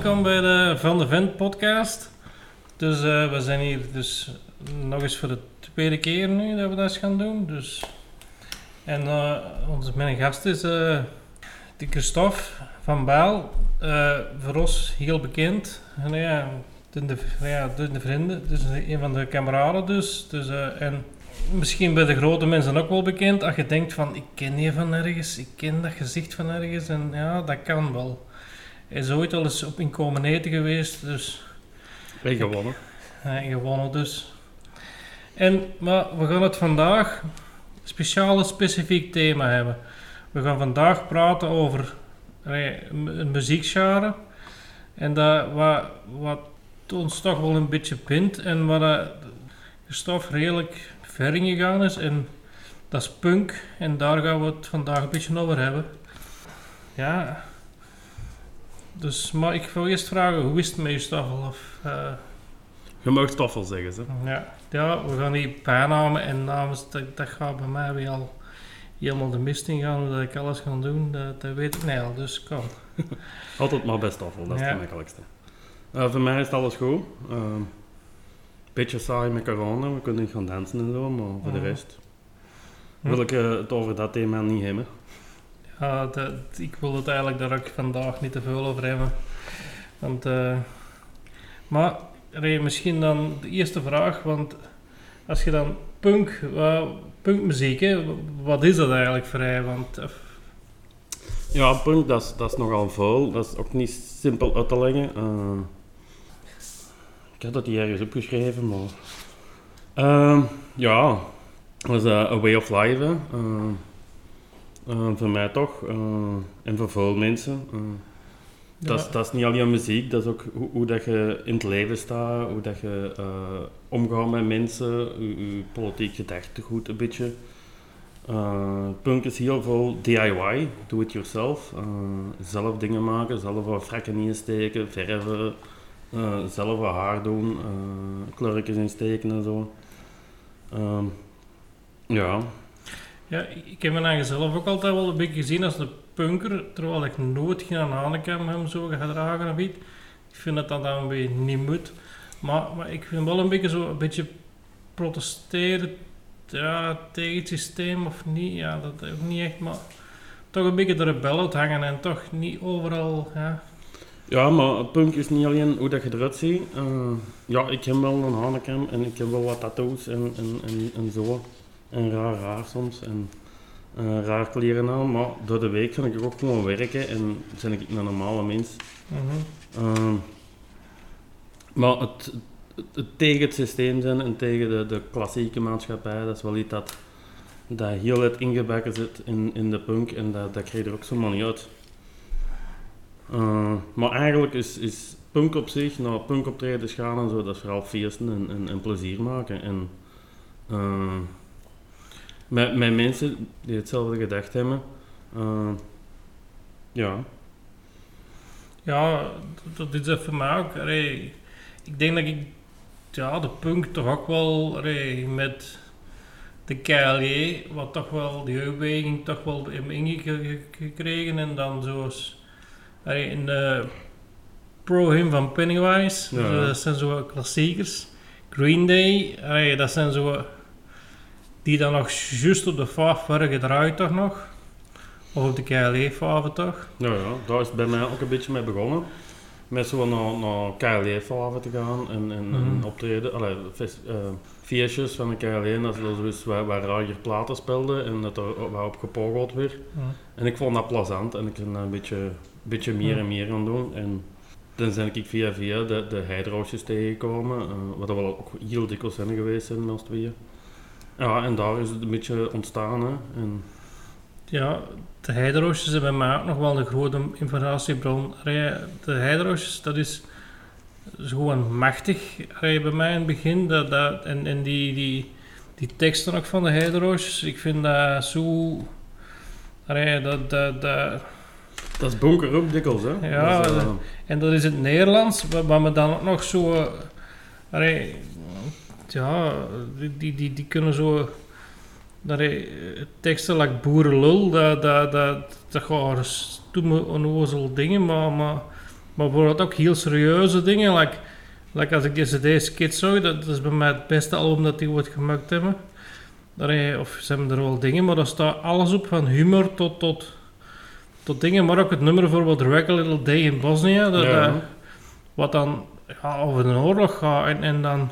welkom bij de Van de Vent podcast. Dus eh, we zijn hier dus nog eens voor de tweede keer nu dat we dat gaan doen. Dus. En uh, onze, mijn gast is uh, die Christophe van Baal. voor ons heel bekend. En, ja, de, de, ja, de, de vrienden, dus een van de kameraden dus. dus en misschien bij de grote mensen ook wel bekend. Als je denkt van, ik ken je van ergens, ik ken dat gezicht van ergens. En ja, dat kan wel. Hij is ooit al eens op inkomen eten geweest, dus... En gewonnen. En gewonnen dus. En, maar we gaan het vandaag een speciaal specifiek thema hebben. We gaan vandaag praten over een muziekgenre. En dat wat, wat ons toch wel een beetje bindt en waar de stof redelijk ver ingegaan is. En dat is punk. En daar gaan we het vandaag een beetje over hebben. Ja. Dus, maar ik wil eerst vragen, hoe is het met je staffel? Of, uh... Je mag staffel zeggen, ze. Ja, ja, we gaan die bijnamen en namen, dat, dat gaat bij mij weer al helemaal de mist in gaan, dat ik alles ga doen, dat, dat weet ik niet al, dus kom. Altijd maar bij staffel, dat is het makkelijkste. Uh, voor mij is alles goed. Uh, beetje saai met corona, we kunnen niet gaan dansen en zo, maar voor de rest wil ik het over dat thema niet hebben. Ik wil het eigenlijk daar ook vandaag niet te veel over hebben. Want, uh, maar misschien dan de eerste vraag, want als je dan punk, uh, punkmuziek, hè, wat is dat eigenlijk voor? Want, uh, ja, punk, dat is, nogal vol. Dat is ook niet simpel uit te leggen. ik had dat hier ergens opgeschreven, maar... ja, dat is een way of life. Uh, voor mij toch. Uh, en voor veel mensen. Uh, ja. dat, is, dat is niet alleen muziek, dat is ook hoe, hoe dat je in het leven staat, hoe dat je omgaat met mensen, je, je politiek gedachtegoed een beetje. punk is heel veel DIY, do it yourself. zelf dingen maken, zelf wat vrekken insteken, verven, zelf wat haar doen, kleurtjes insteken en zo. ja, ja, ik heb me eigen zelf ook altijd wel een beetje gezien als een punker, terwijl ik nooit geen Hanekam hem zo gedragen heb. Ik vind dat dat dan beetje niet moet. Maar, maar ik vind wel een beetje zo een beetje protesteren ja, tegen het systeem of niet. Ja, dat ook niet echt, maar toch een beetje de rebel hangen en toch niet overal. Ja. Ja, maar punk is niet alleen hoe dat je eruit ziet. Uh, ja, ik heb wel een Hanekam en ik heb wel wat tattoos en, en, en, en zo en raar raar soms. En uh, raar kleren aan, maar door de week ga ik ook gewoon werken en ben ik een normale mens. Mm uh, maar het, het, tegen het systeem zijn en tegen de, de klassieke maatschappij, dat is wel iets dat, dat heel het ingebakken zit in, in de punk en dat, dat krijg je er ook zomaar niet uit. Uh, maar eigenlijk is, is punk op zich, nou punk optreden gaan en zo, dat is vooral feesten en, en, en plezier maken. En, met, met mensen die hetzelfde gedacht hebben. Uh, ja. Ja, dat, is voor mij ook. Allee, ik denk dat ik ja, de punk toch ook wel allee, met de KLJ, wat toch wel die jeugdbeweging toch wel ingekregen en dan zoals allee, in de pro-him van Pennywise, ja. dat zijn zo klassiekers. Green Day, dat zijn zo die dan nog juist op de waren gedraaid toch nog. Of op de KLE-fave toch? Ja, ja, daar is het bij mij ook een beetje mee begonnen. Met zo naar, naar KLE-fave te gaan en, en, mm optreden. Allee, uh, feestjes van de KLE, dat ze dus waar, waar rager platen speelden en dat er wat op gepogeld werd. Mhm. En ik vond dat plezant en ik ben een beetje, beetje meer en meer gaan doen. En dan ben ik via via de, de heidroosjes tegengekomen, uh, wat er wel ook heel dikwijls zijn geweest in ons tweeën. Ja, en daar is het een beetje ontstaan. Hè. En... Ja, de heideroosjes zijn bij mij ook nog wel een grote informatiebron. De heideroosjes, dat is gewoon machtig bij mij in het begin. Dat, dat, en en die, die, die teksten ook van de heideroosjes, ik vind dat zo... dat, dat, dat, dat is bonker ook dikwijls, hè? Ja, dat is, uh... en dat is het Nederlands, waar me dan ook nog zo... Allee, ja, die, die, die kunnen zo... Dat teksten like boerenlul, dat, dat, dat, dat gaan onnozel dingen, maar, maar Maar bijvoorbeeld ook heel serieuze dingen. Like, like als ik deze CD-skit zag, dat is bij mij het beste album dat die ooit gemaakt hebben. Allee, of ze hebben er wel dingen, maar daar staat alles op, van humor tot, tot, tot dingen. Maar ook het nummer bijvoorbeeld Wreck a Little Day in Bosnia. Dat, Ja. dat- wat dan ja, over een oorlog gaat. En, en dan,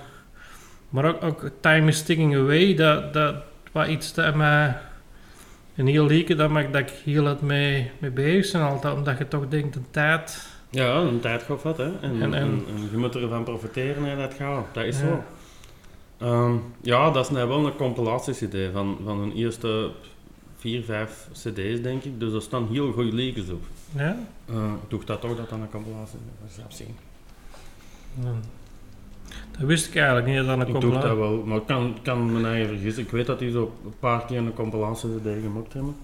maar ook, ook Time is Ticking Away, dat, dat was iets dat mij een heel lieke, dat, me- dat ik heel het mee, mee bezig ben altijd. Omdat je toch denkt, de tijd... Ja, een tijd gaat wat, hè. En, En- en, je moet ervan profiteren en dat gaat. Dat is Ja. zo. Ehm, ja, dat is nou wel een compilatie-cd van, van hun eerste vier, vijf cd's, denk ik. Dus er staan heel goede leakers op. Ja? Eh, ik dacht dat toch dat dat een compilatie is. Dat zien. Dat wist ik eigenlijk niet, dat dat een Ik doe dat wel, maar ik kan, kan me eigen vergissen. Ik weet dat die zo een paar keer een compilatie-cd gemaakt hebben.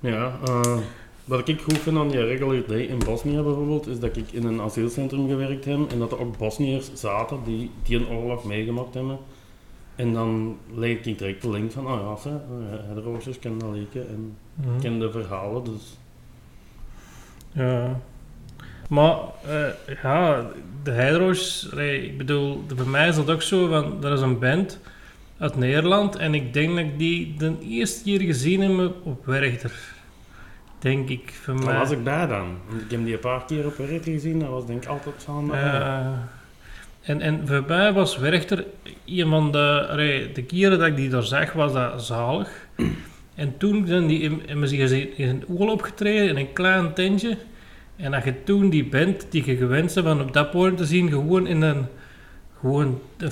Ja, eh, wat ik goed vind aan die regular day in Bosnië bijvoorbeeld, is dat ik in een asielcentrum gewerkt heb en dat er ook Bosniërs zaten die, die een oorlog meegemaakt hebben. En dan leek ik direct de link van, oh ja, ze, eh, de roosjes kennen dat leken en Mhm. ken de verhalen, dus... Ja. Maar, eh, ja, de Hydro's, ik bedoel, bij mij is dat ook zo, want er is een band uit Nederland en ik denk dat ik die de eerste keer gezien heb op Werchter. Denk ik, voor mij. Daar was ik bij dan. Ik heb die een paar keer op werk gezien, dat was denk ik altijd samen. Eh, en, en voor mij was Werchter een van de, de keren dat ik die daar zag, was dat zalig. En toen zijn die in, gezien- in een oorlog opgetreden in een klein tentje. En dat je toen die band die je gewend bent van op dat podium te zien, gewoon in een, gewoon een.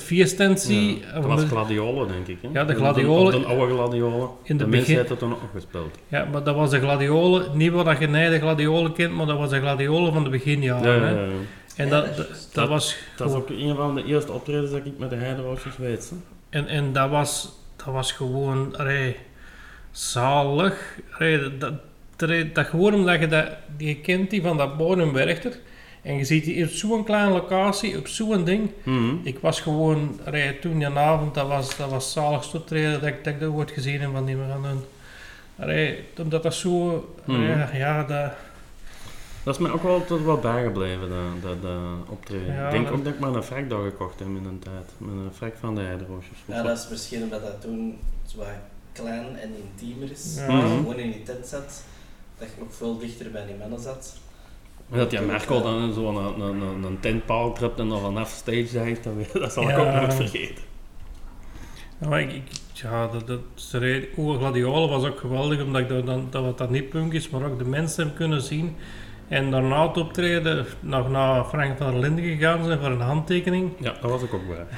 Ja, dat was gladiolen, denk ik. Hè? Ja, de gladiolen- Of de oude gladiolen. In de de mensen begin- hebben dat toen ook gespeeld. Ja, maar dat was de gladiolen, niet wat je de gladiolen kent, maar dat was de gladiolen van de beginjaren. Ja, hè. ja, ja. En Ja, dat, dat dat, was Dat is ook een van de eerste optredens dat ik met de Heideroosjes weet. hè. En, en dat, was, dat was gewoon allee, zalig. Allee, dat, dat, gewoon omdat je dat, je kent die van dat podium Werchter. En je ziet die op zo'n kleine locatie, op zo'n ding. Mhm. Ik was gewoon, allee, toen die avond, dat was, dat was zalig optreden dat ik dat, ik dat ooit gezien heb van die van hun. Allee, omdat dat zo, Mhm. ja, ja, dat, Dat is mij ook wel tot wat bijgebleven, dat, dat, dat optreden. Ja, ik denk ook dat ik maar een frak daar gekocht heb in een tijd. Met een frak van de Heideroosjes. Ja, dat is misschien omdat dat toen zo wat klein en intiemer is. Ja. Dat je Mhm. gewoon in die tent zat, dat je nog veel dichter bij die mannen zat. En dat die Merkel dan zo'n een, een, een, een tentpaal trapt en dan vanaf stage zegt, dat, dat zal ik Ja. ook nooit vergeten. Ja, maar ik, ik- ja, dat, dat, Gladiolen was ook geweldig, omdat ik dat, dan, dat wat dat niet punk is, maar ook de mensen heb kunnen zien. En daarna het optreden, nog naar Frank van der Linden gegaan zijn voor een handtekening. Ja, daar was ik ook bij.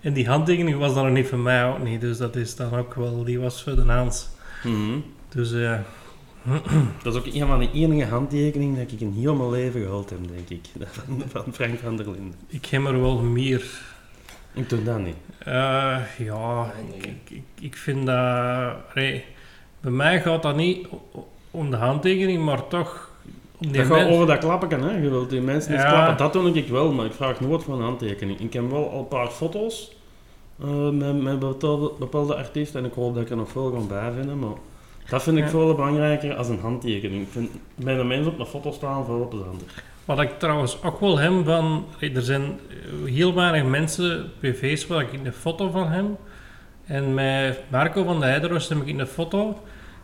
En die handtekening was dan nog niet voor mij ook niet, dus dat is dan ook wel, die was voor de Hans. Mhm. Dus ja, Dat is ook een van de enige handtekeningen dat ik in heel mijn leven gehaald heb, denk ik. Dat Van, van Frank van der Linden. ik heb er wel meer. Ik doe dat niet. Eh, ja, ik, ik, ik, ik vind dat... allee, bij mij gaat dat niet om de handtekening, maar toch om die Dat gaat mens- over dat klappen, hè. Je wilt die mensen niet Ja. klappen. Dat doe ik wel, maar ik vraag nooit voor een handtekening. Ik heb wel al een paar foto's eh, met, met bepaalde, bepaalde artiesten en ik hoop dat ik er nog veel kan bijvinden, maar dat vind ik Ja. veel belangrijker als een handtekening. Ik vind bij de mensen op een foto staan veel plezanter. Wat ik trouwens ook wel hem van... Er zijn heel weinig mensen, PV's, waar ik een foto van hem. En met Marco van de Heideros heb ik een foto.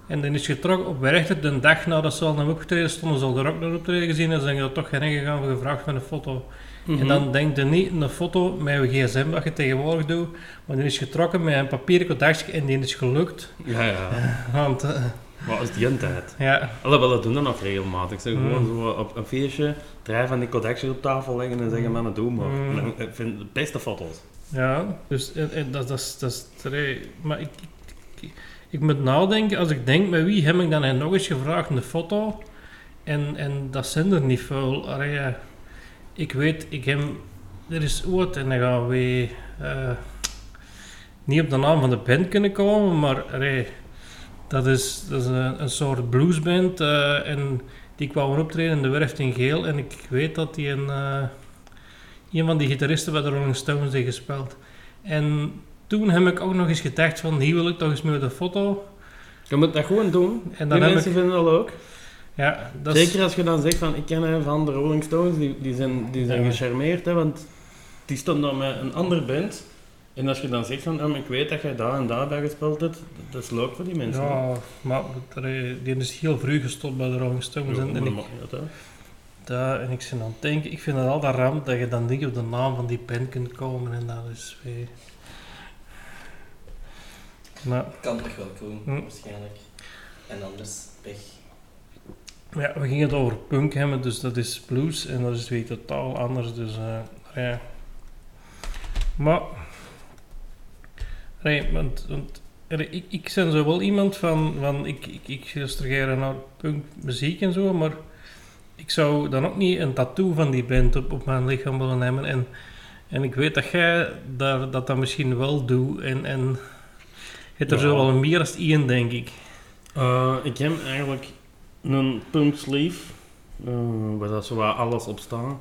En dan is getrokken op Werchter, de dag nadat ze al naar opgetreden stonden, ze al er ook naar optreden gezien. En zijn er toch heen gegaan voor gevraagd van een foto. En dan denk je niet een foto met je gsm, wat je tegenwoordig doet. Maar die is getrokken met een papieren contactje en die is gelukt. Ja, ja. Want, eh, Wat is die tijd? ja, Alhoewel, dat doen dan nog regelmatig. Ze Mm. gewoon zo op een feestje drie van die codexjes op tafel leggen en zeggen, man, het doe maar. Mm. En Ik vind de beste foto's. Ja, dus en, en dat, dat, is- dat is Maar ik, ik, moet nadenken, als ik denk met wie heb ik dan nog eens gevraagd een foto. En, en dat zijn er niet veel. Allee, ik weet, ik heb, er is ooit, en dan gaan we eh, niet op de naam van de band kunnen komen, maar dat is, dat is een, een soort bluesband. eh, en die kwamen optreden in de Werft in Geel. En ik weet dat die een, eh, een van die gitaristen bij de Rolling Stones heeft gespeeld. En toen heb ik ook nog eens gedacht van, hier wil ik toch eens met een foto. Je moet dat gewoon doen. En Die dan heb mensen ik, vinden dat ook. Ja, dat is... Zeker als je dan zegt van, ik ken hem van de Rolling Stones, die, die zijn, die zijn Ja. gecharmeerd, hè, want die stond dan met een andere band. En als je dan zegt van, maar ik weet dat jij daar en daar bij gespeeld hebt, dat is leuk voor die mensen. Ja, maar die is heel vroeg gestopt bij de Rolling Stones. Ja, en, en, ik, dat, en ik zit aan het denken, ik vind het altijd ramp dat je dan niet op de naam van die band kunt komen en dat is weer... Maar Kan toch wel doen, Hm. waarschijnlijk. En anders pech. Ja, we gingen het over punk hebben, dus dat is blues en dat is weer totaal anders. Dus eh, ja. Maar, nee, want, want ik, ik ben zo wel iemand van, van ik, ik, ik luister graag naar punkmuziek en zo, maar ik zou dan ook niet een tattoo van die band op, op mijn lichaam willen hebben. En, en ik weet dat jij daar, dat, dat misschien wel doet en, en je hebt er Ja. zo wel meer als één, denk ik. Eh, ik heb eigenlijk een punk sleeve, eh, waar dat zo wat alles op staat.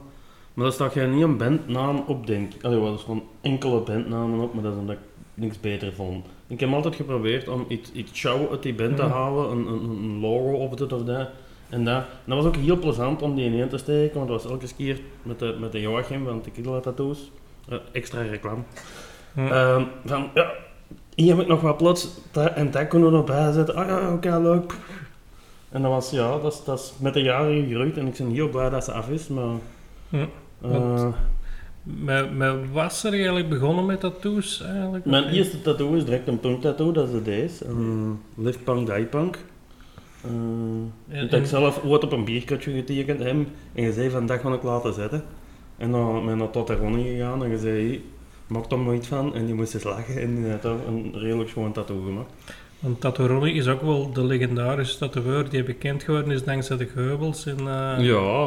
Maar daar staat geen niet een bandnaam op, denk ik. Allee, er staan enkele bandnamen op, maar dat is omdat ik niks beter vond. Ik heb altijd geprobeerd om iets, iets show uit die band te Mhm. halen, een, een, een logo of dit of dat. En dat, en dat was ook heel plezant om die in te steken, want dat was elke keer met de, met de Joachim van Tequila Tattoos. Eh, extra reclame. Hm. Ehm, van, ja, hier heb ik nog wat plots, dat en dat kunnen we erbij zetten. Ah ja, oké, leuk. En dat was, ja, dat is, dat is met de jaren gegroeid en ik ben heel blij dat ze af is, maar... Hm. eh, Want- Met, met was er eigenlijk begonnen met tattoos eigenlijk? mijn eerste tattoo is direct een punk tattoo, dat is deze. Uh, Live Punk, Die Punk. Eh, En- dat ik en- zelf ooit op een bierkutje getekend heb en je zei van dat ga ik laten zetten. En dan ben ik tot de Ronnie gegaan en je zei, maak er iets van. En die moest eens lachen en die had daar een redelijk schoon tattoo gemaakt. Want Tattoo is ook wel de legendarische tatoeëur die bekend geworden is dankzij de geubels. En, eh, Ja,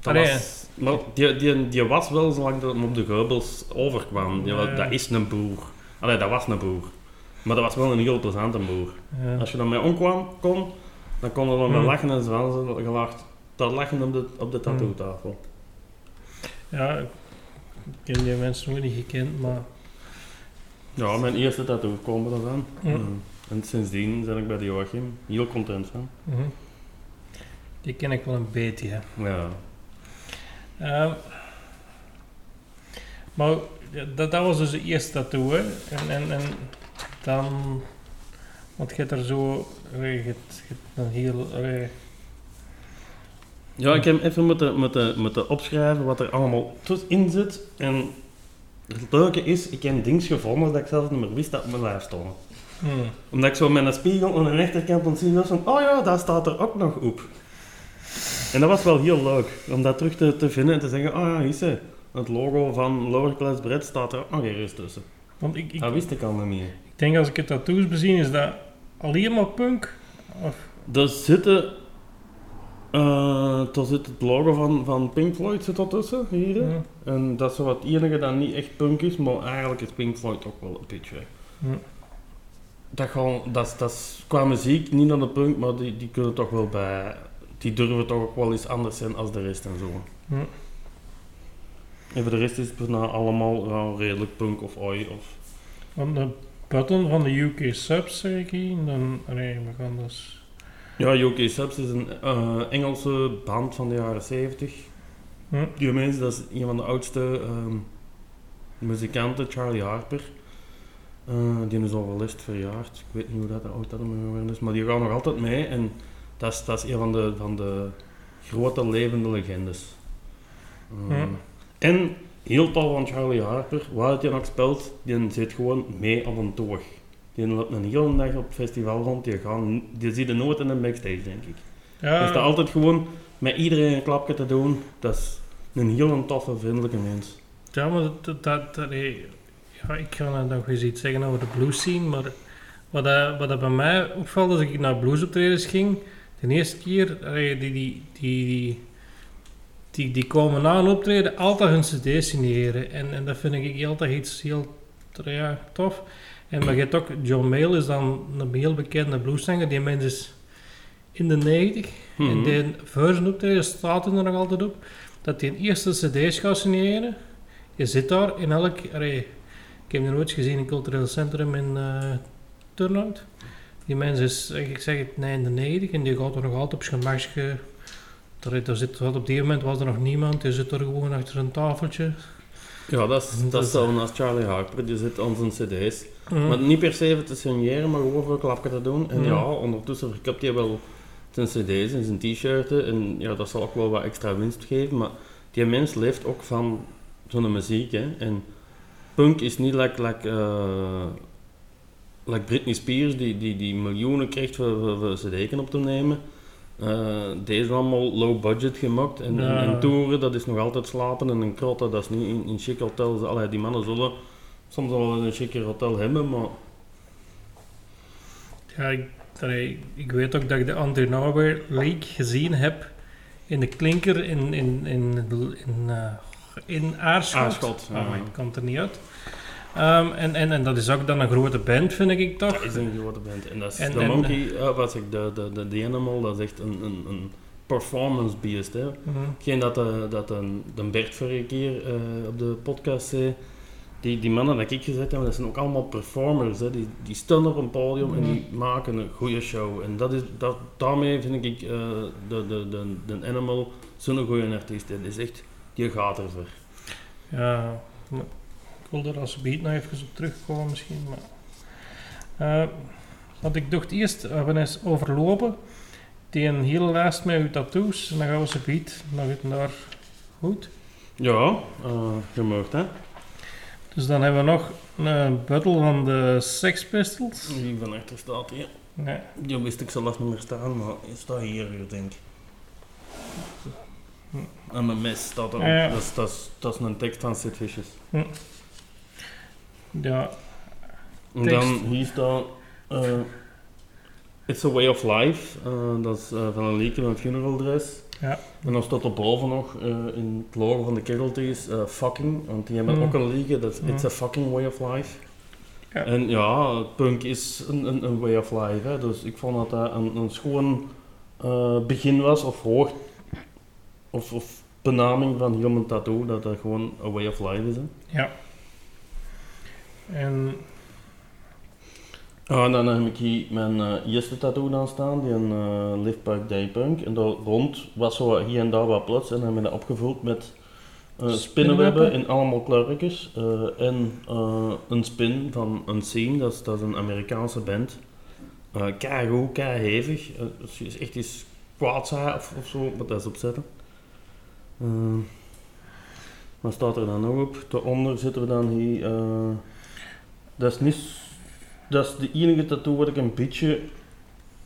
dat Allee. was, maar die, die, die was wel zolang dat hem op de geubels overkwam. Die, Ja. Dat is een boer. Allee, dat was een boer. Maar dat was wel een heel plezante boer. ja. Als je dan mee omkwam, kon, dan konden we met Hmm. lachen en zwansen gelacht. Dat lachen op de, op de tattoo-tafel. ja, ik ken die mensen nog niet gekend, maar Ja, mijn eerste tattoo kwam er dan aan. Eh, En sindsdien ben ik bij de Joachim heel content van. mhm. die ken ik wel een beetje. hè. Ja. Ehm, maar dat, dat was dus de eerste tattoo. Hè. En, en, en dan, want je hebt er zo, je hebt, je hebt een heel, allee, Ja, ik heb even moeten, moeten, moeten opschrijven wat er allemaal tussenin zit. En het leuke is, ik heb dingen gevonden dat ik zelf niet meer wist dat op mijn lijf stonden. Hmm. Omdat ik zo met een spiegel aan de rechterkant kon zien was van, oh ja, daar staat er ook nog op. En dat was wel heel leuk, om dat terug te, te vinden en te zeggen, oh ja, hier is ze. Het logo van Lower Class Bread staat er ook nog ergens tussen. Want ik, ik, Dat wist ik al niet meer. ik denk als ik het tattoos bezien, is dat alleen maar punk. Of, Er zitten... er zit het logo van, van Pink Floyd zit er tussen, hier. ja. En dat is zo wat enige dat niet echt punk is, maar eigenlijk is Pink Floyd ook wel een beetje. Ja. Dat, gewoon, dat, is- dat is qua muziek niet naar de punk, maar die, die kunnen toch wel bij. Die durven toch ook wel iets anders zijn als de rest en zo. Ja. En voor de rest is het bijna allemaal redelijk punk of oi. Of... Want de button van de UK Subs, zeg ik hier, dan, nee, we gaan dus... Ja, UK Subs is een eh, Engelse band van de jaren 70. Ja. Die mensen, dat is een van de oudste ehm, muzikanten, Charlie Harper. Eh, die is al wel eens verjaard. Ik weet niet hoe dat, oud dat geworden is, maar die gaan nog altijd mee. En dat is, dat is een van de, van de grote levende legendes. Eh. En heel tof van Charlie Harper, waar het je nog speelt, die zit gewoon mee op een toog. Die loopt een hele dag op het festival rond, die, gaan, die ziet er nooit in een backstage, denk ik. Ja, Hij staat altijd gewoon met iedereen een klapje te doen. Dat is een heel toffe, vriendelijke mens. ja maar dat, dat, ja, ik ga nou nog eens iets zeggen over de blues scene, maar wat, dat, wat dat bij mij opvalt als ik naar bluesoptredens ging, de eerste keer, die, die, die, die, die, die komen na een optreden altijd hun cd's signeren. En, en dat vind ik altijd iets heel ja, tof. En maar je hebt ook, John Mayall is dan een heel bekende blueszanger, die mens is in de 90. En Mhm. die version optreden staat er nog altijd op, dat hij een eerste cd's gaat signeren. Je zit daar in elk... allee, ik heb die nooit gezien in het cultureel centrum in eh Turnhout. Die mens is, ik zeg het, 99 en die gaat er nog altijd op zijn gemakje. Er, er zit, op die moment was er nog niemand, die zit er gewoon achter een tafeltje. Ja, dat is, dat Dat is zo als Charlie Harper, die zit aan zijn cd's. Mm. Maar niet per se even te signeren, maar gewoon voor een klapje te doen. En Ja. ja, ondertussen verkoopt hij wel zijn cd's en zijn t-shirten. En ja, dat zal ook wel wat extra winst geven. Maar die mens leeft ook van zo'n muziek. Hè. En punk is niet like, like, eh, like Britney Spears, die, die, die miljoenen krijgt voor, voor, cd's op te nemen. Eh, deze is allemaal low budget gemaakt. En, Ja. en toeren, dat is nog altijd slapen en een krotten, dat is niet in, in chic hotels. Allee, die mannen zullen soms wel een chique hotel hebben, maar Ja, ik, allee, ik weet ook dat ik de Andrew Nowhere League gezien heb in de klinker in, in, in, in, eh, in Aarschot. Aarschot, ja. Ah, ik kan het er niet uit. Ehm, en, en, en dat is ook dan een grote band, vind ik toch? dat is een grote band. En dat is En- de en- Monkey, ja, wat ik, de, de, de, de Animal, dat is echt een, een, een performance beast. Hè. Mhm. Hetgeen dat, de, dat een, de Bert vorige keer eh, op de podcast zei, die, die mannen dat ik gezet heb, dat zijn ook allemaal performers. Hè. Die, die staan op een podium en die maken een goede show. En dat is, dat, daarmee vind ik eh, de, de, de, de Animal zo'n goede artiest. hè. Die is echt, die gaat ervoor. Ja, wil er als beat nog even op terugkomen misschien. Maar, eh, wat ik dacht eerst, we gaan eens overlopen. Die een hele lijst met uw tattoos. En dan gaan we ze beat nog even naar goed. Ja, eh je mag hè. Dus dan hebben we nog een battle van de Sex Pistols. Die van achter staat hier. Nee. Die wist ik zelfs niet meer staan, maar hij staat hier, ik denk En mijn mes staat. Ja. Dat, is, dat, is, dat is een tekst van Sid Vicious. Ja, En dan hier staat... eh, It's a way of life. eh, dat is eh, van een liedje van Funeral Dress. Ja. En dan staat er boven nog in het logo van de Casualties fucking. Want die hebben Mm. ook een liedje, dat is It's Mm. a fucking way of life. Ja. En ja, punk is een, een, een way of life. Hè. Dus ik vond dat dat een, een schoon begin was, of hoog, of, of benaming van mijn tattoo, dat dat gewoon a way of life is. Hè. ja. En Ah, en dan heb ik hier mijn eh, eerste tattoo aan staan, die een eh Liftback Day Punk. En daar rond was zo hier en daar wat plots en dan hebben we dat opgevuld met eh, Spinnenwebben? in allemaal kleurtjes. en een spin van een Scene, dat is, dat is een Amerikaanse band. Uh, keigoed, keihevig. Uh, als je echt iets kwaad zei of, of zo, moet dat eens opzetten. Wat staat er dan nog op? Daaronder zitten we dan hier... dat is niet... Dat is de enige tattoo waar ik een beetje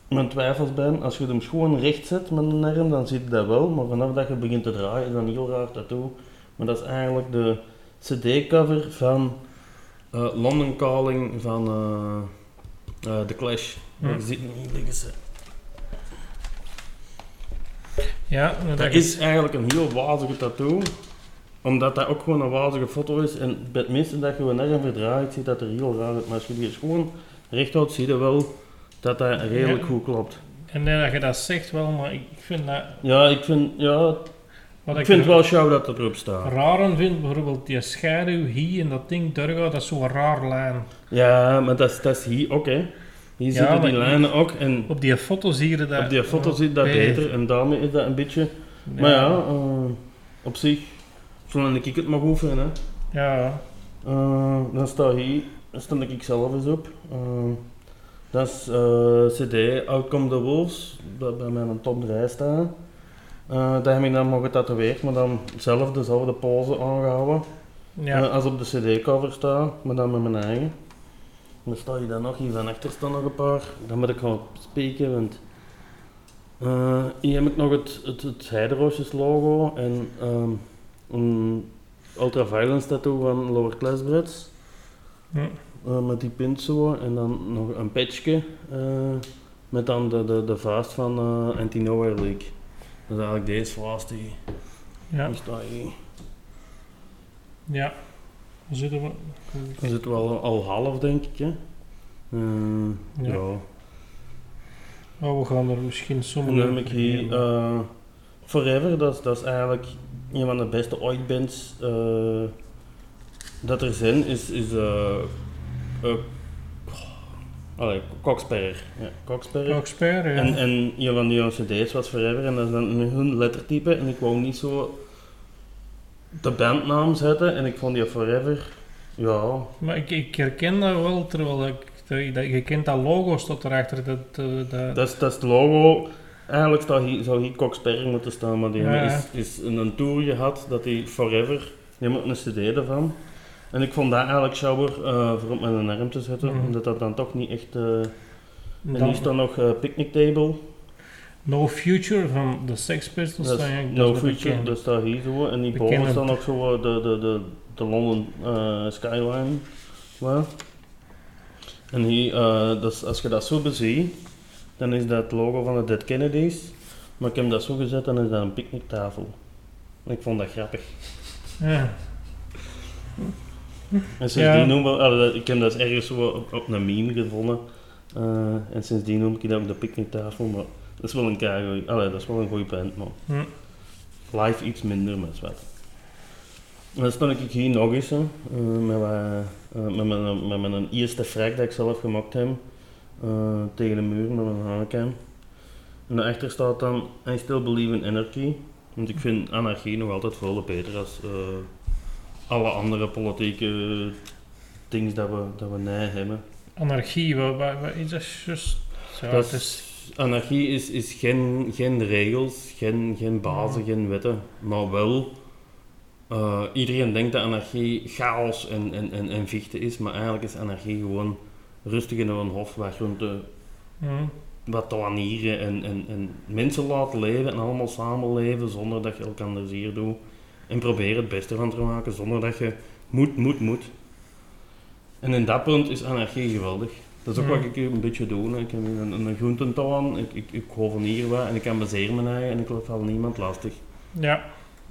mijn twijfels ben. Als je hem gewoon recht zet met een arm, dan je dat wel. Maar vanaf dat je begint te draaien, is dat een heel raar tattoo. Maar dat is eigenlijk de cd-cover van eh, London Calling van eh, The Clash. Hm. Hem hier liggen. ze. ja, dat, Dat is eigenlijk een heel wazige tattoo. Omdat dat ook gewoon een wazige foto is. En bij het minste dat je arm verdraait, ziet dat er heel raar uit. Maar als je die gewoon recht houdt, zie je wel dat dat redelijk Ja. goed klopt. En nee, dat je dat zegt wel, maar ik vind dat... Ja, ik vind, ja, Wat ik vind het wel show dat het erop staat. raar vind, bijvoorbeeld die schaduw hier en dat ding daar gaat, dat is zo'n raar lijn. Ja, maar dat is, dat is hier ook, hè. Hier Ja, zitten die lijnen ook. En Op die foto zie je dat... op die foto oh, ziet dat beter. beter. En daarmee is dat een beetje... Maar ja, eh, op zich, zolang ik het mag oefenen, hè. Ja, Eh, dan staat hier, daar sta ik zelf eens op. Eh, dat is eh, CD Outcome the Wolves, dat bij mij een top 3 staat. Dat heb ik dan nog getatoeëerd, maar dan zelf dezelfde pose aangehouden ja. als op de CD-cover staat, maar dan met mijn eigen. Dan sta je dan nog, hier van achter staan nog een paar. Dan moet ik gaan spreken, want hier heb ik nog het, het, het Heideroosjes logo en ehm, een ultraviolence tattoo van Lower Class Brits. Hm. Eh, met die pint zo. En dan nog een patchje eh, met dan de, de, de vuist van eh Anti-Nowhere League. Dat is eigenlijk deze vuist die, ja, hier. ja. Dan zitten we... Dan zitten we al, al half denk ik hè. Ja. ja. Oh, we gaan er misschien En sommige... dan heb ik hier Forever, dat dat is eigenlijk een van de beste ooit bands eh, dat er zijn, is, is Allee, Coxperrer. Ja. En, en een van die cd's was Forever en dat is dan hun lettertype en ik wou niet zo de bandnaam zetten en ik vond die Forever, ja, Maar ik, ik herken dat wel, terwijl ik, dat, je kent dat logo, staat erachter. Dat, dat, dat is, dat is het logo. Eigenlijk zou hier Coxperrer moeten staan, maar die Ja, is, is een, een tour gehad dat hij Forever, die moet een cd ervan. En ik vond dat eigenlijk shower eh, voor op mijn arm te zetten, Mhm. omdat dat dan toch niet echt... en dan- hier staat nog eh, Picnic Table. No Future van de Sex Pistols. Dat is No Future, dat staat hier zo. En die boven staat nog zo de, de, de, de London Skyline. Wel. En hier, dus als je dat zo beziet, dan is dat het logo van de Dead Kennedys. Maar ik heb dat zo gezet, dan is dat een picknicktafel. En ik vond dat grappig. Ja. En sindsdien noem ik, ik heb dat ergens zo op, op een meme gevonden. Eh, en sindsdien noem ik dat ook de picknicktafel. Maar dat is wel een keigoeie, allee, dat is wel een goede band, man. Hm. Live iets minder, maar zwart. En dan stond ik hier nog eens, eh, met, wat, eh, met, mijn, met mijn eerste frag dat ik zelf gemaakt heb, eh, tegen de muur met mijn hanenkam. En daarachter staat dan, I still believe in anarchy. Want ik vind anarchie nog altijd veel beter als eh, alle andere politieke dingen dat we, dat we nee hebben. Anarchie, wat, wat, wat is dat juist? Dat is, Anarchie is, is geen, geen regels, geen, geen bazen, geen wetten, maar wel. eh, iedereen denkt dat anarchie chaos en, en, en, en vechten is, maar eigenlijk is anarchie gewoon rustig in een hof weg rond de hm. wat tuinieren en, en, en mensen laten leven en allemaal samenleven zonder dat je elkaar zeer doet. En probeer het beste van te maken zonder dat je moet, moet, moet. En in dat punt is anarchie geweldig. Dat is ook Hmm. wat ik een beetje doe. hè. Ik heb een, een, groententuin, ik, ik, ik hier wat en ik kan mijn eigen en ik val niemand lastig. Ja.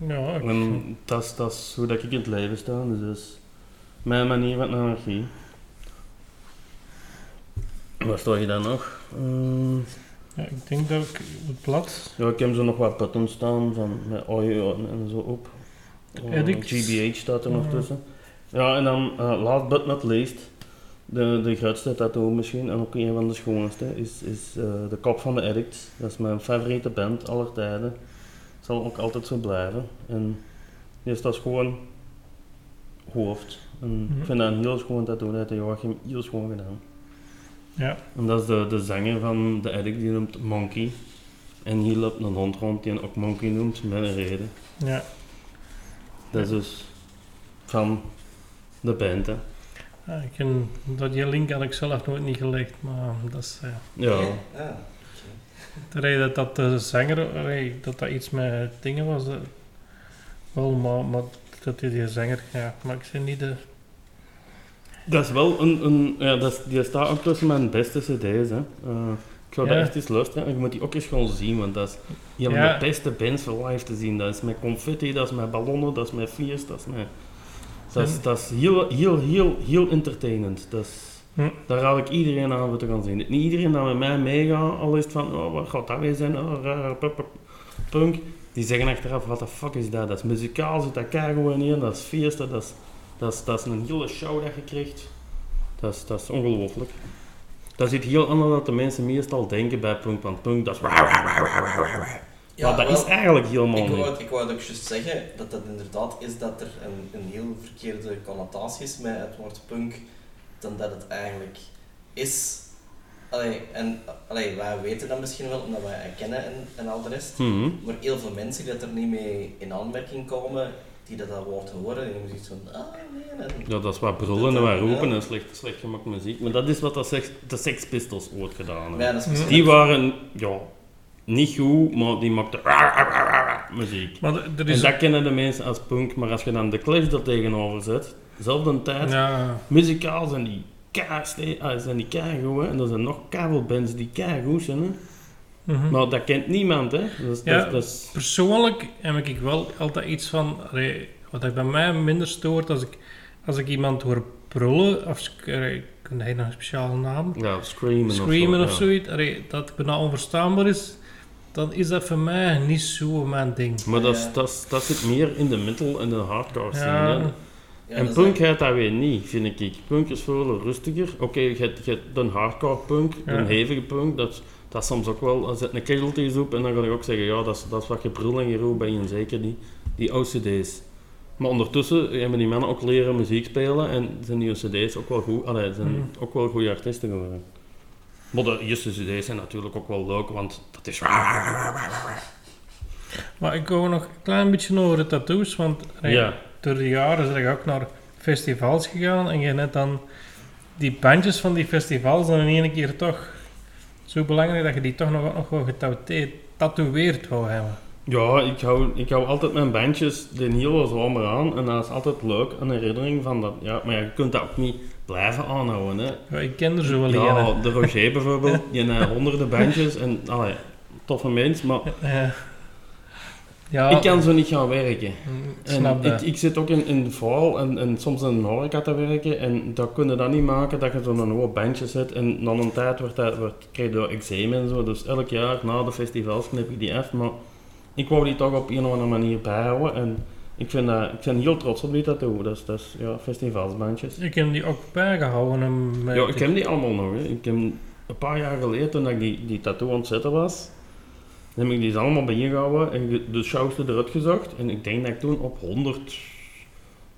Ja, ik- En dat is, dat is hoe dat ik in het leven sta, dus dat is mijn manier van anarchie. Waar sta je dan nog? Ehm, ja, ik denk dat ik het blad... Ja, ik heb zo nog wat buttons staan van met oil en, zo op. Edit. GBH staat er nog Mhm. tussen. Ja, en dan eh, last but not least, de, de grootste tattoo misschien, en ook een van de schoonste, is, is eh, de kop van de Addict. Dat is mijn favoriete band aller tijden. Zal ook altijd zo blijven. En die staat gewoon hoofd. En Mhm. Ik vind dat een heel schoon tattoo, dat heeft Joachim heel schoon gedaan. Ja. En dat is de, de zanger van de Addict, die noemt Monkey. En hier loopt een hond rond die ook Monkey noemt, met een reden. Ja. Dat is dus van de band, hè. Ja, ik ken, dat die link had ik zelf nooit niet gelegd, maar dat is... eh, Ja. Oké, ah, de reden dat dat de zanger, dat dat iets met dingen was, dat, wel, maar, maar dat die, die zanger, ja, maar ik zie niet de... Dat is wel een, een ja, dat is, die staat ook tussen mijn beste cd's, hè. Eh, ik zou Ja. dat echt eens luisteren en je moet die ook eens gewoon zien, want dat is een van Ja. de beste bands voor live te zien. Dat is met confetti, dat is met ballonnen, dat is met vliers, dat is met... Dat is, En- dat is heel, heel, heel, heel entertainend. Dat is, Hm. Daar raad ik iedereen aan om te gaan zien. Niet iedereen dat met mij meegaat, al is het van, oh, wat gaat dat weer zijn? Oh, raar, punk. Die zeggen achteraf, wat de fuck is dat? Dat is muzikaal, zit dat keigoed in, dat is feesten, dat is, dat is, dat is een hele show dat je krijgt. Dat is, dat is ongelooflijk. Dat zit heel anders dan de mensen meestal denken bij punk, want punk, dat is... Ja, maar dat wel, is eigenlijk helemaal ik wou, ik wou ook juist zeggen dat dat inderdaad is dat er een, een heel verkeerde connotatie is met het woord punk, dan dat het eigenlijk is. Allee, en allee, wij weten dat misschien wel omdat wij het kennen en, en al de rest. Mhm. Maar heel veel mensen die dat er niet mee in aanmerking komen, die dat, dat woord horen, die hebben zoiets van, ah nee. En, Ja, dat is wat brullen en wat Ja. roepen en slecht, slecht gemaakt muziek. Maar dat is wat de Sex, de Sex Pistols ooit gedaan hebben. Ja, dat is Die waren, ja, niet goed, maar die maakten muziek. Maar er En is... dat kennen de mensen als punk, maar als je dan de Clash er tegenover zet, zelfde tijd, ja, muzikaal zijn die keigoed, ah, zijn die keigoed, hè. en er zijn nog kabelbands die keigoed zijn, hè. Mhm. maar dat kent niemand, hè. Dat is, Ja. dat is- dat is- Persoonlijk heb ik wel altijd iets van, allee, wat ik bij mij minder stoort als ik, als ik iemand hoor brullen, of allee, kun hij nog een speciale naam? ja, screamen, Screamen of, of zo. ja. zoiets, allee, dat het bijna onverstaanbaar is, dan is dat voor mij niet zo mijn ding. Maar dat, Ja. dat, dat zit meer in de metal en de hardcore scene, Ja. hè. Ja, en punk heeft dat weer niet, vind ik. Punk is veel rustiger. Oké, je hebt je hebt de hardcore punk, Ja. de hevige punk, dat, dat is soms ook wel, zit een casualties op en dan kan ik ook zeggen, ja, dat is, dat is wat gebrul en geroep bij je zeker die, die OCD's. Maar ondertussen hebben die mannen ook leren muziek spelen en zijn die OCD's ook wel goed, allee, zijn Mhm. ook wel goede artiesten geworden. Maar de eerste CD's zijn natuurlijk ook wel leuk, want dat is... Maar ik wou nog een klein beetje over de tattoos, want Ja, door de jaren ben ik ook naar festivals gegaan en je net dan die bandjes van die festivals dan in één keer toch zo belangrijk dat je die toch nog, nog wel getatoeëerd wou hebben. Ja, ik hou, ik hou altijd mijn bandjes de hele zomer aan en dat is altijd leuk, een herinnering van dat. Ja, maar ja, je kunt dat ook niet blijven aanhouden. Hè. Ja, ik ken er zo wel Ja, de Roger bijvoorbeeld, die heeft honderden bandjes en allee, toffe mens, maar Ja. Ja, ik kan zo niet gaan werken. mm, ik En snap ik, zit ook in, in de val en, en soms in een horeca te werken en dat kun je dat niet maken dat je zo'n hoop bandje zet en dan een tijd wordt dat, wordt, krijg je eczeem en zo. Dus elk jaar na de festivals knip ik die af, maar ik wou die toch op een of andere manier bijhouden en ik, vind dat, ik ben heel trots op die tattoo. Dat is ja, festivalsbandjes. Ik heb die ook bijgehouden. met Ja, ik heb die allemaal nog. Hè. Ik heb een paar jaar geleden, toen ik die, die tattoo aan het was, heb ik die allemaal bijgehouden en de showste eruit gezocht. En ik denk dat ik toen op 100,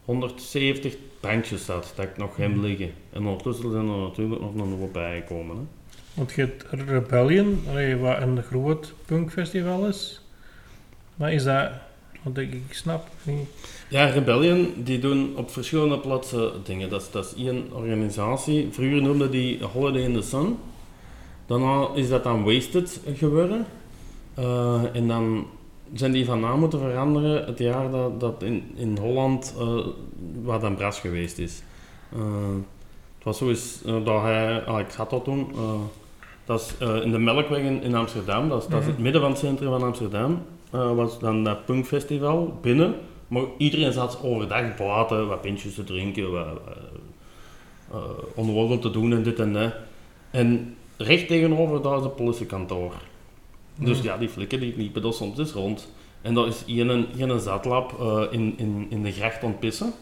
170 bandjes zat, dat ik nog hem liggen. En ondertussen zijn er natuurlijk nog een hoop bijgekomen. Hè. Want je hebt Rebellion, wat een groot punkfestival is. Maar is dat... Want ik, ik snap niet... Ja, Rebellion, die doen op verschillende plaatsen dingen. Dat is, dat is één organisatie. Vroeger noemde die Holiday in the Sun. Daarna is dat dan Wasted geworden. Eh, en dan zijn die van naam moeten veranderen het jaar dat, dat in, in Holland eh waar dan Bras geweest is. Eh, het was zo eens dat hij, ah, ik had dat toen, dat is in de Melkweg in, in Amsterdam, dat is, dat is het Mhm. midden van het centrum van Amsterdam, was dan dat punkfestival binnen. Maar iedereen zat overdag buiten, wat pintjes te drinken, wat uh, onwollen te doen en dit en dat. En recht tegenover daar is een politiekantoor. Dus ja, die flikken die liepen daar soms eens rond. En dat is hier een, zatlap eh, in, in, in de gracht aan het pissen.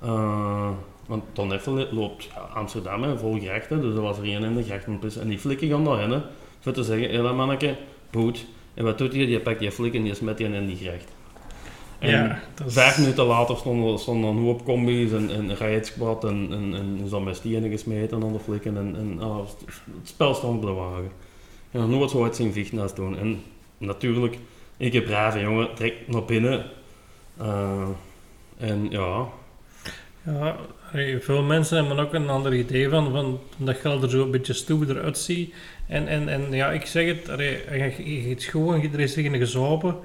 Eh, want Ton Effel loopt ja, Amsterdam hè, vol grachten, dus er was er één in de gracht aan het pissen. En die flikken gaan daarheen, hè, voor te zeggen, hé manneke, boet. En wat doet hij? Die pakt die flik en die smet die in die gracht. En ja, dat is... Vijf minuten later stonden, stonden een hoop combi's en, en rijdsquad en, en, en zo'n gesmeten aan de flikken en, en het het spel stond op de wagen. Nog nooit zo uit zien vechten als toen. En natuurlijk, ik heb brave jongen, trek naar binnen. Eh, en ja, Ja, veel mensen hebben ook een ander idee van, van dat geld er zo een beetje stoerder uitziet. En, en, en ja, ik zeg het, je, je, gewoon, er is gezopen.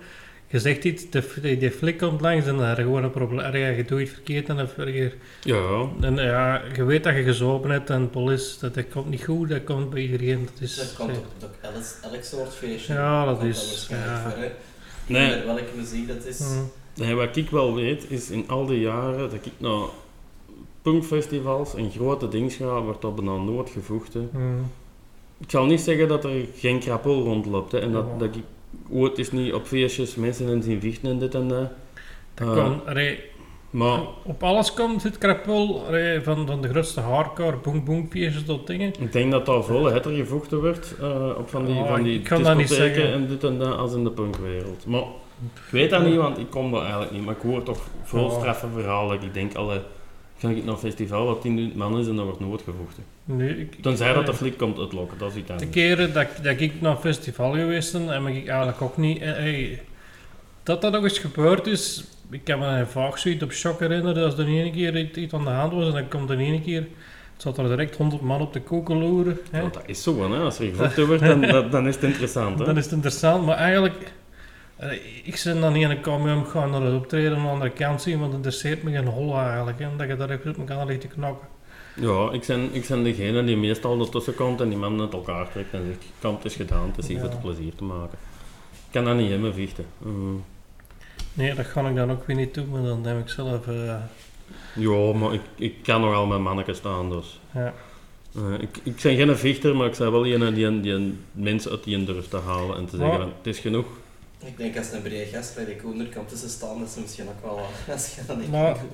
Je zegt iets, de, die, flik komt langs en dan heb je gewoon een probleem. Allee, je doet iets verkeerd en, dan heb je, ja, en ja, je weet dat je gezopen hebt en politie, dat, dat komt niet goed, dat komt bij iedereen. Dat is, Dat komt op, elk, elk soort feestje. Ja, dat komt is- ja. Nee. Met welke muziek dat is. Mm. nee, wat ik wel weet is in al die jaren dat ik naar punkfestivals en grote dingen ga, wordt dat bijna nooit gevochten. Mm. Ik zal niet zeggen dat er geen krapul rondloopt. Hè, en dat, Ja. dat ik ooit is niet op feestjes mensen in zien vechten en dit en dat. Dat Eh, kan, allee, Maar op alles komt het krapul, van, van de grootste hardcore, boom boom feestjes tot dingen. ik denk dat daar veel hetter gevochten wordt eh, op van die, Oh, van die ik kan dat niet discotheken zeggen. en dit en dat als in de punkwereld. Maar ik weet dat niet, want ik kom daar eigenlijk niet. Maar ik hoor toch veel Oh. straffe verhalen. Ik denk, alle, ga ik naar een festival wat 10.000 man is en daar wordt nooit gevochten. Nee, ik, Tenzij dat de allee, flik komt uitlokken, dat is iets De anders. keren dat, dat ik naar een festival geweest ben, heb ik eigenlijk ook niet... eh, hey, dat dat nog eens gebeurd is, ik kan me vaak zoiets op shock herinneren, als er ene keer iets, aan de hand was en dan komt er ene keer... Het zat er direct 100 man op de koekeloeren. Hè. Want dat is zo, hè. als er gevochten wordt, dan, dan, dan is het interessant. Hè. Dan is het interessant, maar eigenlijk... eh, Ik ben dan niet in een camion gaan naar het optreden aan de andere kant zien, want het interesseert me geen hol eigenlijk. Hè, dat je daar even op elkaar ligt te knokken. Ja, ik ben, ik ben degene die meestal ertussen komt en die man met elkaar trekt en zegt, het is gedaan, het is hier Ja. voor plezier te maken. Ik kan dat niet in me vechten. Mm. Nee, dat ga ik dan ook weer niet doen, maar dan heb ik zelf... eh, Ja, maar ik, ik kan nogal met manneken staan, dus. ja. Eh, ik, ik ben geen vechter, maar ik ben wel een die, een- die mensen uit die een durft te halen en te zeggen, het is genoeg. Ik denk als een brede gast bij de Koender komt tussen staan, dat ze misschien ook wel... Als je niet Maar- kan.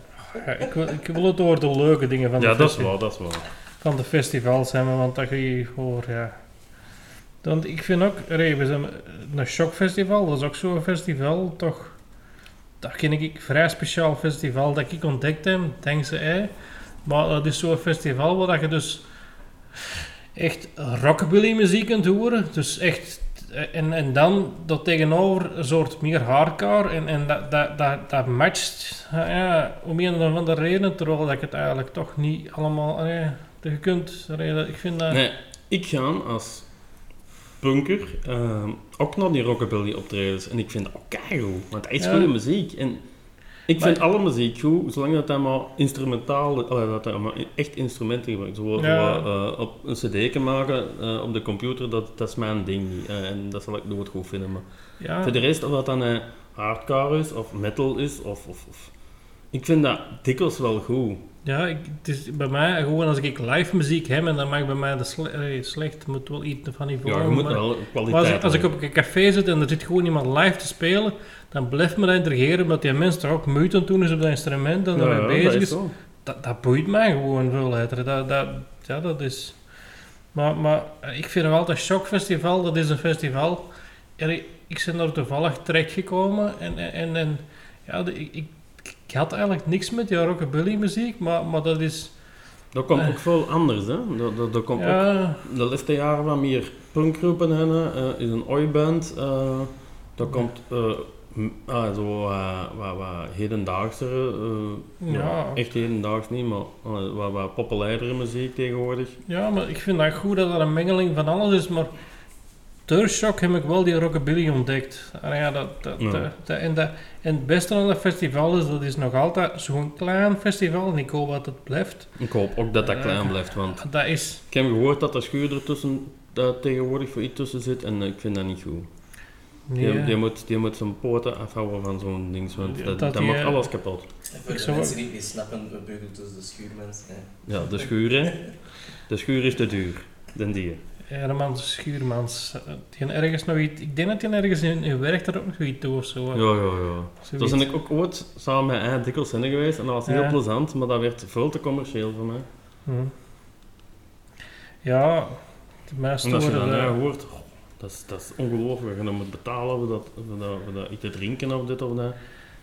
Ja, ik, wil, ik wil het over de leuke dingen van, Ja, de, dat is waar, dat is waar. van de festivals hebben, want dat je hoor, ja. Want ik vind ook, zijn een shockfestival, dat is ook zo'n festival, toch? Dat ken ik een vrij speciaal festival dat ik ontdekt heb, dankzij hij. Maar dat is zo'n festival waar dat je dus echt rockabilly muziek kunt horen. Dus echt, en, en dan dat tegenover een soort meer hardcore. En, en dat, dat, dat, dat matcht, ja, om een of andere reden, terwijl dat ik het eigenlijk toch niet allemaal, allee, je kunt, ik vind dat... Nee, ik ga als punker ehm, ook naar die rockabilly optredens. En ik vind dat ook keigoed, want dat is goede muziek. En ik Maar- vind alle muziek goed, zolang dat maar instrumentaal, allee, dat dat maar echt instrumenten gebruikt. Zo, Ja. zo, eh, op een cd kan maken eh, op de computer, dat, dat is mijn ding niet. Eh, en dat zal ik nooit goed vinden. Maar Ja, voor de rest, of dat dan eh, hardcore is, of metal is, of, of, of... Ik vind dat dikwijls wel goed. ja ik, het is bij mij gewoon als ik live muziek heb en dan mag bij mij de sle slecht, moet wel iets van niveau. Ja, je moet maar- wel kwaliteit als, ik, als ik hebben. op een café zit en er zit gewoon iemand live te spelen, dan blijft me dat intrigeren, omdat die mensen toch ook moeite aan doen is op dat instrument en daarmee ja, bezig dat is. Dat, dat boeit mij gewoon veel, hè. dat, dat, ja, dat is... Maar, maar eh, ik vind nog altijd Shock Festival, dat is een festival... En ik, ik ben daar toevallig terechtgekomen en, en, en, en ja, de- ik, ik, had eigenlijk niks met die rockabilly muziek, maar, maar dat is... Dat komt Eh. ook veel anders, hè. Dat, dat, dat komt ook de laatste jaren wat meer punkgroepen hebben, eh, is een oi-band. eh dat komt ah, zo wat, wat hedendaagse, ja. Ja. echt hedendaags niet, maar wat, wat populairdere muziek tegenwoordig. ja, maar ik vind dat goed dat er een mengeling van alles is, maar... Door Shock heb ik wel die rockabilly ontdekt. En, ja, dat, dat, Ja. dat- dat- en, dat, en het beste aan dat festival is, dat is nog altijd zo'n klein festival en ik hoop dat het blijft. Ik hoop ook dat dat Eh. klein blijft, want Dat is... ik heb gehoord dat er schuur ertussen uh, tegenwoordig voor iets tussen zit en eh, ik vind dat niet goed. Nee, Die, die, moet, die moet zijn poten afhouden van zo'n ding, want Ja, dat, dat dat die, maakt eh, alles kapot. En voor de mensen die het niet snappen, we beugelen tussen de schuurmens. hè. Ja, de schuur, hè. De schuur is te duur, den die. Hermans Schuurmans. Die ergens nog iets... Ik denk dat hij ergens in, in werkt er ook nog iets toe of zo. Ja, ja, ja. Zoiets. Toen ben ik ook ooit samen met hij dikwijls heen geweest en dat was heel Ja. plezant, maar dat werd veel te commercieel voor mij. Hm. Ja, de meeste En als je dan eh, hoort, oh, dat is, dat is ongelooflijk. Je moet betalen voor dat, voor, dat, voor dat iets te drinken of dit of dat.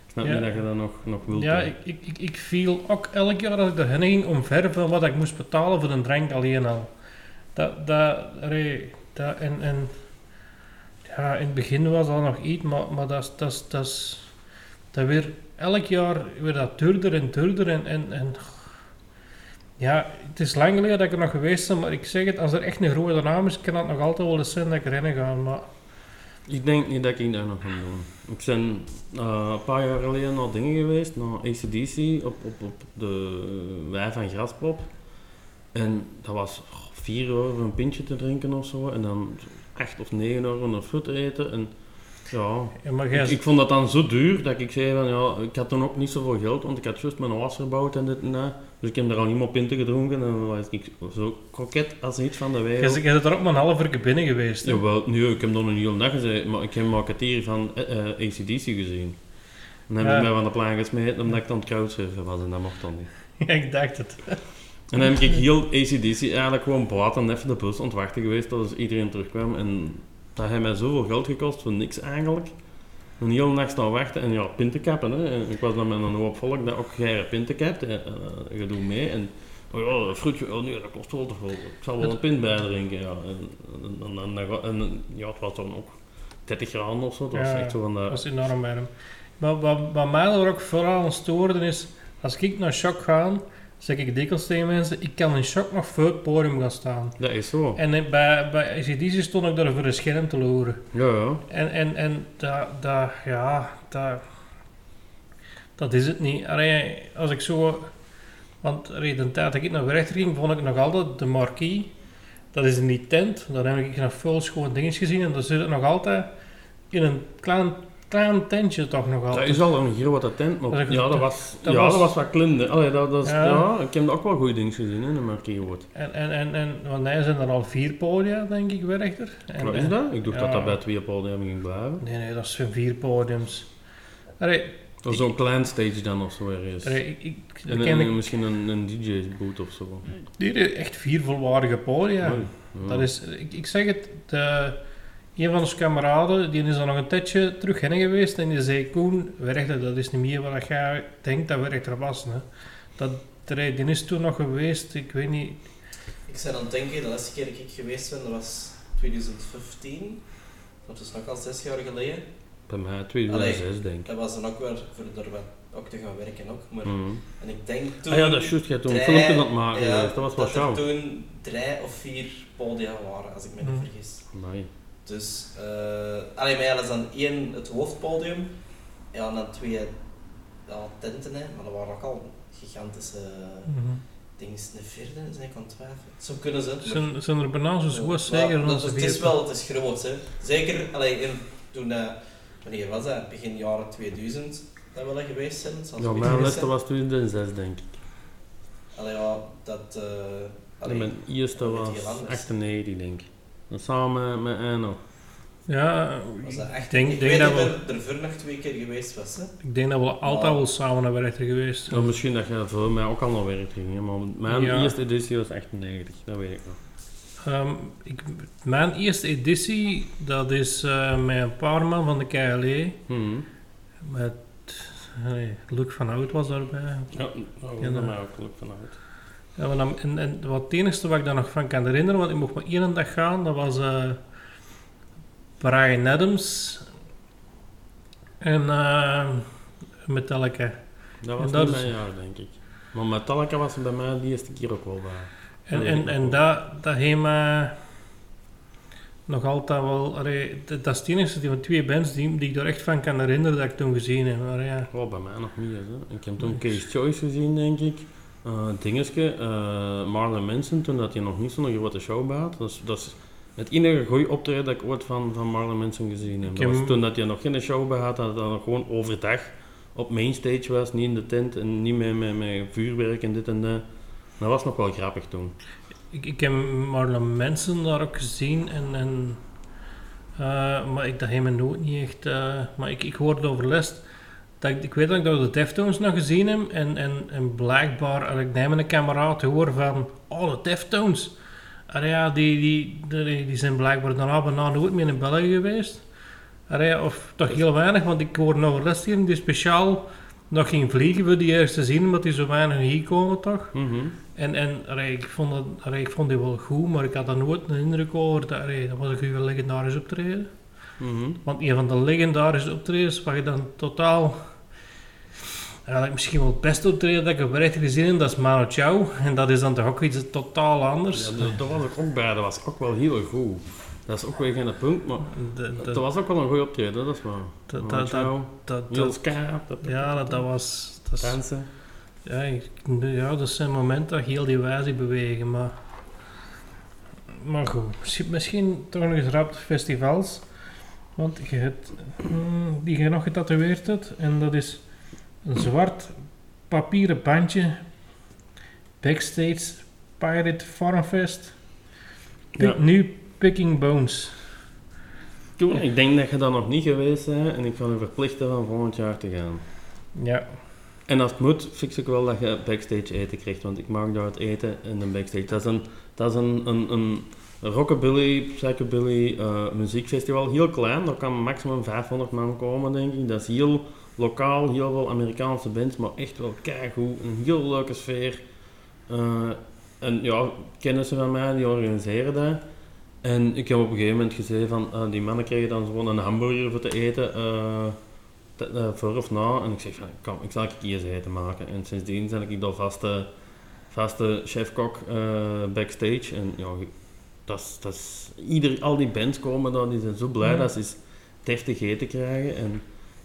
Ik snap Ja. niet dat je dat nog, nog wilt Ja, ik, ik, ik viel ook elk jaar dat ik erheen ging omver van wat ik moest betalen voor een drank alleen al. Dat, dat, dat, en, en ja, in het begin was dat nog iets, maar, maar dat dat dat dat weer, elk jaar weer dat duurder en duurder en, en, en ja, het is lang geleden dat ik er nog geweest ben, maar ik zeg het, als er echt een grote naam is, kan dat nog altijd wel eens zijn dat ik erin ga, maar Ik denk niet dat ik dat nog ga doen. Ik ben eh, een paar jaar geleden naar dingen geweest, naar ACDC op, op, op de wei van Graspop. En dat was 4 euro voor een pintje te drinken of zo. En dan 8 of 9 euro om een te eten. En ja, ja, maar jij ik, ik vond dat dan zo duur dat ik zei van ja, ik had toen ook niet zoveel geld, want ik had juist mijn was verbouwd en dit en dat. Dus ik heb er al niet meer pinten gedronken en was ik zo kroket als iets van de wereld. jij bent er ook maar een half uur binnen geweest. hè? Jawel, nee, ik heb nog een hele dag gezegd, maar ik heb een kwartier van eh, eh, ACDC gezien. En dan heb Ja. ik mij van de plan gesmeten omdat ik dan crowdsurfen was en dat mocht dan niet. Ja, ik dacht het. En dan heb ik heel ACDC eigenlijk gewoon buiten even de bus ontwachten geweest tot iedereen terugkwam. En dat heeft mij zoveel geld gekost voor niks eigenlijk. Een hele nacht staan wachten en ja, pinten kappen. Hè. En ik was dan met een hoop volk dat ook geire pinten kapt. En, eh, je doet mee en oh ja, een fruitje, oh nee, dat kost wel te veel. Ik zal wel een pint bijdrinken. Ja. En, en, en, en, en ja, het was dan ook 30 graden of zo. Het was echt zo van Dat de... was enorm warm. Maar wat, wat mij er ook vooral aan stoorde is, als ik naar shock ga, zeg ik dikwijls tegen mensen, ik kan in shock nog voor het podium gaan staan. Dat is zo. En eh, bij, bij ACDC stond ik daar voor een scherm te loeren. Ja, ja. En, en, en dat, dat, ja, dat, dat is het niet. Allee, als ik zo, want allee, de tijd dat ik naar rechter ging, vond ik nog altijd de marquee. Dat is in die tent, daar heb ik nog veel schoon dingen gezien en dat zit het nog altijd in een klein, klein tentje toch nog Dat altijd. is al een heel wat tent, maar Dat ja, dat was, dat ja, was- dat was wat klinder. Allee, dat, dat is, Ja. ja. ik heb ook wel goede dingen gezien in de Marquee-woord. En, en, en, en want wij zijn er al vier podia, denk ik, rechter. En, Wat is dat? Ik dacht ja. dat dat bij twee podium ging blijven. Nee, nee, dat zijn vier podiums. Allee, Of zo'n klein stage dan of zo ergens. Allee, ik, ik, En, ken en ik- misschien een, een DJ-boot of zo. hier echt vier volwaardige podia. Mooi. Ja. Dat is, ik, ik zeg het, de, een van onze kameraden, die is er nog een tijdje terug heen geweest en die zei, Koen, werkte, dat is niet meer wat jij denkt dat werkt er was. Hè. Dat, die die is toen nog geweest, ik weet niet, Ik ben aan het denken, de laatste keer dat ik geweest ben, dat was 2015. Dat is nog al zes jaar geleden. Bij mij 2006 denk ik. Dat was dan ook weer voor er wat ook te gaan werken ook. Maar, Mhm. En ik denk toen... Ah ja, dat is juist. Je hebt toen een drie- filmpje aan het maken ja. Dat was wel er show. toen drie of vier podia waren, als ik me niet Mhm. vergis. Nee. Dus, eh allee, maar ja, dat is dan één, het hoofdpodium. Ja, en dan twee ja, tenten, hè, maar dat waren ook al gigantische mhm. dingen. Een vierde, is ik aan het. Zo kunnen ze. zijn, zijn er bijna zo goed zeker dat- onze het is wel, het is groot, hè. Zeker, allee, in, toen, eh, wanneer was dat? Begin jaren 2000 dat we er geweest zijn. Ja, mijn laatste zijn. was 2006 denk ik. Allee, ja, dat... eh allee, mijn eerste was heel anders. 98 denk ik. En samen met Anno. Ja, was dat echt... ik denk, ik denk weet dat dat we, er, er voor nog twee keer geweest was, hè. ik denk dat we altijd wel samen naar werken geweest. Ja, misschien dat je voor mij ook al naar werk ging, maar mijn Ja. eerste editie was 98, dat weet ik nog. Ehm, ik, mijn eerste editie, dat is eh, met een paar man van de KLE. Mhm. Met nee, Luc van Hout was daarbij. Ja, dat was Ja, bij dat- mij ook geluk vanuit. Ja, en, en wat het enige wat ik daar nog van kan herinneren, want ik mocht maar één dag gaan, dat was eh Brian Adams en eh Metallica. Dat was En dat is- mijn jaar denk ik. Maar Metallica was bij mij de eerste keer ook wel bij. En, Dat weet en, en wel. dat, dat heeft me nog altijd wel... allee, dat, dat is het enige die van twee bands die, die ik er echt van kan herinneren dat ik toen gezien heb. Maar ja, Oh, bij mij nog niet. Hè. Ik heb toen. Case Choice gezien, denk ik. Eh dingetje, eh Marlon Manson, toen dat hij nog niet zo'n grote show had. Dat is, dat is het enige goede optreden dat ik ooit van, van Marlon Manson gezien heb. Dat was toen dat hij nog geen show had, dat hij nog gewoon overdag op mainstage was, niet in de tent en niet met, met, met vuurwerk en dit en dat. Dat was nog wel grappig toen. ik, ik heb Marlon Manson daar ook gezien en... en eh, maar ik, heeft me nooit niet echt... maar ik, ik hoorde over les... Dat ik, ik weet dat ik de Deftones nog gezien heb en, en, en blijkbaar, als ik neem een kameraad hoor van... Oh, de Deftones! Allee, ja, die, die, die, die zijn blijkbaar daarna bijna nooit meer in België geweest. Allee, of toch heel weinig, want ik hoorde over les hier die speciaal nog ging vliegen voor die eerst te zien, omdat die zo weinig hier komen toch. Mhm. En, en allee, ik, vond dat, allee, ik vond die wel goed, maar ik had daar nooit een indruk over dat, allee, dat was een legendarisch optreden. Mhm. Want een van de legendarische optredens, waar je dan totaal... Eigenlijk misschien wel het beste optreden dat ik heb echt gezien heb, dat is Mano Chao. En dat is dan toch ook iets totaal anders. Ja, dat, was ik ook bij, dat was ook wel heel goed. Dat is ook weer geen punt, maar De- de- dat was ook wel een goed optreden, dat is waar. dat- dat- dat- dat- Ja, dat, dat was... Dat is, dansen. ja, ik- ja, dat zijn momenten dat je heel die wijze bewegen, maar... Maar goed, misschien- misschien toch nog eens rap festivals. Want je hebt, mm, die je nog getatoeëerd hebt, en dat is een zwart papieren bandje. Backstage Pirate Farmfest. Ja. Nu Picking Bones. Toen, ik denk dat je daar nog niet geweest bent en ik ga je verplichten van volgend jaar te gaan. Ja, En als het moet, fix ik wel dat je backstage eten krijgt, want ik maak daar het eten in de backstage. Dat is een, dat is een, een, een rockabilly, psychobilly eh, muziekfestival, heel klein, daar kan maximum 500 man komen denk ik. Dat is heel lokaal, heel veel Amerikaanse bands, maar echt wel keigoed, een heel leuke sfeer. Eh, en ja, kennissen van mij die organiseren dat. En ik heb op een gegeven moment gezegd van, eh, die mannen krijgen dan gewoon een hamburger voor te eten. eh, te- voor of na. En ik zeg van, kom, ik zal ik eens eten maken. En sindsdien ben ik daar vaste, vaste chef-kok backstage. En ja, dat is, dat ieder, al die bands komen daar, die zijn zo blij Ja. dat ze eens deftig eten krijgen. En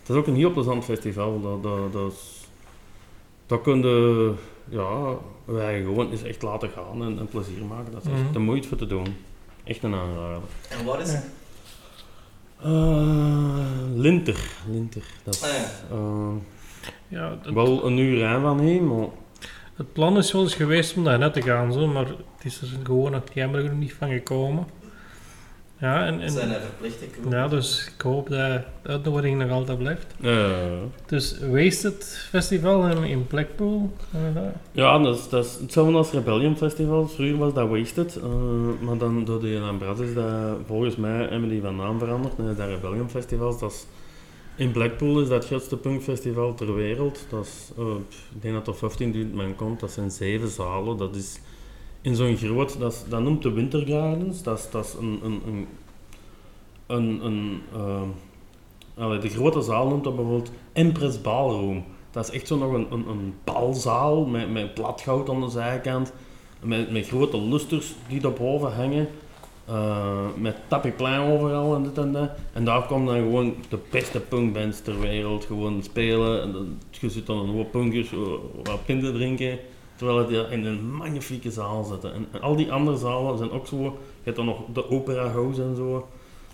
het is ook een heel plezant festival. Dat, dat, dat, is- dat kun je, ja, wij gewoon eens echt laten gaan en, en plezier maken. Dat is echt Mhm. de moeite voor te doen. Echt een aanrader. En waar is het? Eh, Linter. Linter. Dat is Ah, ja. eh, ja het, wel een uur rijden van heen, maar het plan is wel eens geweest om daar net te gaan, zo, maar het is er gewoon nog jammer genoeg niet van gekomen. Ja, en, Dat en, zijn er ja, dus ik hoop dat de uitnodiging nog altijd blijft. Eh, Dus Wasted Festival in, in Blackpool. inderdaad. ja, dat is, dat is hetzelfde als Rebellion Festivals. Vroeger was dat Wasted, eh, maar dan door de Lambras is dat, volgens mij hebben die van naam veranderd naar dat Rebellion Festivals. Dat is, in Blackpool is dat het grootste punkfestival ter wereld. Dat is, eh, ik denk dat er 15.000 man komt, dat zijn zeven zalen. Dat is in zo'n groot, dat, noemt de Winter Gardens. Dat is, dat is een, een, een, een, een ehm, de grote zaal noemt dat bijvoorbeeld Empress Ballroom. Dat is echt zo nog een, een, een balzaal met, met platgoud aan de zijkant. Met, met grote lusters die daarboven hangen. eh, met tapiplein overal en dit en dat. En daar komen dan gewoon de beste punkbands ter wereld gewoon spelen. En je zit dan een hoop punkers eh, wat pinten drinken. Terwijl het hier in een magnifieke zaal zitten. En, en al die andere zalen zijn ook zo. Je hebt dan nog de Opera House en zo.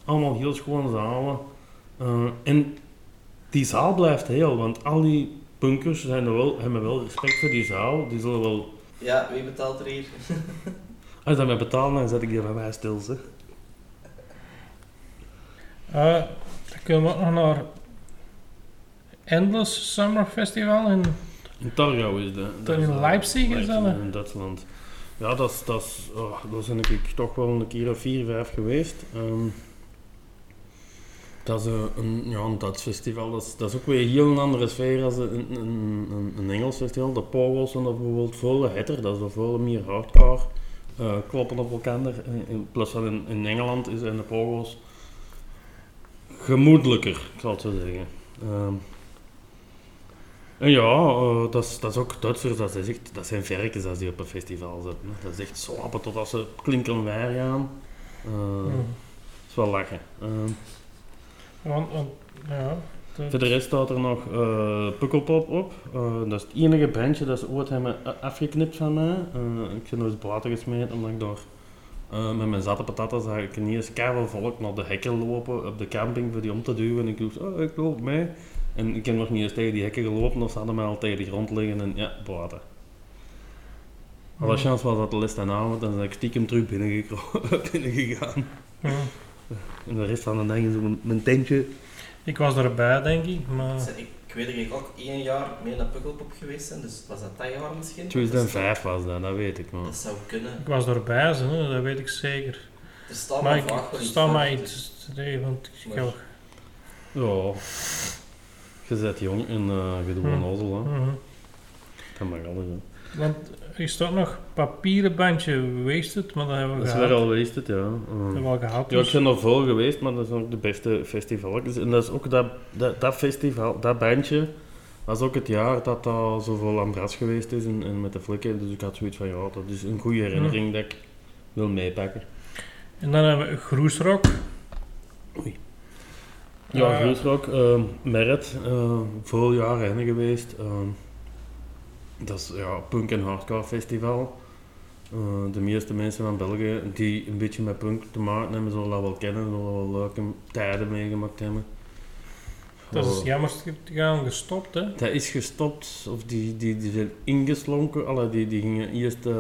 Allemaal heel schone zalen. Eh, en die zaal blijft heel, want al die punkers zijn er wel, hebben wel respect voor die zaal. Die zullen wel. Ja, wie betaalt er hier? Als dat mij betalen, dan zet ik die bij mij stil. Zeg. Ah, dan kunnen we ook nog naar Endless Summer Festival in In Targau is dat. dat in eh, Leipzig is dat? In Duitsland. Ja, dat is, dat is, oh, daar ben ik toch wel een keer of vier, vijf geweest. Ehm, dat is eh, een, ja, een Duits festival. Dat is, dat is ook weer heel een andere sfeer als een, een, een, Engels festival. De Pogos zijn er bijvoorbeeld veel hetter, dat is veel meer hardcore. eh, kloppen op elkaar. In, plus van in, in Engeland is in de Pogos gemoedelijker, ik zal het zo zeggen. Ehm, en ja, eh, dat, is, dat is ook Duitsers, dat, is echt, dat zijn verkens als die op een festival zitten. hè. Dat is echt slapen totdat ze klinken weer gaan. Eh, Hmm. Dat is wel lachen. Eh, Want, want, ja, de- voor de rest staat er nog eh Pukkelpop op. Dat is het enige bandje dat ze ooit hebben afgeknipt van mij. Ik ben nooit platen gesmeed omdat ik daar met mijn zatte patatas zag ik niet eens keihard volk naar de hekken lopen op de camping voor die om te duwen. En ik dacht, oh, ik loop mee. En ik heb nog niet eens tegen die hekken gelopen of ze hadden mij al tegen de grond liggen en ja, platen. Alle Hmm. chance was dat de les avond, dan ben ik stiekem terug binnengegaan. Hmm. En de rest van de dag is mijn, mijn tentje. Ik was erbij, denk ik, maar Ik, ik weet dat ik ook één jaar mee naar Pukkelpop geweest ben, dus was dat dat jaar misschien? 2005 was dat, dat weet ik maar. Dat zou kunnen. ik was erbij, zo, hè, dat weet ik zeker. Er staat Maar maar ik vaak wel iets sta van, maar dus- iets want ik Maar- ga... Ja. Je bent jong en eh je doet een ozel. Dat mag alles, hè. Want er staat nog papieren bandje Wasted, maar dat hebben we Dat is gehad. weer al geweest, het, ja. Dat hebben we al gehad. Ja, ik dus- ben er veel geweest, maar dat is ook de beste festival. Dus- En dat is ook dat, dat, dat festival, dat bandje, was ook het jaar dat daar zoveel ambras geweest is en, en met de flikken. Dus ik had zoiets van, ja, dat is een goede herinnering dat ik wil meepakken. En dan hebben we Groesrock. Oei. Ja, Groesrock, uh, Merit, eh veel jaren heen geweest. ehm, dat is ja, punk en hardcore festival. Eh, de meeste mensen van België die een beetje met punk te maken hebben, zullen dat wel kennen, zullen wel leuke tijden meegemaakt hebben. Dat is Oh, jammer gaan gestopt, hè. dat is gestopt, of die, die, die zijn ingeslonken. Allee, die, die gingen eerst eh,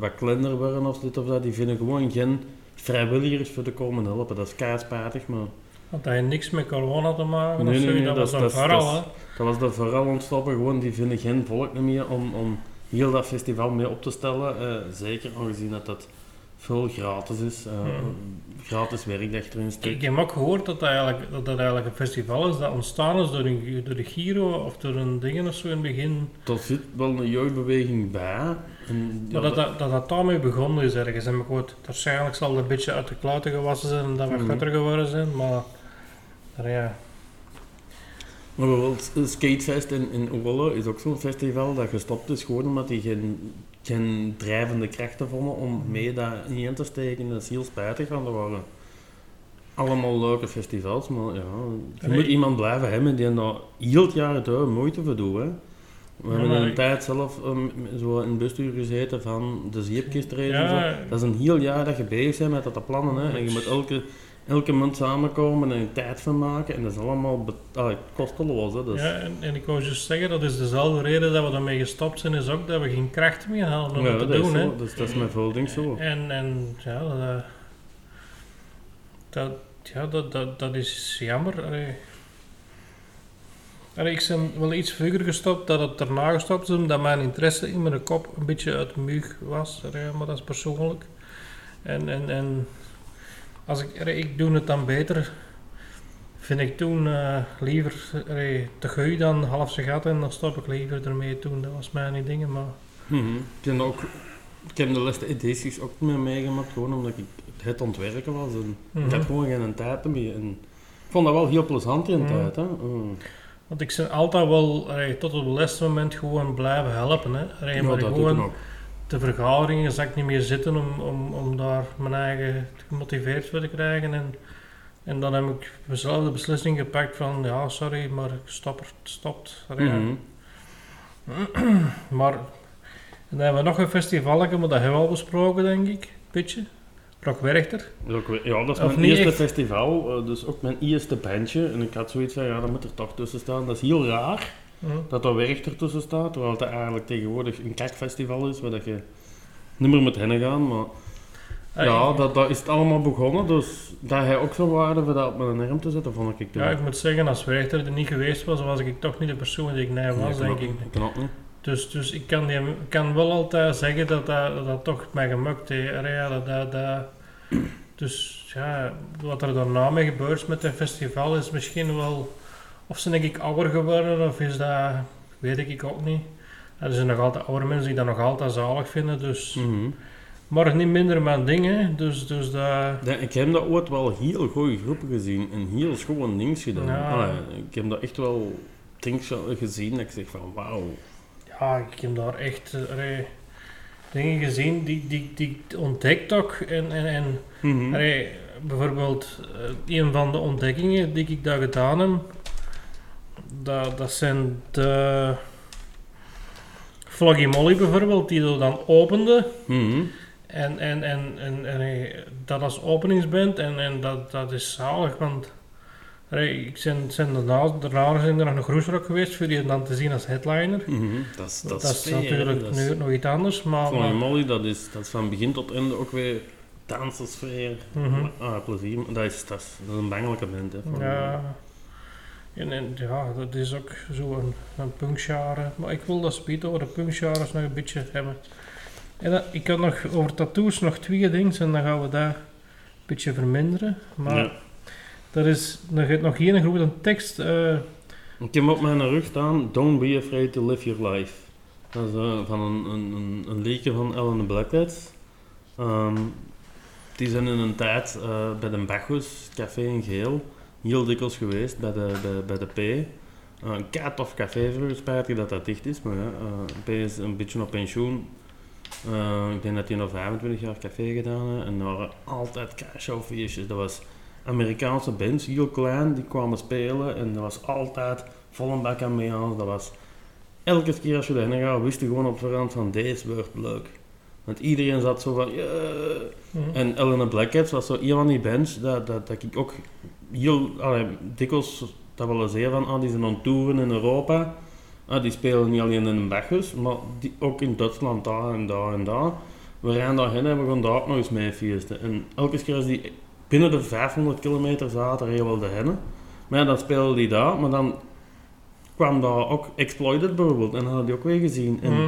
wat kleiner worden of dit of dat. Die vinden gewoon geen vrijwilligers voor te komen helpen. Dat is kaarspatig, maar Want dat heeft niks met corona te maken Nee, of nee, zo. nee, dat, dat was dat verhaal, dat dat was er vooral ontstoppen. Gewoon, die vinden geen volk meer om, om heel dat festival mee op te stellen. Eh, zeker aangezien dat dat veel gratis is. eh, Hmm. Gratis werk dat erin Ik steekt. heb ook gehoord dat dat eigenlijk, dat dat eigenlijk een festival is dat ontstaan is door, een, door de Giro of door een dingen of zo in het begin. Er zit wel een jeugdbeweging bij. En, ja, Maar dat dat, dat dat daarmee begonnen is ergens. En ik waarschijnlijk zal het een beetje uit de kluiten gewassen zijn en dat we groter geworden zijn, maar... maar ja, Maar bijvoorbeeld eh, Skatefest in, in is ook zo'n festival dat gestopt is gewoon omdat die geen, geen drijvende krachten vonden om mee dat in te steken. Dat is heel spijtig, want er waren allemaal leuke festivals, maar ja, je moet iemand blijven hebben die daar heel het jaar door moeite voor doet. Hè. We hebben een ik- tijd zelf um, zo in het bestuur gezeten van de zo. ja Dat is een heel jaar dat je bezig bent met dat te plannen. Hè. En je moet elke, elke maand samenkomen en er tijd van maken. En dat is allemaal allee, kosteloos. Hè. Dus, ja, en, en ik wou juist zeggen, dat is dezelfde reden dat we daarmee gestopt zijn, is ook dat we geen kracht meer hadden om ja, het te dat is doen. zo. Hè. Dus dat is met veel dingen zo. En, en ja, dat, eh, dat, ja, dat, dat, dat is jammer. Allee. Allee, ik ben wel iets vroeger gestopt dat het daarna gestopt is, omdat mijn interesse in mijn kop een beetje uit de muug was. Allee, maar dat is persoonlijk. En, en, en als ik, ik doe het dan beter, vind ik toen eh, liever te geu dan half ze gat en dan stop ik liever ermee toen. Dat was mijn dingen, maar... Mhm. Ik heb ook, ik heb de laatste edities ook meer meegemaakt, gewoon omdat ik het ontwerken was. En Ik Mhm. had gewoon geen tijd meer. En ik vond dat wel heel plezant in Mhm. tijd. Hè. Mm. Want ik ben altijd wel, allee, tot op het laatste moment gewoon blijven helpen. Hè. Allee, Ja, maar gewoon ook. de vergaderingen zag ik niet meer zitten om, om, om daar mijn eigen gemotiveerd te krijgen. En, en dan heb ik mezelf de beslissing gepakt van, ja sorry, maar ik stop, er- stopt. Mhm. Maar dan hebben we nog een festival, maar dat hebben we al besproken denk ik, beetje. Rock Werchter. Dat is ook weer- Ja, dat is Of mijn eerste echt? festival, eh, dus ook mijn eerste bandje. En ik had zoiets van, ja, dat moet er toch tussen staan. Dat is heel raar Mhm. dat er werk ertussen staat, terwijl het eigenlijk tegenwoordig een kijkfestival is, waar dat je niet meer moet heen gaan. Maar ja, Ah, dat, dat is het allemaal begonnen, dus dat hij ook zo waarde voor dat op mijn arm te zetten, vond ik toen. Ja, ik moet zeggen, als Werchter er niet geweest was, was ik toch niet de persoon die ik nee Nee, was, kan denk ik. ook niet. Dus, dus ik kan, die, kan wel altijd zeggen dat dat, dat, toch mij gemukt heeft. Ja, dat, dat, dat, dus ja, wat er daarna mee gebeurt met het festival is misschien wel... Of zijn ik ouder geworden, of is dat... Weet ik ook niet. Er zijn nog altijd oude mensen die dat nog altijd zalig vinden, dus... Mhm. Maar niet minder mijn dingen, dus, dus dat... Ja, ik heb dat ooit wel heel goede groepen gezien en heel schoon dings gedaan. Ja. Allee, ik heb dat echt wel things gezien dat ik zeg van wauw. Ja, ik heb daar echt eh, allee, dingen gezien die, die, die ik ontdekt ook. En, en, en Mhm. allee, bijvoorbeeld eh, een van de ontdekkingen die ik daar gedaan heb, dat, dat zijn de Floggy Molly bijvoorbeeld, die er dan opende. Mhm. En, en, en, en, en eh, dat als openingsband en, en dat, dat is zalig, want ik zijn, zijn daarna, daarna zijn er nog een groesrock geweest voor die dan te zien als headliner. Mhm. Dat is, Dat, dat is natuurlijk dat is- nu nog iets anders, maar... Van maar- Molly, dat is, dat is van begin tot einde ook weer dansersfeer. Mhm. Ah, plezier. Dat is, dat is, dat is een bangelijke band. Hè, van- Ja. En, en ja, dat is ook zo'n een punkgenre. Maar ik wil dat speed over de punkgenres nog een beetje hebben. En dan, ik had nog over tattoos nog twee dingen en dan gaan we daar een beetje verminderen. Maar Ja. er is nog, nog geen grote tekst. eh, Ik heb op mijn rug staan, Don't be afraid to live your life. Dat is eh, van een, een, een, een liedje van Ellen Blackheads. Ehm, die zijn in een tijd eh, bij de Bacchus, café in Geel, heel dikwijls geweest bij de, bij, bij de P. Eh, een keitof café vroeger, spijtig dat dat dicht is, maar ja, P is een beetje op pensioen. Eh, ik denk dat hij nog 25 jaar café gedaan heeft en er waren altijd feestjes. Dat was Amerikaanse bands, heel klein, die kwamen spelen en dat was altijd vol een bak aan. Dat was elke keer als je daarheen gaat, wist je gewoon op voorhand van deze wordt leuk. Want iedereen zat zo van, yeah. mhm. En Elena Blackheads was zo een van die bands dat, dat, dat ik ook heel allee, dikwijls dat wel eens van, ah, die zijn aan toeren in Europa. Ah, die spelen niet alleen in een Bacchus, maar die, ook in Duitsland, daar en daar en daar. We rijden daarheen en we gaan daar ook nog eens mee feesten. En elke keer als die binnen de 500 kilometer zaten, reden we wel de hennen. Maar ja, dan speelden die daar, maar dan kwam daar ook Exploited bijvoorbeeld. En dat had die ook weer gezien. En Mhm.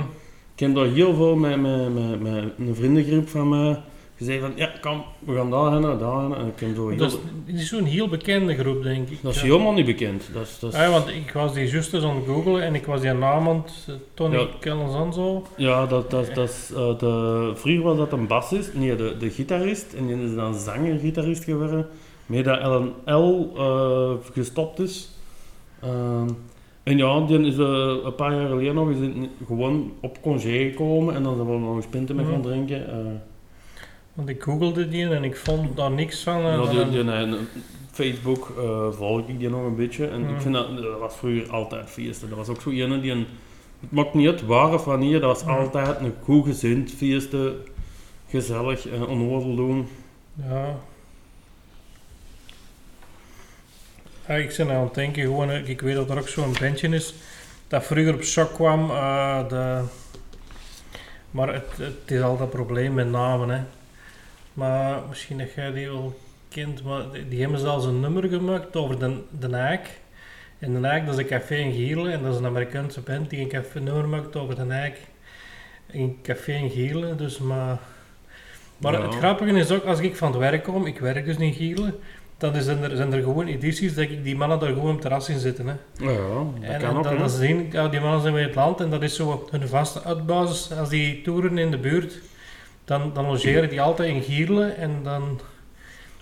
ik heb daar heel veel met, met, met, met een vriendengroep van mij gezegd van, ja, kom, we gaan daar heen, daar. En ik heb zo heel... Dat is, is zo'n heel bekende groep, denk ik. Dat is helemaal niet bekend. Dat is, dat is- Ja, want ik was die juist eens aan het googlen en ik was die naam aan het, eh, Tony Ja. Ja, dat, dat, dat is, eh, de, vroeger was dat een bassist, nee, de, de gitarist. En die is dan zanger-gitarist geworden. Mee dat LNL eh gestopt is. Ehm, en ja, die is een paar jaar geleden nog eens gewoon op congé gekomen. En dan zijn we nog eens pinten mee gaan Mhm. drinken. Want ik googelde die en ik vond daar niks van. eh, ja, die, die, Facebook eh, volg ik die nog een beetje. En ik vind dat, dat was vroeger altijd feesten. Dat was ook zo ene die een... Het maakt niet uit waar of wanneer, dat was Mhm. altijd een goed gezind feesten. Gezellig, en onnozel doen. Ja. Ja, ik ben aan het denken, gewoon, eh, ik weet dat er ook zo'n bandje is dat vroeger op shock kwam. eh, de, maar het, het is altijd een probleem met namen. Hè. Maar misschien dat jij die wel kent, maar die, hebben zelfs een nummer gemaakt over de, de Haak. En de Haak, dat is een café in Gierle. En dat is een Amerikaanse band die een café nummer maakt over de Haak. Een café in Gierle, dus maar... Maar Ja. het grappige is ook, als ik van het werk kom, ik werk dus in Gierle, dan is er, zijn er gewoon edities dat ik die mannen daar gewoon op het terras in zitten. Hè. Ja, dat En kan ook, dan, dan zien, ja, die mannen zijn weer het land en dat is zo hun vaste uitbasis. Als die toeren in de buurt, dan, dan logeren die altijd in Gierle en dan...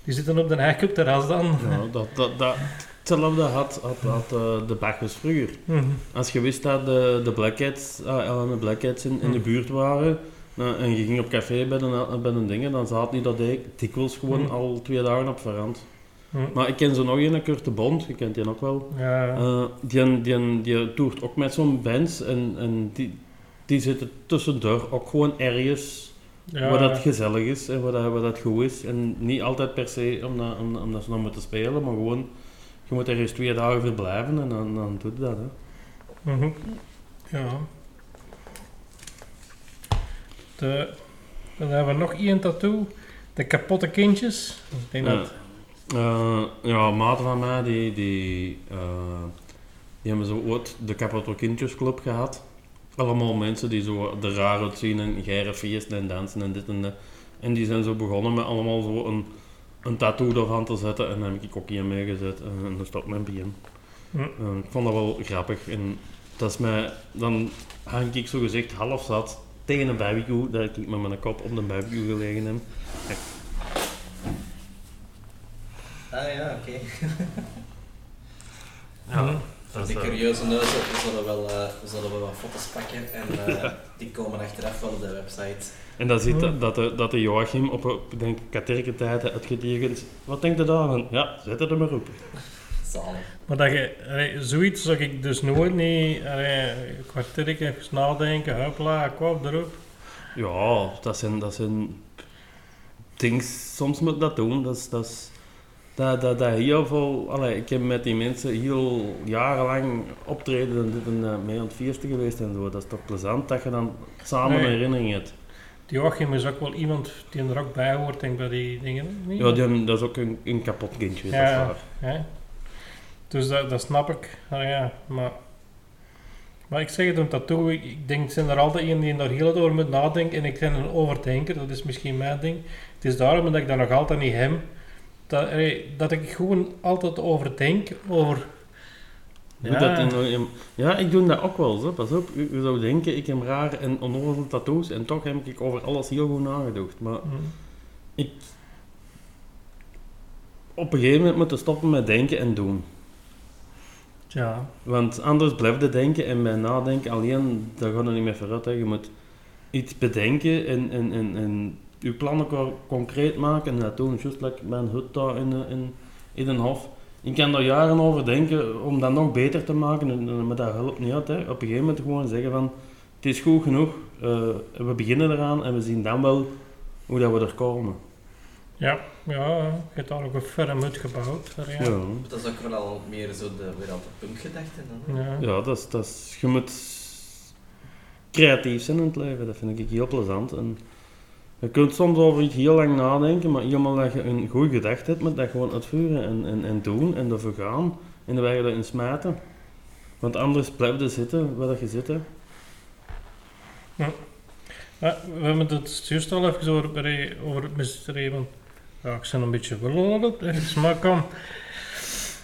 Die zitten op de terras dan. Ja, dat, dat, dat, hetzelfde had, had, had eh, de Bacchus vroeger. Mhm. Als je wist dat de, de Blackheads, ah, de Blackheads in, in de Hmm. buurt waren, nou, en je ging op café bij de, bij de dingen, dan zaten die dat dik- dikwijls gewoon Hmm. al twee dagen op verand. Mhm. Maar ik ken zo nog een, Kurt de Bond, je kent die ook wel. Ja, Eh, die, die, die toert ook met zo'n bands en, en die, die zitten tussendoor ook gewoon ergens ja, waar dat gezellig is en waar dat, waar dat goed is. En niet altijd per se omdat, om, omdat ze nog moeten spelen, maar gewoon, je moet ergens twee dagen verblijven en dan, dan doe je dat. Hè. Mhm. Ja. De, dan hebben we nog één tattoo. De kapotte kindjes. Ik denk Ja. dat... Eh, ja, maten van mij, die, die, eh, die hebben zo ooit de Capital Kindjesclub gehad. Allemaal mensen die zo er raar uitzien en geren feesten en dansen en dit en dat. En die zijn zo begonnen met allemaal zo een, een tattoo ervan te zetten. En dan heb ik ook hier meegezet en, en dan staat mijn begin. Hm. Eh, ik vond dat wel grappig. En dat is mij, dan hang ik zo gezegd half zat tegen een barbecue, dat ik met mijn kop op de barbecue gelegen heb. Ah ja, oké. Mhm. Voor die curieuze neuzen we zullen, wel, eh, we zullen wel wat foto's pakken en eh, die komen achteraf wel op de website. En dan ziet Hmm. dat, dat, de, dat de Joachim op, op denk, katerkentijden uitgetekend Wat denkt je daarvan? Ja, zet het er maar op. Zalig. Maar dat je, allee, zoiets zou ik dus nooit niet, een kwartiertje even nadenken, hopla, kwam erop. Ja, dat zijn, dat zijn dingen, soms moet dat doen. Dat is, dat is, dat, dat, dat heel veel, allee, ik heb met die mensen heel jarenlang optreden en dit en dat mee aan het feesten geweest en zo. Dat is toch plezant dat je dan samen Nee. een herinnering hebt. Die Joachim is ook wel iemand die er ook bij hoort, denk ik, bij die dingen. Niet? Ja, die, dat is ook een, een kapot kindje, dat is Ja. waar. Hè? Dus dat, dat snap ik. Ah, ja, maar, maar ik zeg het, een tattoo, ik, denk, zijn er altijd een die daar heel door moet nadenken en ik ben een overdenker, dat is misschien mijn ding. Het is daarom dat ik dat nog altijd niet heb, dat, dat ik gewoon altijd overdenk over... Ja. dat in- ja, ik doe dat ook wel. Zo. Pas op, je, zou denken, ik heb rare en onnozele tattoos en toch heb ik over alles heel goed nagedacht. Maar Hm. ik... Op een gegeven moment moeten stoppen met denken en doen. Ja, Want anders blijf je denken en bij nadenken alleen, daar gaat het niet meer vooruit. Hè. Je moet iets bedenken en, en, en, en je plannen co- concreet maken en dat doen. Juist like mijn hut daar in, eh, in, in een hof. Ik kan daar jaren over denken om dat nog beter te maken, en, maar dat helpt niet uit. Hè. Op een gegeven moment gewoon zeggen van, het is goed genoeg, eh, we beginnen eraan en we zien dan wel hoe dat we er komen. ja, ja, je hebt daar ook een ferm uitgebouwd. Ja. Ja, Ja. Dat is ook wel al meer zo de, weer al de punkgedachte dan. hè? Ja. ja dat is, dat is, je moet creatief zijn in het leven, dat vind ik heel plezant. En je kunt soms over iets heel lang nadenken, maar eenmaal dat je een goede gedachte hebt, moet dat gewoon uitvoeren en, en, en doen en ervoor gaan en de weg erin smijten. Want anders blijf je zitten waar je zit. hè. Ja, we hebben het juist al even over, het mysterie, ja, ik ben een beetje verloren, ergens, maar kom.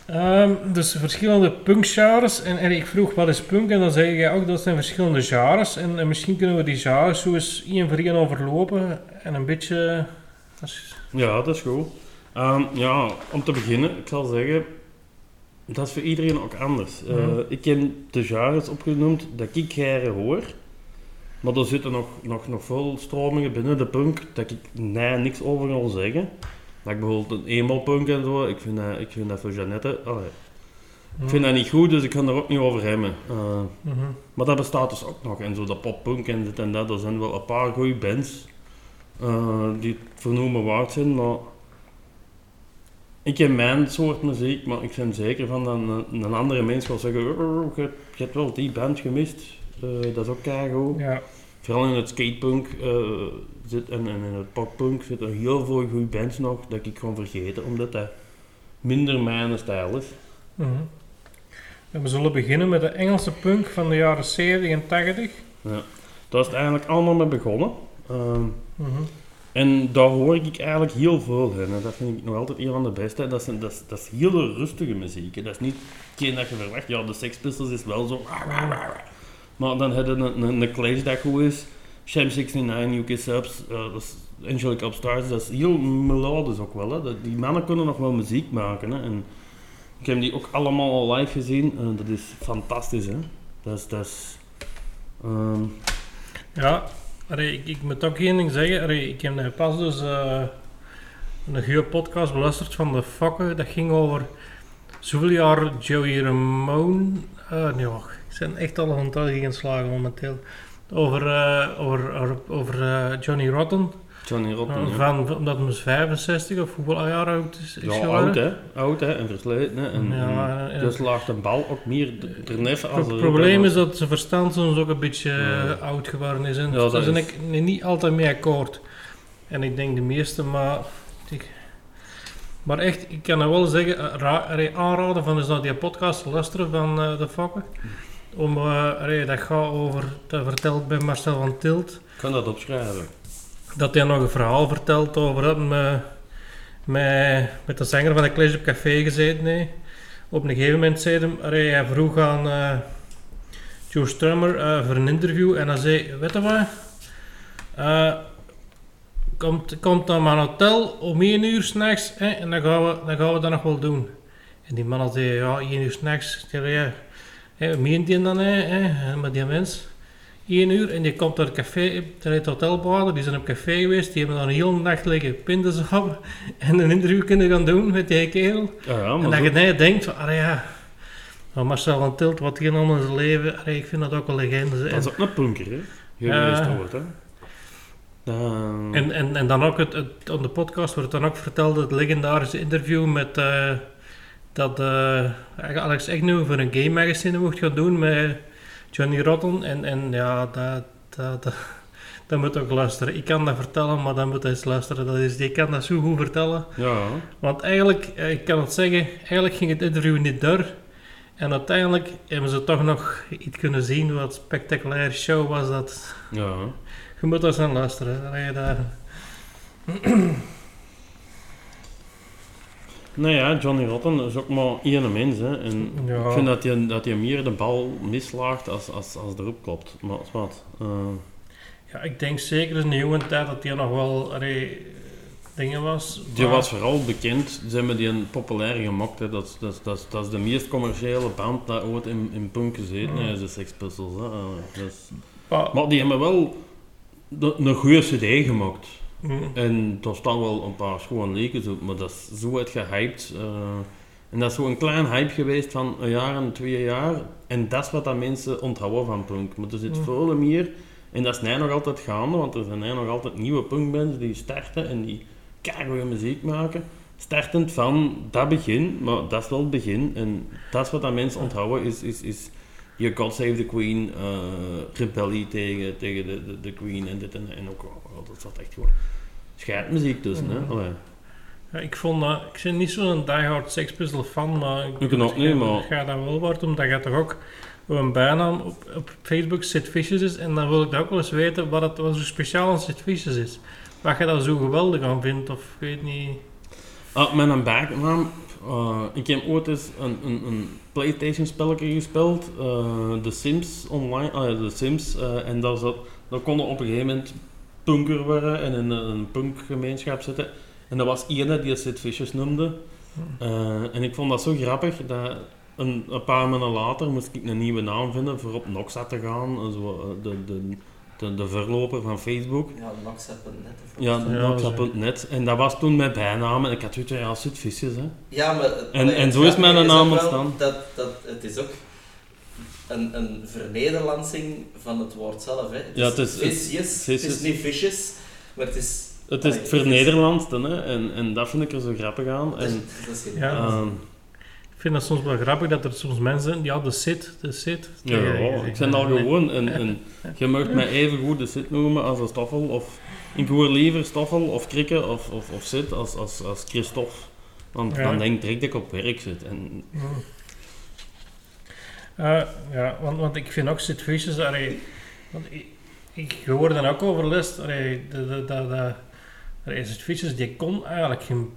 Ehm, dus verschillende punkgenres, en, en ik vroeg wat is punk, en dan zei je ook dat zijn verschillende genres, en, en misschien kunnen we die genres zo eens één voor één overlopen, en een beetje... Ja, dat is goed. Ehm, ja, om te beginnen, ik zal zeggen, dat is voor iedereen ook anders. Eh, Mhm. ik heb de genres opgenoemd dat ik geren hoor. Maar er zitten nog, nog, nog veel stromingen binnen de punk dat ik nee, niks over wil zeggen. Like bijvoorbeeld een emo-punk en zo, ik vind dat, ik vind dat voor Jeannette, allee, ik vind dat niet goed, dus ik kan er ook niet over hebben. Eh, Mhm. maar dat bestaat dus ook nog. En zo de poppunk en dit en dat, er zijn wel een paar goede bands eh, die het vernoemen waard zijn, maar ik heb mijn soort muziek, maar ik ben zeker van dat een, een andere mens zal zeggen, "Oh, je, hebt wel die band gemist, Eh, dat is ook keigoed. Ja, vooral in het skatepunk eh, zit en, en in het poppunk zitten heel veel goede bands nog dat ik gewoon vergeten, omdat dat minder mijn stijl is. En we zullen beginnen met de Engelse punk van de jaren 70 en 80. Daar is het eigenlijk allemaal mee begonnen. Ehm, Mhm. en daar hoor ik eigenlijk heel veel in. En dat vind ik nog altijd een van de beste. Dat is, dat is, dat is hele rustige muziek. hè. Dat is niet hetgeen dat je verwacht. Ja, de Sex Pistols is wel zo... Maar dan heb je een, een, een Clash dat goed is. Sham 69, UK Subs, eh, dat Angelic Upstarts. Dat is heel melodisch ook wel. Hè. Die mannen kunnen nog wel muziek maken. Hè. En ik heb die ook allemaal al live gezien. En dat is fantastisch. Hè. Dat is... Dat is ehm, Ja, ik, ik moet ook één ding zeggen. Ik heb pas dus eh, een goede podcast beluisterd van de Fokken. Dat ging over zoveel jaar Joey Ramone. eh nee, wacht, ben echt al een tel geslagen momenteel. Over, eh, over, over, over eh, Johnny Rotten. Johnny Rotten, ja. Van, omdat hij 65 of hoeveel jaar oud is, is Ja, oud hè. Oud hè, en versleten hè. En, Ja, en dus laagt de bal ook meer er net als... Het probleem is dat zijn verstand soms ook een beetje eh, Ja. oud geworden is. En Ja, dat is- ik ni- niet altijd mee akkoord. En ik denk de meeste, maar... Ik, maar echt, ik kan nou wel zeggen, eh, aanraden van eens naar die podcast te luisteren van eh, de Fokken. Om, eh, dat gaat over, dat vertelt bij Marcel van Tilt, Ik kan dat opschrijven. dat hij nog een verhaal vertelt over dat hij met, met de zanger van de Clash op Café gezeten heeft. Op een gegeven moment zei hij, allee, hij vroeg aan eh, Joe Strummer eh, voor een interview en hij zei, weet je wat, komt, komt naar mijn hotel om 1 uur s'nachts en dan gaan, we, dan gaan we dat nog wel doen. En die man zei, ja, 1 uur s'nachts, ja, hè, meent dan, hè, met die mens? 1 uur en die komt naar het café, die zijn op café geweest, die hebben dan een hele nacht liggen pindasappen en een interview kunnen gaan doen met die kerel. Ja, ja, en dat je nee, denkt van, ja, maar Marcel van Tilt, wat hij allemaal in zijn leven, allee, ik vind dat ook een legende. dat is ook een punker, hè. Je Ja. gehoord, hè. Dan- en, en, en dan ook, het, het, op de podcast wordt dan ook verteld, het legendarische interview met, eh, dat eh, Alex Agnew voor een game magazine mocht gaan doen met Johnny Rotten. En, en ja, dat, dat, dat, dat moet ook luisteren. Ik kan dat vertellen, maar dan moet hij eens luisteren. Dat is, die kan dat zo goed vertellen. Ja, Want eigenlijk, eh, ik kan het zeggen, eigenlijk ging het interview niet door. En uiteindelijk hebben ze toch nog iets kunnen zien wat een spectaculaire show was. Dat, ja. je moet daar eens aan luisteren. Dat- Nou ja, Johnny Rotten is ook maar één mens, hè. En Ja. ik vind dat hij, dat hij meer de bal mislaagt als, als, als erop klopt. Maar wat? eh, Ja, ik denk zeker in de jonge tijd dat hij nog wel allee, dingen was. Die was vooral bekend, ze hebben die een populair gemaakt. Hè. Dat, is- dat, is- dat, is- dat is de meest commerciële band dat ooit in, in punk gezeten heeft, de Sex Pistols. Hè. Eh, is- maar- Maar die hebben wel de- een goede cd gemaakt. Mm. En daar staan wel een paar schone lekens op, maar dat is zo uit gehyped. eh, en dat is zo'n klein hype geweest van een jaar en twee jaar. En dat is wat dat mensen onthouden van punk. Maar er zit Mm. veel meer. En dat is nu nog altijd gaande, want er zijn nu nog altijd nieuwe punkbands die starten en die keigoede muziek maken. Startend van dat begin, maar dat is wel het begin. En dat is wat dat mensen onthouden, is, is, is je God Save the Queen, eh rebellie tegen, tegen de, de, de Queen en dit en, en ook, oh, dat zat echt gewoon scheidmuziek. Hè? Mhm. Allee. Ja, ik vond dat, ik ben niet zo'n diehard Sex Pistol fan, maar Ik ook niet, maar- ik ga dat wel worden, omdat je toch ook een bijnaam op, op Facebook Sid Vicious is, en dan wil ik dat ook wel eens weten wat het wat zo speciaal aan Sid Vicious is. Wat je daar zo geweldig aan vindt, of ik weet niet... Ah, met een bijnaam, eh, ik heb ooit eens een, een, een Playstation spelletje gespeeld, eh The Sims online, ah ja, The Sims, eh, en daar, zat, daar konden op een gegeven moment punker worden en in een, een punkgemeenschap zitten. En dat was ene die Sid Vicious noemde. Eh, en ik vond dat zo grappig dat een, een paar maanden later moest ik een nieuwe naam vinden voor op Noxa te gaan, eh, zo, eh, de, de, de, de verloper van Facebook. Ja, Noxa.net. Ja, Noxa.net. En dat was toen mijn bijnaam en ik had zoiets van, ja, Sid Vicious, hè. Ja, maar... En- en zo is mijn naam ontstaan. Dat, dat, het is ook een, een vernederlandsing van het woord zelf. Hè. Het Ja, het is- vicious. het- Het is niet vicious, maar het is... Het is Vernederlandste, hè. En, en dat vind ik er zo grappig aan. Dat is, En, dat is Ja. ehm, Ik vind dat soms wel grappig dat er soms mensen zijn, ja, de sit, de sit. Ja, ik ben al gewoon een, een... Je mag mij even goed de sit noemen als een stoffel, of... Ik hoor liever stoffel of krikken of, of, of sit als, als, als Christophe. Want Ja. dan denk ik direct dat ik op werk zit. En Eh, ja, want, want ik vind ook Vicious, allee, want ik, ik hoor dan ook over les, allee, de, de, de, de, allee, Sid Vicious, die kon eigenlijk geen,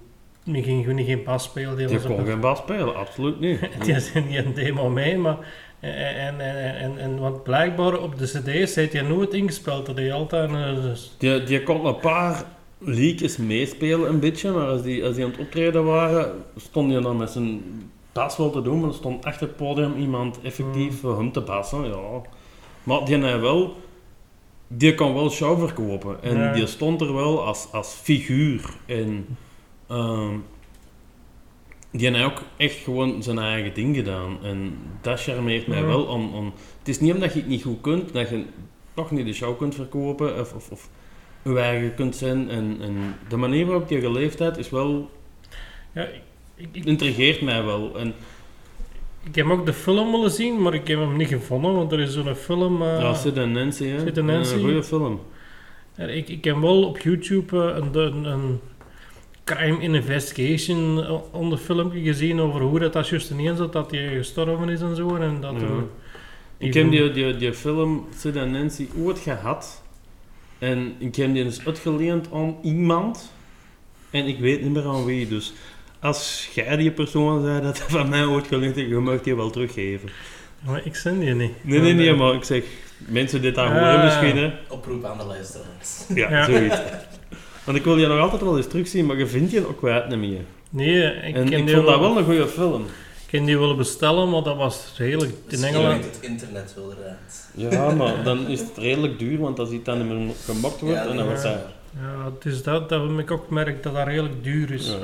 die ging niet geen pas spelen. Die kon een- geen bas spelen, absoluut niet. Die is niet een demo mee, maar... En, en, en, en, want blijkbaar op de cd's heeft hij nooit ingespeeld. Dat hij altijd... eh, dus- Die, die kon een paar leakjes meespelen een beetje, maar als die, als die aan het optreden waren, stond hij dan met zijn bas wel te doen, maar er stond achter het podium iemand effectief voor hem te bassen, ja. Maar die had wel, die kon wel show verkopen. En Ja. die stond er wel als, als figuur. En ehm, die had ook echt gewoon zijn eigen ding gedaan. En dat charmeert mij wel om, om, het is niet omdat je het niet goed kunt, dat je toch niet de show kunt verkopen of, of, of je eigen kunt zijn. En, en de manier waarop je geleefd hebt is wel, ja, ik, ik, ik, intrigeert mij wel en ik heb ook de film willen zien, maar ik heb hem niet gevonden. Want er is zo'n film... eh, ja, Sid en Nancy hè, Sid en Nancy. een goede film. en ik, ik heb wel op YouTube eh, een, een, een crime investigation eh, onder filmpje gezien over hoe dat, dat juist ineens zat, dat hij gestorven is en zo. En dat Ja. Ik heb die, die, die film Sid en Nancy ooit gehad. En ik heb die eens uitgeleend aan iemand. En ik weet niet meer aan wie. Dus als jij die persoon zei dat van mij ooit heeft, je mag die wel teruggeven. Maar ik zen die niet. Nee, nee, nee, maar ik zeg, mensen dit daar Ah. horen misschien, hè. Oproep aan de luisteraars. Ja, Ja. zoiets. Want ik wil je nog altijd wel eens terugzien, maar je vindt je ook kwijt niet meer. Nee, ik, En ken ik die vond dat wel een goede film. Ik kan die willen bestellen, maar dat was redelijk... In Misschien Engeland... het internet wel eruit. Ja, maar dan is het redelijk duur, want als iets dan niet meer gemaakt wordt, Ja, en dan wordt dat... Ja, het is dat, dat ik ook gemerkt dat dat redelijk duur is. Ja.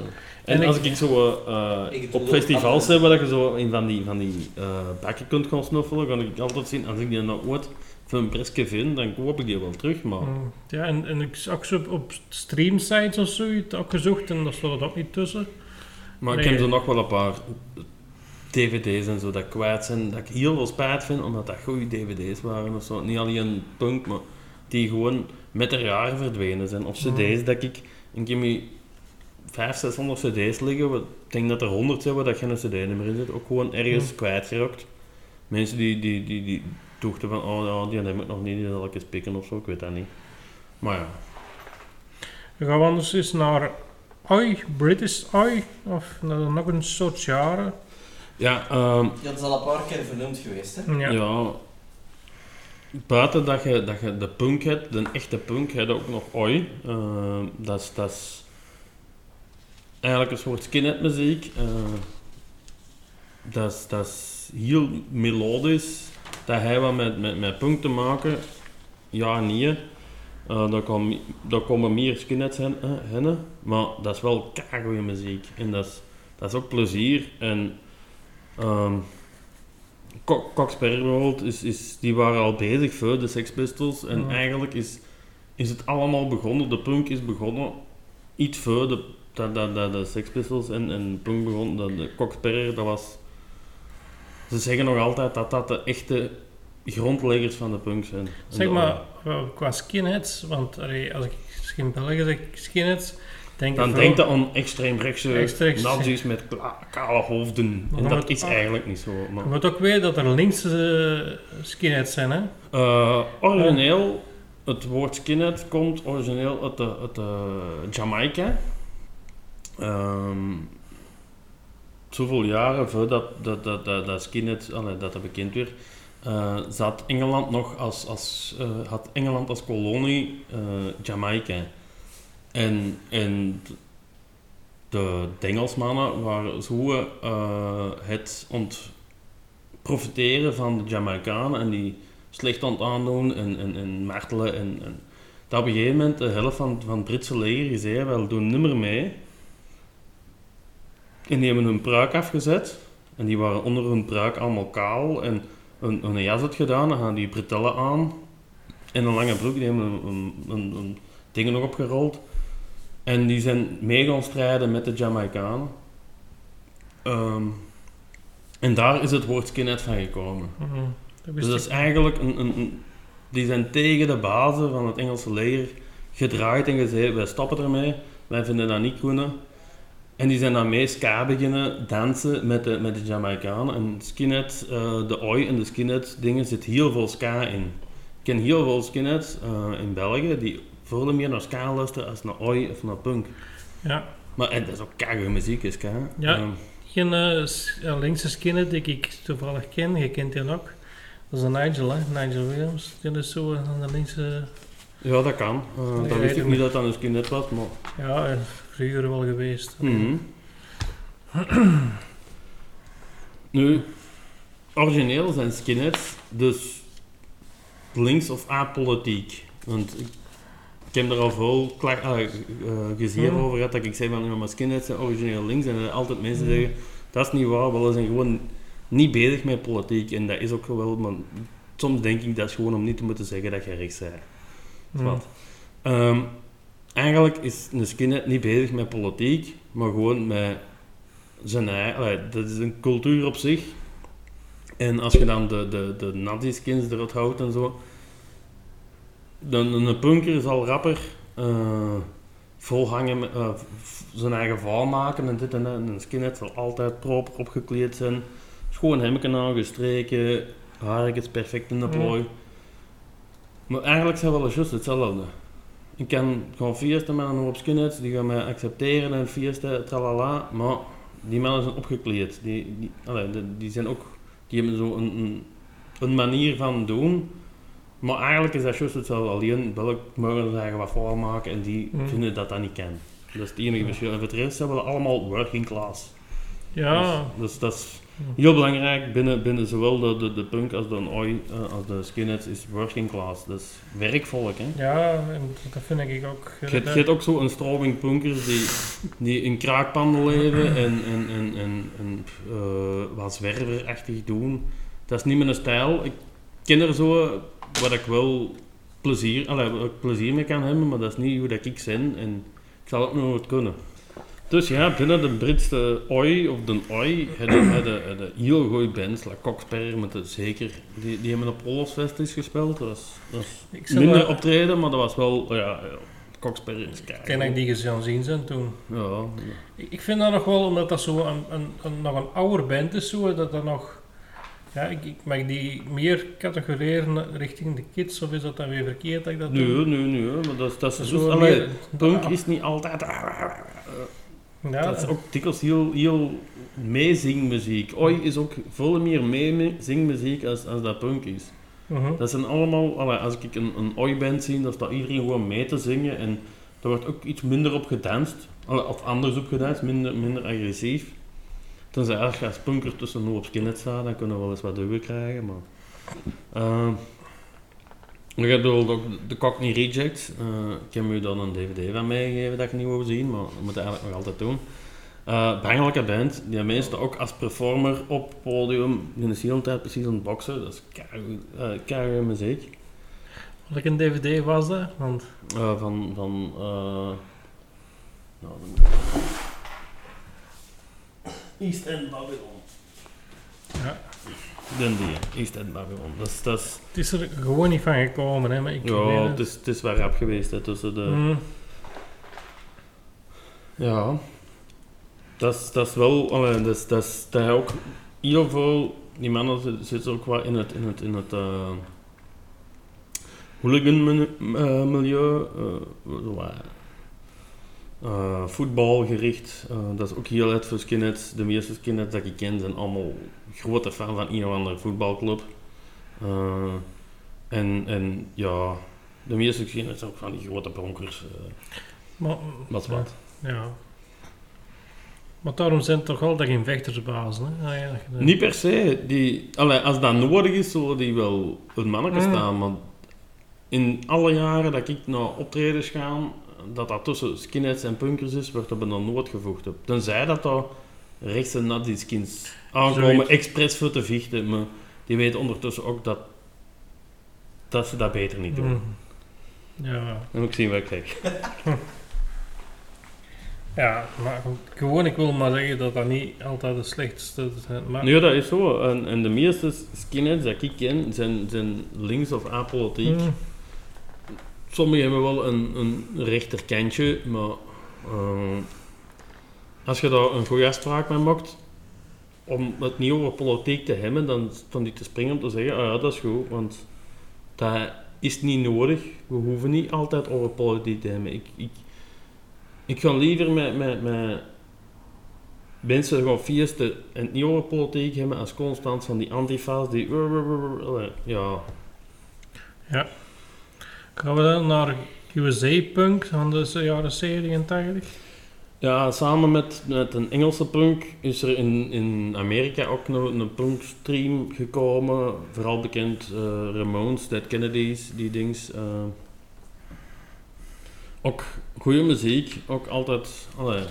En En als ik- ik zo eh, Ik doe op ook festivals heb, waar je zo in van die, van die eh bakken kunt gaan snuffelen, kan ik altijd zien, als ik die nou ooit voor een prijsje vind, dan koop ik die wel terug, maar... Mm, Ja, en, en ik zag ze op, op streamsites of zoiets ook gezocht en daar stond het ook niet tussen. Maar ik heb er nog wel een paar dvd's en zo dat kwijt zijn, dat ik heel veel spijt vind, omdat dat goede dvd's waren of zo. Niet alleen punk, maar die gewoon met de jaren verdwenen zijn. Of Mhm. cd's dat ik... Ik heb hier 500, 600 cd's liggen, wat- ik denk dat er 100 zijn waar dat geen cd niet meer in zit, ook gewoon ergens Mhm. kwijtgerokt. Mensen die, die, die, die dachten van, oh ja, die heb ik nog niet, die zal ik eens pikken of zo, ik weet dat niet. Maar ja, We gaan anders eens naar Oi, British Oi, of naar nog een soort jaren. ja ehm, Ja, dat is al een paar keer vernoemd geweest, hè? Ja. Ja. Buiten dat je, dat je de punk hebt, de echte punk, heb je ook nog oi. Eh, dat, is, dat is eigenlijk een soort skinhead muziek. Eh, dat, is, dat is heel melodisch. Dat heeft wat met, met, met punk te maken. Ja, niet. Eh daar, kom, daar komen meer skinheads in, in, maar dat is wel keigoede muziek. En dat is, dat is ook plezier. En ehm Cox bijvoorbeeld, is, is, die waren al bezig voor de Sex Pistols. En Ja. eigenlijk is, is het allemaal begonnen, de punk is begonnen iets voor de, dat, dat, dat de Sex Pistols en, en punk begon. Dat, de Cox dat was... Ze zeggen nog altijd dat dat de echte grondleggers van de punk zijn. Zeg maar, qua skinheads, want allee, als ik in België zeg skinheads, denk Dan denkt dat aan extreemrechtse Extreem- nazi's met kale hoofden. En dat is eigenlijk niet zo. Maar, Je moet ook weten dat er linkse eh, skinheads zijn, hè? Eh, origineel, het woord skinhead komt origineel uit, de, uit de Jamaica. Ehm, zoveel jaren voordat dat, dat, dat, dat skinhead, dat dat bekend werd, eh, zat Engeland nog als, als, had Engeland als kolonie Jamaica. En, en de Engelsmannen waren zo eh, het ont profiteren van de Jamaicanen en die slecht aan aandoen en, en, en martelen. En, en dat op een gegeven moment de helft van, van het Britse leger gezegd, wel doen niet meer mee. En die hebben hun pruik afgezet. En die waren onder hun pruik allemaal kaal en een, een jas had gedaan. Dan gaan die bretellen aan. En een lange broek, die hebben dingen nog opgerold. En die zijn mee gaan strijden met de Jamaicanen. Ehm, En daar is het woord skinhead van gekomen. Mhm. Dat Dus dat is eigenlijk een, een, een- Die zijn tegen de bazen van het Engelse leger gedraaid en gezegd, wij stoppen ermee, wij vinden dat niet kunnen. En die zijn daarmee ska beginnen dansen met de, met de Jamaicanen. En skinhead, eh, de oi en de skinhead dingen zit heel veel ska in. Ik ken heel veel skinheads eh, in België die veel meer naar ska luisteren als naar oi of naar punk. Ja. Maar en dat is ook keigoede muziek, is ska. Ja. Ehm, Geen eh, ja, linkse skinhead die ik toevallig ken, je kent die ook. Dat is een Nigel, hè? Nigel Williams. Die is zo aan de linkse... ja, dat kan. Eh Ik dat weet wist ik niet dat dat een skinhead was, maar... Ja, eh, vroeger wel geweest. Mhm. nu, origineel zijn skinheads dus links of apolitiek. Want ik, ik heb er al veel kla- ah, eh, gezien Mhm. over gehad dat ik zei van ja, maar skinheads zijn origineel links. En altijd mensen zeggen, dat is niet waar, we zijn gewoon niet bezig met politiek. En dat is ook wel, maar soms denk ik dat is gewoon om niet te moeten zeggen dat je rechts bent. Mhm. Wat? Ehm, eigenlijk is een skinhead niet bezig met politiek, maar gewoon met zijn eigen... dat is een cultuur op zich. En als je dan de, de, de nazi-skins eruit houdt en zo, dan een punker zal rapper eh, volhangen, met, eh, zijn eigen val maken en dit en dat. En een skinhead zal altijd proper opgekleed zijn, schoon hemken aangestreken, haartjes perfect in de plooi. Maar eigenlijk zijn we wel juist hetzelfde. Ik kan gewoon feesten met een hoop skinheads, die gaan mij accepteren en feesten, tralala, maar die mannen zijn opgekleed. Die, die, allee, die, die zijn ook, die hebben zo een, een, een manier van doen, maar eigenlijk is dat juist hetzelfde. Alleen welk mogen ze eigen wat voor maken en die vinden dat dat niet kan. Dat is het enige verschil. En voor de rest we allemaal working class. Ja. Dus, dus dat is heel belangrijk binnen, binnen zowel de, de, de punk als de oi, eh, als de skinheads, is working class. Dat is werkvolk, hè. Ja, en dat vind ik ook. Je hebt- ook zo een stroming punkers die, die in kraakpanden leven en, en, en, en, en eh, wat zwerverachtig doen. Dat is niet mijn stijl. Ik ken er zo wat ik wel plezier, allee, ik plezier mee kan hebben, maar dat is niet hoe dat ik ben en ik zal het nooit kunnen. Dus ja, binnen de Britse oi of de oi hebben hebben heel goede bands, La Coxperre met de zeker, die, die hebben op Olofsfest is gespeeld. Dat was, dat minder optreden, maar dat was wel, ja, Coxperre is Ik denk dat ik die gezien zien zijn toen. Ja, Ik ik vind dat nog wel, omdat dat zo een, een, een, nog een ouder band is, zo, dat dat nog... Ja, ik, ik mag die meer categoreren richting de kids, of is dat dan weer verkeerd dat ik dat nu, doe? nu, nu, maar dat, dat is Zo zo, allee, meer- punk is niet altijd, ja, dat is ook dikwijls heel, heel meezingmuziek. Oi is ook veel meer meezingmuziek als, als dat punk is. mhm. Dat zijn allemaal, allee, als ik een, een oi-band zie, dan staat iedereen gewoon mee te zingen en er wordt ook iets minder op gedanst, allee, of anders op gedanst, minder, minder agressief. Tenzij als je als punker tussen een hoop skinheads staat, dan kunnen we wel eens wat duwen krijgen, maar... Uh, je hebt ook de Cockney Rejects. Eh, ik heb u dan een dvd van meegegeven dat je niet wou zien, maar dat moet je eigenlijk nog altijd doen. Uh, bangelijke band, die meestal ook als performer op het podium, is de hele tijd precies aan het boksen, dat is keigoede uh, muziek. Welke een dvd was dat? Want... Uh, van, van uh, nou, East End Babylon. Ja. Den die, East End Babylon. Dat is, dat is, Het is er gewoon niet van gekomen, hè, maar ik ja, weet het is, het is wel rap geweest hè, tussen de... Mm. Ja, dat is, dat is wel, allee, dat is, dat is, dat ook heel veel, die mannen zitten zit ook wel in het, in het, in het uh, hooligan uh, milieu, uh, uh, voetbalgericht, dat is ook heel uit voor skinheads. De meeste skinheads dat ik ken zijn allemaal grote fan van een of andere voetbalclub. en, en ja, de meeste skinheads zijn ook van die grote bronkers. maar, wat wat. Ja. Maar daarom zijn het toch altijd geen vechtersbazen, hè? Ah, ja. Niet per se. Die, allee, als dat nodig is, zullen die wel een manneke Mm. staan. Maar in alle jaren dat ik naar optredens ga, dat dat tussen skinheads en punkers is, wordt dat dan nooit gevoegd. Op. Tenzij dat daar rechtse nazi-skins aankomen, Zoiets. expres voor te vechten. Maar die weten ondertussen ook dat, dat ze dat beter niet doen. Mm. Ja. Dan moet ik zien wat ik zeg. Ja, maar gewoon, ik wil maar zeggen dat dat niet altijd het slechtste. Maar, Nee, dat is zo. En, en de meeste skinheads dat ik ken zijn, zijn links of apolitiek. Hmm. Sommigen hebben wel een, een rechterkantje, maar eh, als je daar een goede afspraak mee maakt om het niet over politiek te hebben, dan stond ik te springen om te zeggen, ah ja, dat is goed, want dat is niet nodig. We hoeven niet altijd over politiek te hebben. Ik, ik, ik ga liever met, met, met mensen gaan feesten en het niet over politiek hebben als constant van die antifa's die... Ja, Gaan we dan naar USA-punk van de jaren 70 en 80? Ja, samen met, met een Engelse punk is er in, in Amerika ook een, een punkstream gekomen. Vooral bekend eh, Ramones, Dead Kennedys, die dings. eh. ook goede muziek, ook altijd. Allee,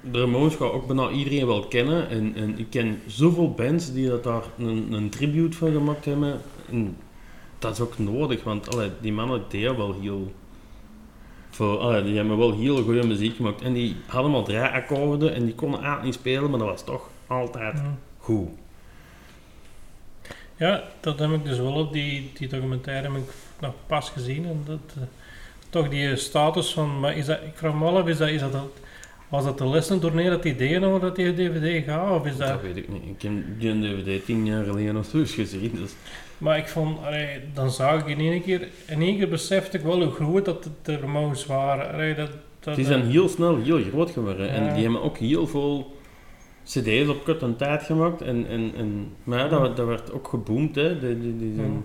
de Ramones gaat ook bijna iedereen wel kennen. En, en ik ken zoveel bands die dat daar een, een tribute van gemaakt hebben. En dat is ook nodig, want allee, die mannen deden wel heel voor, allee, die hebben wel heel goede muziek gemaakt. En die hadden maar drie akkoorden en die konden eigenlijk niet spelen, maar dat was toch altijd Ja. goed. Ja, dat heb ik dus wel op die, die documentaire heb ik nog pas gezien. En dat, eh, toch die status van, maar is dat, ik vraag me wel af, is dat, is dat, was dat de lessen tournee dat die deden over dat die DVD gaat? Of is dat, Dat weet ik niet. Ik heb die DVD tien jaar geleden of zo eens gezien. Dus. Maar ik vond, allee, dan zag ik in één keer, in één keer besefte ik wel hoe groot dat de, Ramones waren. Allee, dat, dat, Die zijn heel snel heel groot geworden. En die hebben ook heel veel cd's op korte tijd gemaakt. En, en, en, maar ja, dat, dat werd ook geboomd. Hè. Die, die, die zijn,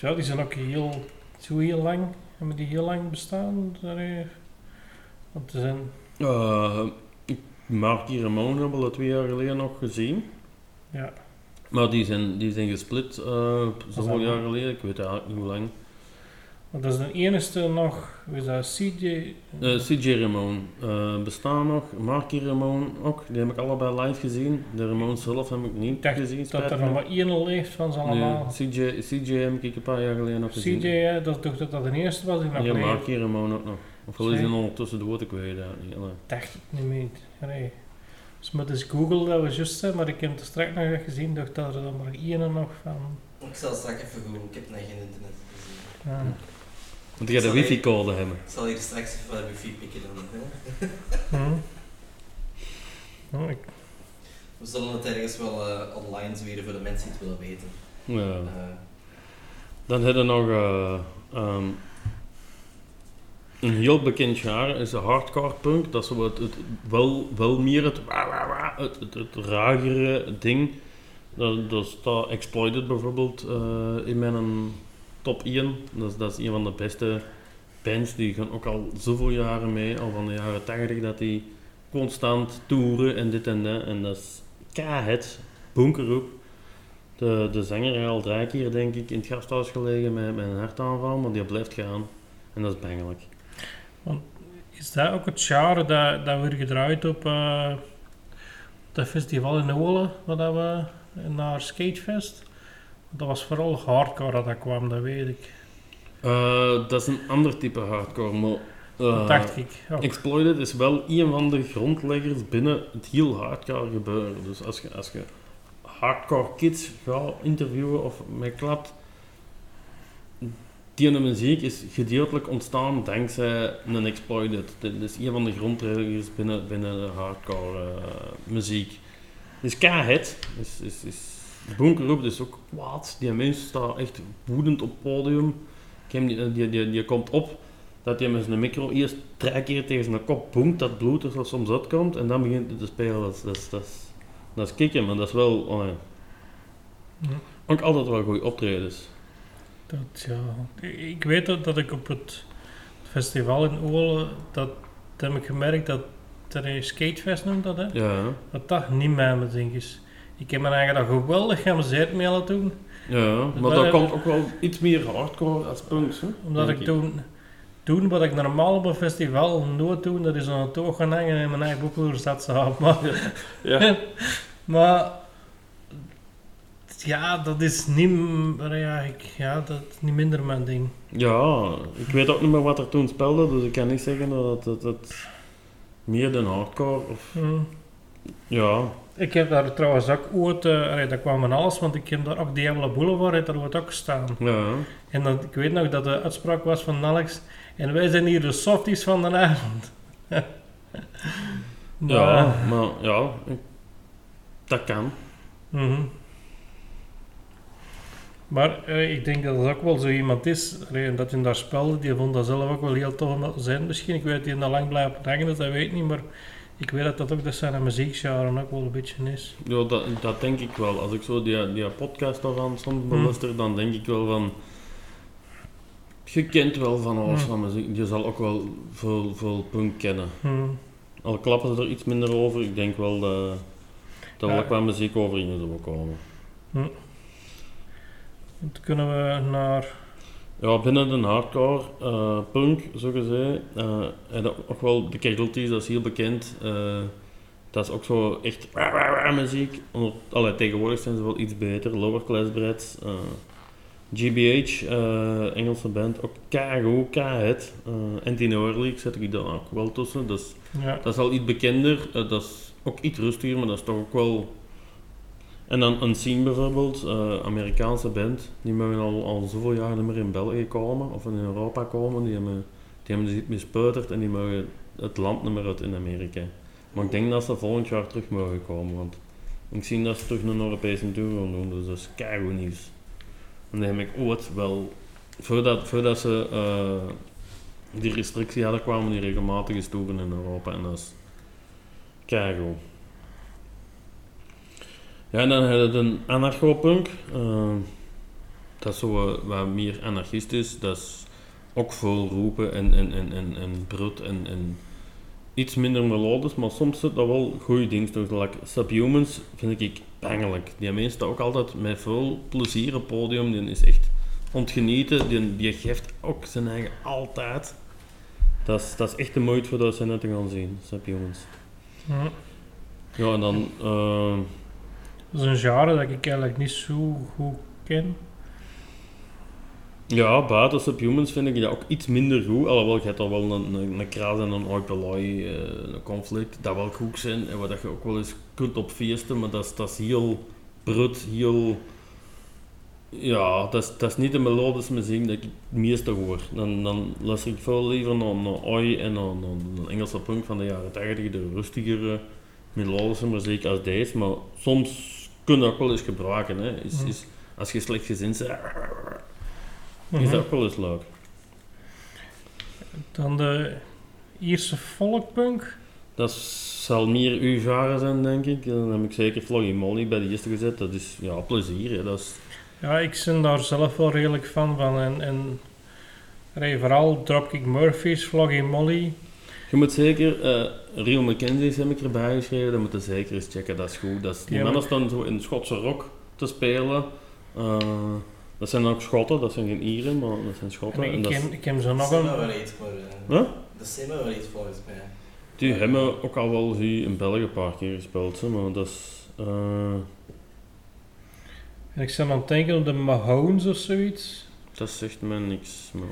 ja, die zijn ook heel, zo heel lang, hebben die heel lang bestaan. Want ze zijn, Eh, ik Marky Ramone hebben we al twee jaar geleden nog gezien. ja, Maar die zijn, die zijn gesplit uh, zoveel jaar geleden. Ik weet eigenlijk niet hoe lang. dat is de enige nog, is dat, CJ, Eh, CJ Ramone eh, bestaan nog, Marky Ramone ook, die heb ik allebei live gezien. De Ramones zelf heb ik niet Ik dacht gezien. dat er nog maar één leeft van ze allemaal. Nee, CJ, CJ heb ik een paar jaar geleden nog gezien. CJ, hè, dat dacht dat dat de eerste was Ja. Marky Ramone ook nog. Ofwel is hij ondertussen dood, ik weet het niet. Ik dacht het niet meer. Nee. Dus met eens Google dat we juist zijn, maar ik heb het straks nog gezien, dacht dat er dan maar één nog van. Ik zal straks even googlen, ik heb nog geen internet. Dus, eh, Ja. Want jij de Sorry. wifi-code hebben. ik zal hier straks even wat wifi pikken dan. Hè. Hm. Oh, ik, We zullen het ergens wel eh, online zweren voor de mensen die het willen weten. Ja. Eh, Dan hebben we nog eh, ehm, een heel bekend jaar, is de hardcore punk. Dat is het, het, wel, wel meer het, het, het, het ragere ding. Dat, dat staat Exploited bijvoorbeeld eh, in mijn top 1. Dat is, een van de beste bands. Die gaan ook al zoveel jaren mee, al van de jaren 80, dat die constant toeren en dit en dat. En dat is K-het, bunkerroep. De, de zanger heeft al drie keer, denk ik, in het gasthuis gelegen met, met een hartaanval, maar die blijft gaan. En dat is bangelijk. Is dat ook het genre dat, dat weer gedraaid op dat festival in Olen, waar dat we naar Skatefest? Dat was vooral hardcore dat dat kwam, dat weet ik. Eh, dat is een ander type hardcore, maar... dat dacht ik. ook. Exploited is wel een van de grondleggers binnen het heel hardcore gebeuren. Dus als je, als je hardcore kids gaat interviewen of mee klapt, die muziek is gedeeltelijk ontstaan dankzij een Exploited. Dit is een van de grondleggers binnen, binnen de hardcore eh, muziek. Dus K-Hit is, is, is Bunkerroep is ook kwaad. Die mens staat echt woedend op het podium. Heb die, die, die, die komt op dat hij met zijn micro eerst drie keer tegen zijn kop boemt, dat bloed er zo soms uitkomt, en dan begint hij te spelen. Dat is, dat is, dat is, dat is kicken, maar dat is wel... Ook altijd wel goede optredens. Dat, ja. Ik weet dat, dat ik op het festival in Olen, dat, dat heb ik gemerkt dat er een skatefest noemt dat, hè? Ja, dat dat niet mijn ding is. Ik heb me eigenlijk daar geweldig geamuseerd mee laten doen, ja maar Maar, dat komt ook wel iets meer hardcore als punks. Hè? omdat ik toen doen wat ik normaal op een festival nooit doe, dat is aan het gaan hangen en mijn eigen boekhoer zat samen. Maar, Ja. maar ja, dat is niet, ja, ik, ja, dat is niet minder mijn ding. Ja, ik weet ook niet meer wat er toen speelde, dus ik kan niet zeggen dat het, het meer dan hardcore of... Hmm. Ja, Ik heb daar trouwens ook ooit, eh, allee, dat kwam van alles, want ik heb daar ook Diablo Boulevard, heeft daar ooit ook gestaan. ja. En dan, ik weet nog dat de uitspraak was van Alex, en wij zijn hier de softies van de avond. Maar, Ja, maar ja, dat kan. mhm. Maar eh, ik denk dat het ook wel zo iemand is, allee, dat hij daar speelde, die vond dat zelf ook wel heel tof om dat te zijn. Misschien, ik weet dat hij nog lang blijft hangen, dat weet ik niet, maar ik weet dat dat ook dat zijn muziekgenre ook wel een beetje is. Ja, dat, dat denk ik wel. Als ik zo die, die podcast daarvan soms Hmm. beluister, dan denk ik wel van... Je kent wel van alles Hmm. van muziek. Je zal ook wel veel, veel punk kennen. Hmm. Al klappen ze er iets minder over, ik denk wel dat, dat Ja. wel qua muziek overeen zullen komen. Dan kunnen we naar... Ja, binnen de hardcore eh, punk, zo gezegd, eh, en ook wel de Casualties, dat is heel bekend. eh, dat is ook zo echt muziek. Onder, allee, tegenwoordig zijn ze wel iets beter, Lower Class eh, GBH, Engelse band, ook keigoed, keihit. Uh, Anti-Noir League zet ik dan ook wel tussen. Dus Ja, dat is al iets bekender, dat is ook iets rustiger, maar dat is toch ook wel... En dan Unseen bijvoorbeeld, eh, Amerikaanse band, die mogen al, al zoveel jaar niet meer in België komen, of in Europa komen, die hebben, die hebben zich mispeuterd en die mogen het land niet meer uit in Amerika. Maar ik denk dat ze volgend jaar terug mogen komen, want ik zie dat ze terug een Europese tour gaan doen, dus dat is keigoed nieuws. En dan heb ik ooit wel, voordat, voordat ze eh, die restrictie hadden, kwamen die regelmatige toeren in Europa en dat is keigoed. Ja, en dan hebben we een anarcho-punk. eh, dat is zo wat meer anarchistisch. Dat is ook veel roepen en, en, en, en, en brut en, en iets minder melodisch, maar soms zit dat wel goede dingen tussen. Like Subhumans vind ik bangelijk. Die mensen staan ook altijd met veel plezier op het podium. Die is echt ontgenieten. Die, die geeft ook zijn eigen altijd. Dat is, dat is echt de moeite voor dat ze net te gaan zien, Subhumans. Hm. Ja, en dan... eh, dat is een genre dat ik eigenlijk niet zo goed ken. Ja, buiten Subhumans vind ik dat ook iets minder goed. Alhoewel, je hebt al wel een, een, kras en een oipeloi, eh, een conflict, dat wel goed zijn. En wat je ook wel eens kunt op feesten, maar dat is, dat is heel brut, heel... Ja, dat is, dat is niet de melodische muziek dat ik het meeste hoor. Dan, dan luister ik veel liever naar, Oi en naar een Engelse punk van de jaren 80, de rustigere melodische muziek als deze. Maar soms kun je dat ook wel eens gebruiken. Hè. Is, Mhm. is, als je slecht gezind bent, is Mhm. dat ook wel eens leuk. Dan de Ierse folkpunk. Dat zal meer uw genre zijn, denk ik. Dan heb ik zeker Floggy Molly bij de eerste gezet. Dat is ja, plezier. Hè. Dat is, Ja, ik ben daar zelf wel redelijk fan van. En, en vooral Dropkick Murphys, Floggy Molly. Je moet zeker, eh Real McKenzie's heb ik erbij geschreven. Dat moet je zeker eens checken. Dat is goed. Dat is, die Ja, mannen staan zo in Schotse rock te spelen. Eh, dat zijn ook Schotten, dat zijn geen Ieren, maar dat zijn Schotten. En En ik, dat is- ken, ik heb zo nog Dat een... wel iets, maar... Huh? Dat zijn wel iets volgens mij. Die hebben ook al wel hier in België een paar keer gespeeld. Hè, maar dat is... eh, En ik ben aan het denken op de Mahones of zoiets. Dat zegt mij niks. Maar,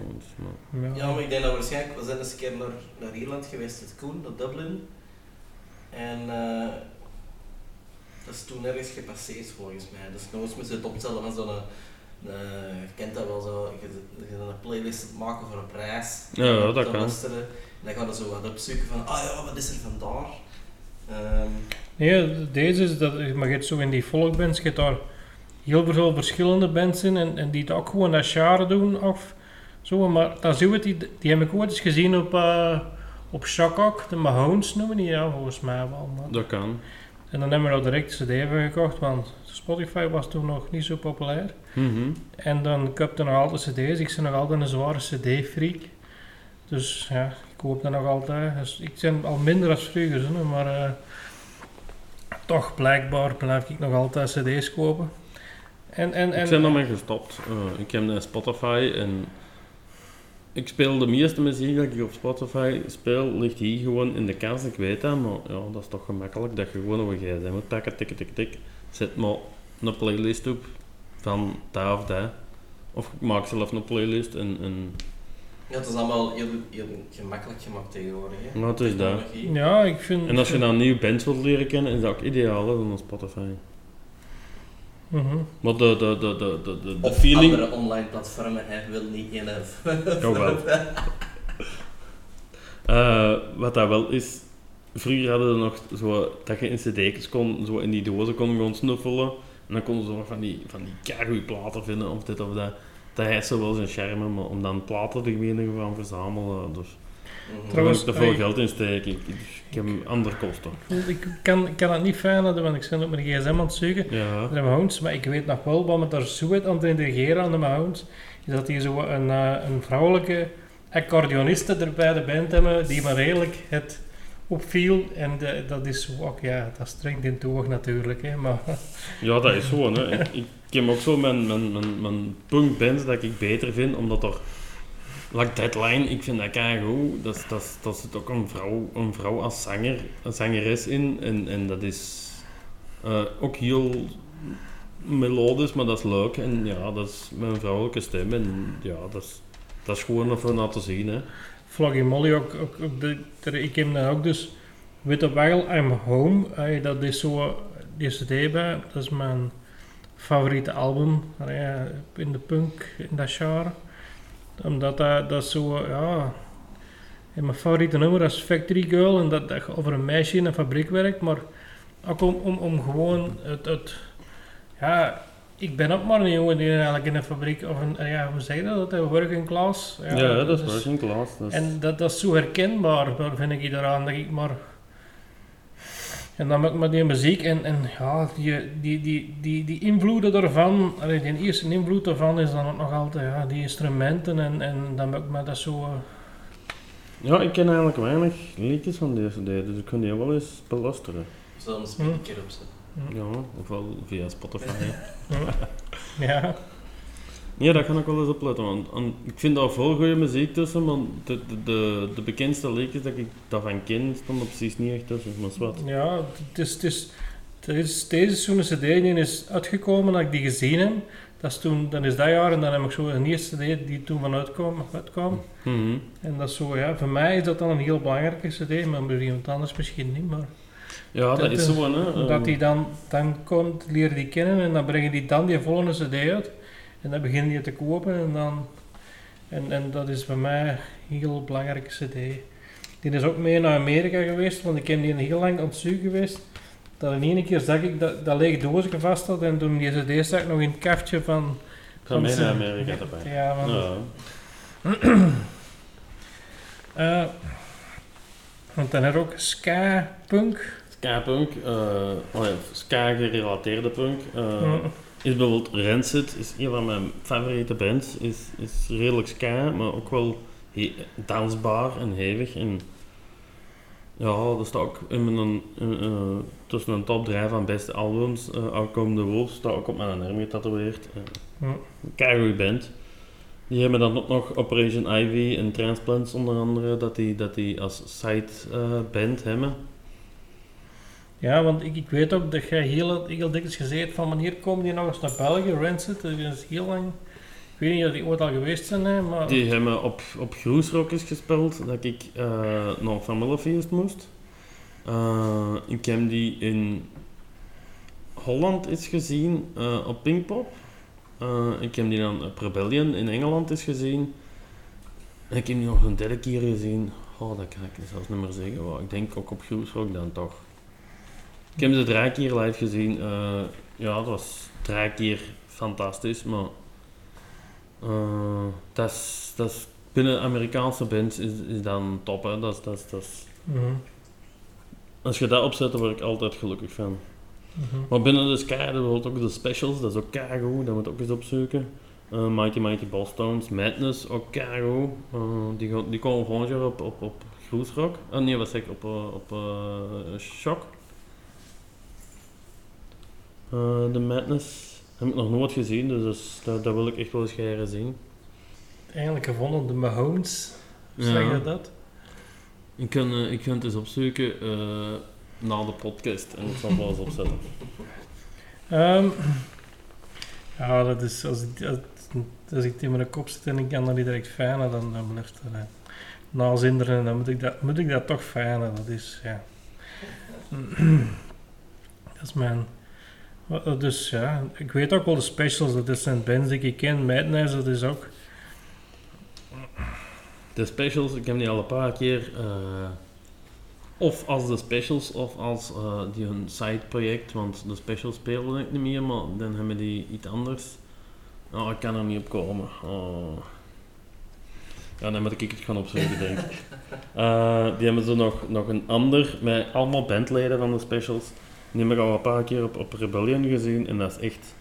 maar- Ja. Ja, maar ik denk dat waarschijnlijk... We zijn eens een keer naar, naar Ierland geweest, het Koen, naar Dublin. En eh, dat is toen ergens gepasseerd volgens mij. Dus nog eens moeten ze het opstellen van zo'n... eh, je kent dat wel zo, je, je bent een playlist aan het maken voor een prijs. Ja, ja, dat Dan kan. luisteren. En dan gaan we zo wat opzoeken van, ah ja, wat is er vandaar? Ehm Nee, deze is dat, maar je hebt zo in die folkbands, je hebt daar heel veel verschillende bands in en, en die het ook gewoon dat genre doen of zo, maar dat het, die, die heb ik ooit eens gezien op, eh op Shakok, de Mahones noemen die, ja, volgens mij wel. maar- dat kan. En dan hebben we er direct cd van gekocht, want Spotify was toen nog niet zo populair. Mhm. En dan koopte nog altijd cd's, ik ben nog altijd een zware cd-freak. Dus ja, ik koop dat nog altijd. Dus ik ben al minder als vroeger, maar eh, toch blijkbaar blijf ik nog altijd cd's kopen. En, en, en, Ik ben ermee gestopt. Eh, ik heb een Spotify en ik speel de meeste muziek dat ik op Spotify speel, ligt hier gewoon in de kast. Ik weet dat, maar ja, dat is toch gemakkelijk dat je gewoon op een gsm moet pakken, tik, tik, tik. Zet maar een playlist op van daar of daar. Of ik maak zelf een playlist en, en Ja, het is allemaal heel, heel gemakkelijk gemaakt tegenwoordig. Hè. wat is dat? Ja, ik vind... En als je dan nieuwe bands wilt leren kennen, is dat ook ideaal hè, dan Spotify. Mhm. Maar de, de, de, de, de, de, de Of feeling... andere online platformen, hij wil niet in een... Jawel. Eh, wat dat wel is, vroeger hadden we nog zo, dat je in cd's kon, zo in die dozen kon gewoon snuffelen. En dan konden ze zo van die, van die keigoeie platen vinden of dit of dat. Dat heeft zo wel zijn charme, maar om dan platen te beginnen gaan verzamelen, dus Mhm. daar Trouwens, ik te veel geld in steken. Ik, ik, heb andere kosten. Ik kan, ik kan het niet fijn hebben, want ik ben op mijn gsm aan het zoeken. Ja. naar mijn hounds, maar ik weet nog wel wat me daar zo uit aan het integreren aan de mijn hounds, is dat die zo een, eh, een vrouwelijke accordeoniste er bij de band hebben, die me redelijk het opviel. En de- dat is zo ook, ja, dat strengt in het oog natuurlijk, hè, maar Ja, dat is zo. Hè. Ik, ik heb ook zo mijn, mijn, mijn, mijn punkbands dat ik beter vind, omdat er... Like Deadline, ik vind dat keigoed. Dat, dat, dat zit ook een vrouw, een vrouw als zanger, een zangeres in. En, en dat is eh, ook heel melodisch, maar dat is leuk. En ja, dat is mijn vrouwelijke stem. En ja, dat is, dat is gewoon even na te zien. Hè. Floggy Molly ook, de, ik heb dan ook dus With a Waggle I'm Home, dat is zo, die cd bij, dat is mijn favoriete album eh, in de punk, in dat genre. Omdat dat, dat zo, ja, mijn favoriete nummer is Factory Girl en dat, dat je over een meisje in een fabriek werkt, maar ook om, om, om gewoon het, het, ja, ik ben ook maar een jongen die eigenlijk in een fabriek, of een, ja, hoe zeg je dat, dat een working class. Ja, dat is klas. Dat is- en dat, dat is zo herkenbaar, daar vind ik daaraan, dat ik maar... En dan met, met die muziek en, en ja, die, die, die, die, die invloeden daarvan, die eerste invloed daarvan is dan ook nog altijd ja, die instrumenten en, en dan met, met dat zo... eh, Ja, ik ken eigenlijk weinig liedjes van deze CD, dus ik kan die wel eens beluisteren. Zullen we een speaker opzetten? Ja, ofwel via Spotify. ja, Ja, dat kan ik wel eens opletten, want en ik vind daar veel goede muziek tussen, maar de, de, de, de bekendste liedjes dat ik daarvan ken, stonden er precies niet echt tussen, maar ja, het is, het is, deze zo'n cd die is uitgekomen dat ik die gezien heb. Dat is toen, dan is dat jaar en dan heb ik zo een eerste cd die toen van uitkwam. uitkwam. Mhm. En dat is zo, ja, voor mij is dat dan een heel belangrijke cd, maar voor iemand anders misschien niet. Maar Ja, dat, Dat is is- zo, hè. dat Ehm, die dan, dan komt, leer die kennen en dan brengen die dan die volgende cd uit. En dan begin je te kopen en dan... En, en dat is voor mij een heel belangrijke cd. Die is ook mee naar Amerika geweest, want ik heb die heel lang aan het zoeken geweest. Dat in één keer zag ik dat, dat lege doosje vast had en toen die cd zag ik nog in het kaftje van... Van mee naar Amerika erbij. Ja, Ja. Eh, want dan heb je ook ska, punk. Ska-punk, eh, oh ja, ska-gerelateerde punk, eh. Is bijvoorbeeld Rancid, is een van mijn favoriete bands, is, is redelijk ska, maar ook wel he- dansbaar en hevig. En ja, dat staat ook in mijn, in, eh, tussen een top 3 van beste albums, uh, Outkomende Wolf, staat ook op mijn arm getatoeëerd. Uh, Ja. Keigoeie band. Die hebben dan ook nog Operation Ivy en Transplants onder andere, dat die, dat die als side eh, band hebben. Ja, want ik, ik weet ook dat jij heel, heel dikwijls gezegd van wanneer komen die nog eens naar België, Rancid, dat is heel lang. Ik weet niet of die ooit al geweest zijn, hè, maar... Die hebben op, op Groesrockers gespeeld, dat ik eh naar een familiefeest moest. Eh, ik heb die in Holland eens gezien eh, op Pinkpop. Ik heb die dan op Rebellion in Engeland eens gezien. En ik heb die nog een derde keer gezien. Oh, dat kan ik zelfs niet meer zeggen. maar ik denk ook op Groesrock dan toch. Ik heb ze drie keer live gezien. Eh, ja, dat was drie keer fantastisch, maar eh, dat is, dat is binnen Amerikaanse bands is, is dan top. Hè. Dat is, dat is, dat is, Mhm, als je dat opzet, dan word ik altijd gelukkig van. mhm. Maar binnen de Sky, wordt ook de specials, dat is ook keigoed, dat moet ook eens opzoeken. Eh, Mighty Mighty Ballstones, Madness, ook keigoed. Eh, die, die komen volgend jaar op, op, op Groesrock. Uh, nee, wat zeg ik, op, op Shock. Eh, de Madness heb ik nog nooit gezien, dus dat, is- dat, dat wil ik echt wel eens gaan zien. Eigenlijk gevonden, de Mahomes, zeg je dat? Ik kan, eh, ik kan het eens opzoeken eh, na de podcast en ik zal het wel eens opzetten. Ehm, Ja, dat is, als, ik, als, als ik het in mijn kop zit en ik kan dat niet direct fijnen, dan, dan blijft dat uh, nazinderen en dan moet ik, dat, moet ik dat toch fijnen. Dat is, ja. dat is mijn... wa- Dus ja, ik weet ook wel de specials, dat zijn bands die ik ken. Madness, dat is ook... De specials, ik heb die al een paar keer. eh, of als de specials of als eh, die hun side project, want de specials spelen ik niet meer, maar dan hebben die iets anders. Oh, ik kan er niet op komen. Oh. Ja, dan moet ik het gaan opzoeken, denk ik. Eh, die hebben zo nog, nog een ander, met allemaal bandleden van de specials. Die heb ik al een paar keer op, op Rebellion gezien en dat is echt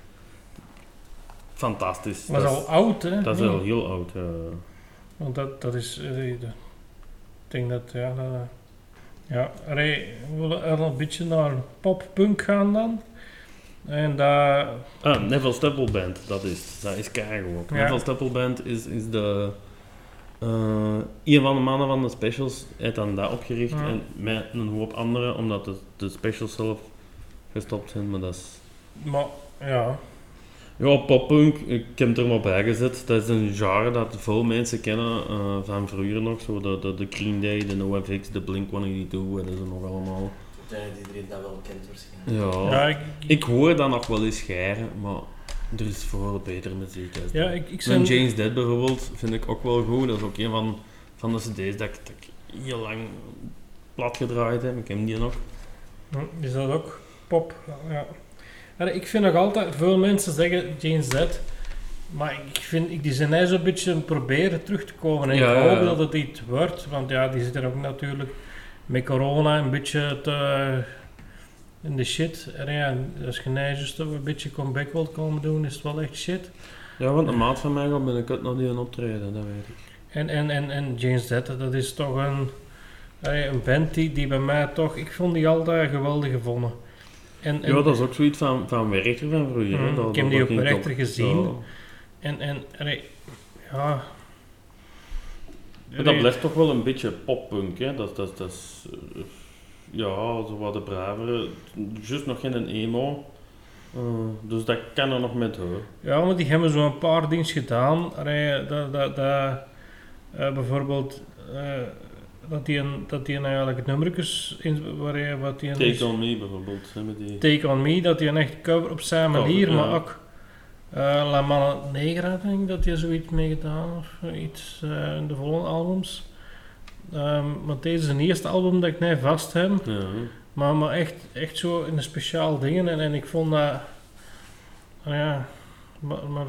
fantastisch. was dat, al is, oud, hè? dat is al heel oud. ja. Want dat, dat is... eh, ik denk dat, ja... Dat, eh, ja, we willen er een beetje naar pop-punk gaan dan. En dat... Ah, Neville Stapple Band, dat is, dat is ook. Ja. Neville Stapple Band is, is de... eh een van de mannen van de specials heeft dan dat opgericht Ja. en met een hoop anderen, omdat de, de specials zelf gestopt zijn, maar dat is... Maar, ja... Ja, poppunk, ik heb het er maar bij gezet. Dat is een genre dat veel mensen kennen eh, van vroeger nog. Zo de, de, de Green Day, de NoFX, de Blink-182 en dat is nog allemaal. Ik denk dat iedereen dat wel kent waarschijnlijk. Ja. Ja, ik, Ik hoor dat nog wel eens scheren, maar er is voor betere muziek. uit. ja, ik, ik zijn... James Dead bijvoorbeeld vind ik ook wel goed. Dat is ook een van, van de cd's dat ik, dat ik heel lang plat gedraaid heb. Ik heb die nog. Hm, Is dat ook pop? Ja. Ik vind nog altijd, veel mensen zeggen James Z, maar ik vind, ik, die zijn hij zo'n beetje proberen terug te komen. En Ja, ik hoop ja. dat het iets wordt, want ja, die zitten ook natuurlijk met corona een beetje te, in de shit. En ja, als je juist toch een beetje comeback wilt komen doen, is het wel echt shit. Ja, want een maat van mij gaat binnenkort naar die een optreden, dat weet ik. En, en, en, en James Z, dat is toch een, een band die, die bij mij toch, ik vond die altijd geweldig gevonden. En, en, Ja, dat is ook zoiets van, van Werchter van vroeger. Mm, Dat- ik heb dat- die Werchter op- gezien. Ja. En, en, allee, ja. Maar dat blijft toch wel een beetje poppunk, hè. Dat, dat, dat is... eh, ja, zo wat de bravere. Juist nog geen emo. Eh, dus dat kan er nog met hoor. Ja, maar die hebben zo een paar dingen gedaan. Allee, dat, dat, dat, eh, bijvoorbeeld, eh, dat die een, dat die een eigenlijk nummertjes in, waar je, wat die een Take On Me bijvoorbeeld. Hè, met die... Take On Me, dat die een echt cover op zijn Cover, manier, ja. maar ook eh La Mano Negra, denk ik dat hij zoiets mee gedaan of iets eh, in de volgende albums. Ehm, want deze is een eerste album dat ik net vast heb. Ja. Maar, maar echt, echt zo in de speciaal dingen. En, en ik vond dat... nou ja, maar... maar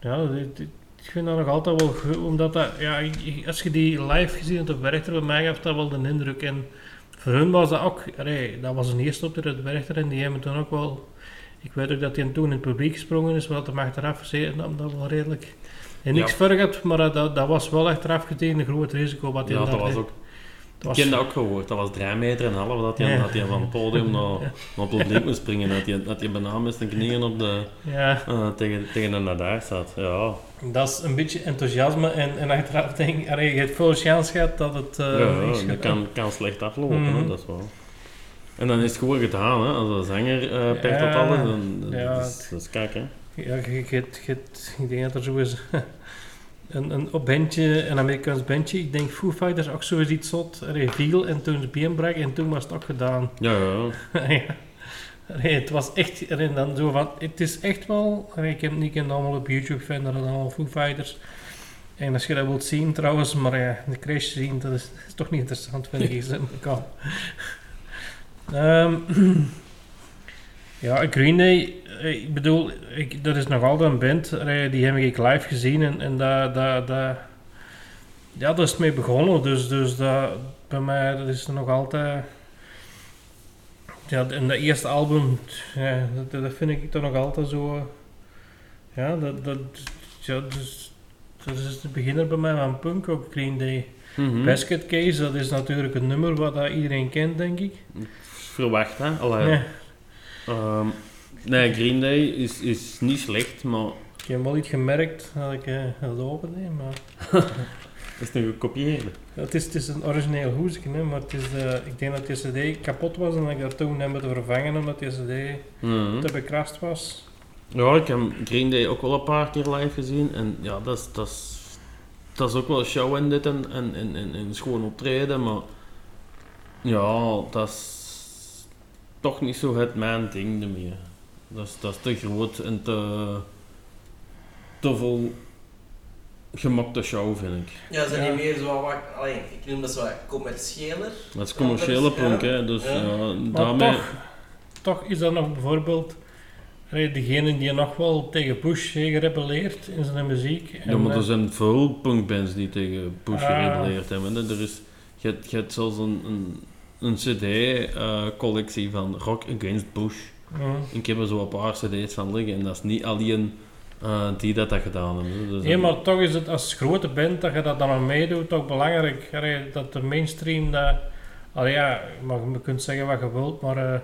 ja, dit- dit- ik vind dat nog altijd wel goed. Omdat dat... Ja, als je die live gezien hebt op Werchter, bij mij gaf dat wel de indruk. En voor hun was dat ook... allee, dat was een eerste op de Werchter. En die hebben toen ook wel... Ik weet ook dat hij toen in het publiek gesprongen is. Wat hem achteraf gezien dat dat wel redelijk... En niks Ja. had, maar dat, dat, was wel achteraf gezien een groot risico wat hij Ja, dat was ook... Ik heb dat ook gehoord. Dat was 3 meter en half dat hij, Ja. dat hij van het podium naar, naar het publiek moest springen. Dat hij, dat hij bijna met zijn knieën op de, Ja, eh, tegen, tegen de nadaar zat. Ja, dat is een beetje enthousiasme en, en achteraf denk ik, je hebt veel chance gehad dat het eh ja dat gaat. kan, kan slecht aflopen, hè, Mhm. dat is wel. En dan is het gewoon gedaan, hè. Als een zanger eh per Ja, tot alles, dan ja, dat is, dat is kak, hè. Ja, je, je- ik denk dat er zo is een, een op bandje, een Amerikaans bandje, ik denk Foo Fighters ook zo is iets zot, reveal en toen ze been brak en toen was het ook gedaan. Ja, ja. ja. Nee, het was echt, en dan zo van, het is echt wel, ik heb niet allemaal op YouTube fan, dat allemaal Foo Fighters. En als je dat wilt zien trouwens, maar ja, de crash zien, dat is, is toch niet interessant, vind ik. Ze kan. Ehm ja, Green Day, ik bedoel, ik, dat is nog altijd een band, allee, die heb ik live gezien en, en dat, dat, dat, ja, is mee begonnen, dus, dus dat, bij mij dat is er nog altijd... Ja, en dat eerste album, ja, dat, dat vind ik toch nog altijd zo... eh, Ja, dat, dat, ja, dus, dat is de beginner bij mij van punk, ook Green Day. Mhm. Basket Case, dat is natuurlijk een nummer wat dat iedereen kent, denk ik. Verwacht, hè. Allee, ehm, nee, Green Day is, is niet slecht, maar ik heb wel iets gemerkt dat ik eh het deed, maar... het is een gekopieerde. Ja, Het is, het is een origineel hoesje, hè, maar het is, eh, ik denk dat die cd kapot was en dat ik daar toen heb moeten vervangen omdat die cd Mhm. te bekrast was. Ja, ik heb Green Day ook wel een paar keer live gezien. En ja, dat is, dat is, dat is ook wel show in dit en, en, en, en, en gewoon optreden. Maar ja, dat is toch niet zo het mijn ding meer. Dat is, dat is te groot en te, te veel gemakte show, vind ik. Ja, ze zijn Ja. niet meer zo wat, allee, ik noem dat zo wat commerciëler. Dat is commerciële Ja, punk, hè. Dus Ja. ja, Maar daarmee... toch, toch is dat nog bijvoorbeeld degene die nog wel tegen Bush heeft gerebelleerd in zijn muziek. Ja, En, maar er eh, zijn veel punkbands die tegen Bush gerebelleerd hebben. hè. Er is, je, hebt, je hebt zelfs een, een, een cd-collectie van Rock Against Bush. Ik heb er zo een paar cd's van liggen en dat is niet alleen eh, die dat dat gedaan hebben. Dus Nee, maar toch is het als grote band dat je dat dan aan meedoet toch belangrijk allee, dat de mainstream dat... Allee, ja, maar je kunt zeggen wat je wilt, maar eh,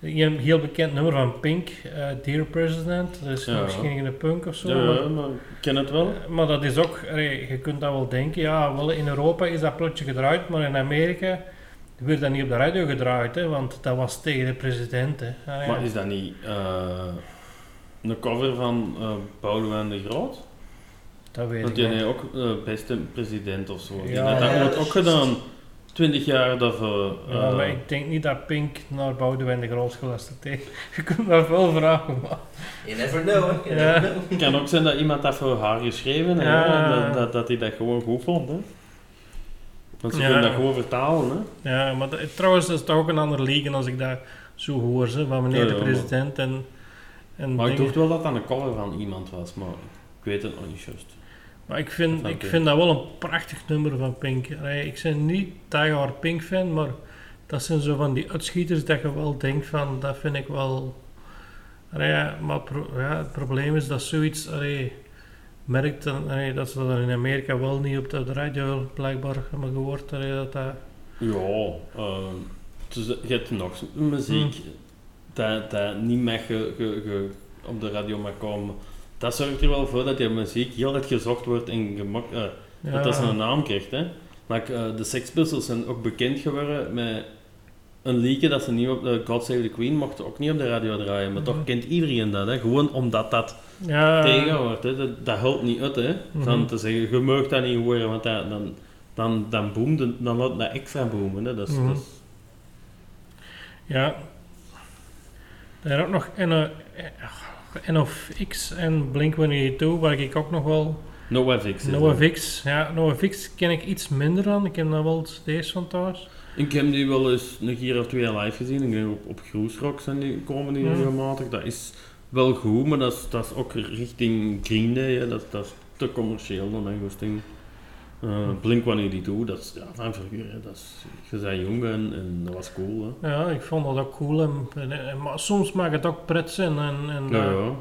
een heel bekend nummer van Pink, eh, Dear President, dat is Ja. misschien geen punk of zo, Ja, maar, ik ken het wel. maar dat is ook, allee, je kunt dat wel denken, ja, wel in Europa is dat plotje gedraaid, maar in Amerika werd dat niet op de radio gedraaid, hè, want dat was tegen de president. Hè. Allee, Maar is dat niet eh, een cover van eh Boudewijn de Groot? dat weet Want ik die niet. ook eh, beste president of zo. Die Ja. dat dat ook gedaan. Twintig jaar daarvoor. Ja, eh, maar ik denk niet dat Pink naar Boudewijn de Groot geluisterd heeft. Je kunt dat wel vragen, maar... You never know, Ja. Het kan ook zijn dat iemand dat voor haar geschreven heeft, Ja. dat, dat, dat hij dat gewoon goed vond. Hè. Want ze kunnen dat gewoon vertalen. Hè. Ja, maar dat- trouwens, dat is toch ook een andere league als ik dat zo hoor, hè, van meneer de president en... en Maar ik dacht wel dat dat een cover van iemand was, maar ik weet het nog niet juist. Maar ik vind, ik vind dat wel een prachtig nummer van Pink. Ik ben niet diehard Pink fan, maar dat zijn zo van die uitschieters dat je wel denkt van, dat vind ik wel... Maar pro- ja, het probleem is dat zoiets, allee, merkt dan, allee, dat ze dat in Amerika wel niet op de radio blijkbaar hebben gehoord. Dat dat, Ja, eh, dus je hebt nog muziek dat, dat niet mag ge, ge- ge- op de radio mag komen. Dat zorgt er wel voor dat die muziek heel erg gezocht wordt en gemak, eh, ja, dat dat zijn naam krijgt. Hè. Maar eh, de Sex Pistols zijn ook bekend geworden met een liedje dat ze niet op de God Save the Queen mochten ook niet op de radio draaien. Maar toch Mhm. kent iedereen dat, hè. gewoon omdat dat ja. Hè. Dat, dat helpt niet uit, hè. Van Mhm. te zeggen, je mag dat niet horen, want dat, dan, dan, dan boomt het- dan laat dat extra boomen. Hè. Dat is, dat is- Ja. Er is ook nog NO, NOFX en Blink-182, waar ik ook nog wel... NoFX. NoFX, ja, NoFX ken ik iets minder dan. Ik heb daar wel cd's van thuis. Ik heb die wel eens een keer of twee live gezien. Ik denk op, op Groesrock zijn die, komen die regelmatig. Dat is wel goed, maar dat is, dat is ook richting Green Day. Hè. Dat, dat is te commercieel dan een goesting. Uh, Blink wanneer die doet, dat is ja, van vroeger. Hè. Dat is, je bent jong en, en dat was cool. Hè. Ja, ik vond dat ook cool. En, en- en- maar soms mag het ook pret zijn. En, en, Ja, eh,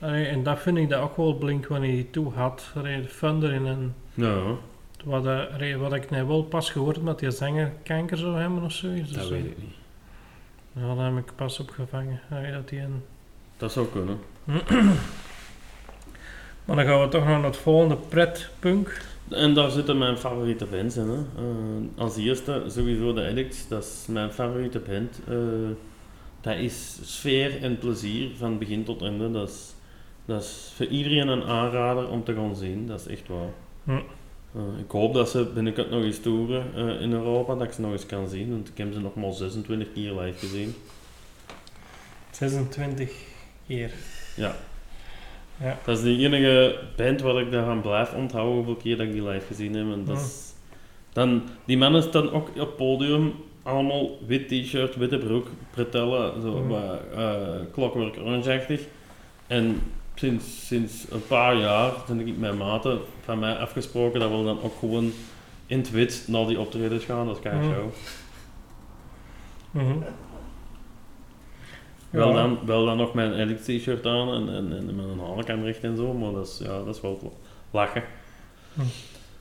ja. en dat vind ik dat ook wel Blink-182 had. Allee, de fun erin. En ja, ja. Wat, eh, wat ik net wel pas gehoord heb, dat die zanger kanker zou hebben of zoiets. dat Dus, weet eh, ik niet. Ja, daar heb ik pas op gevangen. Allee, dat die een... Dat zou kunnen. Maar dan gaan we toch nog naar het volgende pretpunk. En daar zitten mijn favoriete bands in. Hè. Eh, als eerste sowieso de Addicts, dat is mijn favoriete band. Eh, dat is sfeer en plezier van begin tot einde. Dat is, dat is voor iedereen een aanrader om te gaan zien, dat is echt waar. Hm. Eh, ik hoop dat ze binnenkort nog eens toeren eh, in Europa, dat ik ze nog eens kan zien, want ik heb ze nog maar 26 keer live gezien. 26 keer. Ja. Ja. Dat is de enige band waar ik daaraan blijf onthouden hoeveel keer dat ik die live gezien heb. En dat Ja. is, dan, die mannen staan ook op het podium, allemaal wit t-shirt, witte broek, pretellen, zo Clockwork Orange-achtig. En sinds, sinds een paar jaar ben ik met maten van mij afgesproken dat we dan ook gewoon in het wit naar die optredens gaan, dat is Ja. show. Mhm. Wel, dan, wel dan nog mijn Elix t-shirt aan en, en, en met een hanenkam recht en zo, maar dat is, ja, dat is wel lachen. Hm.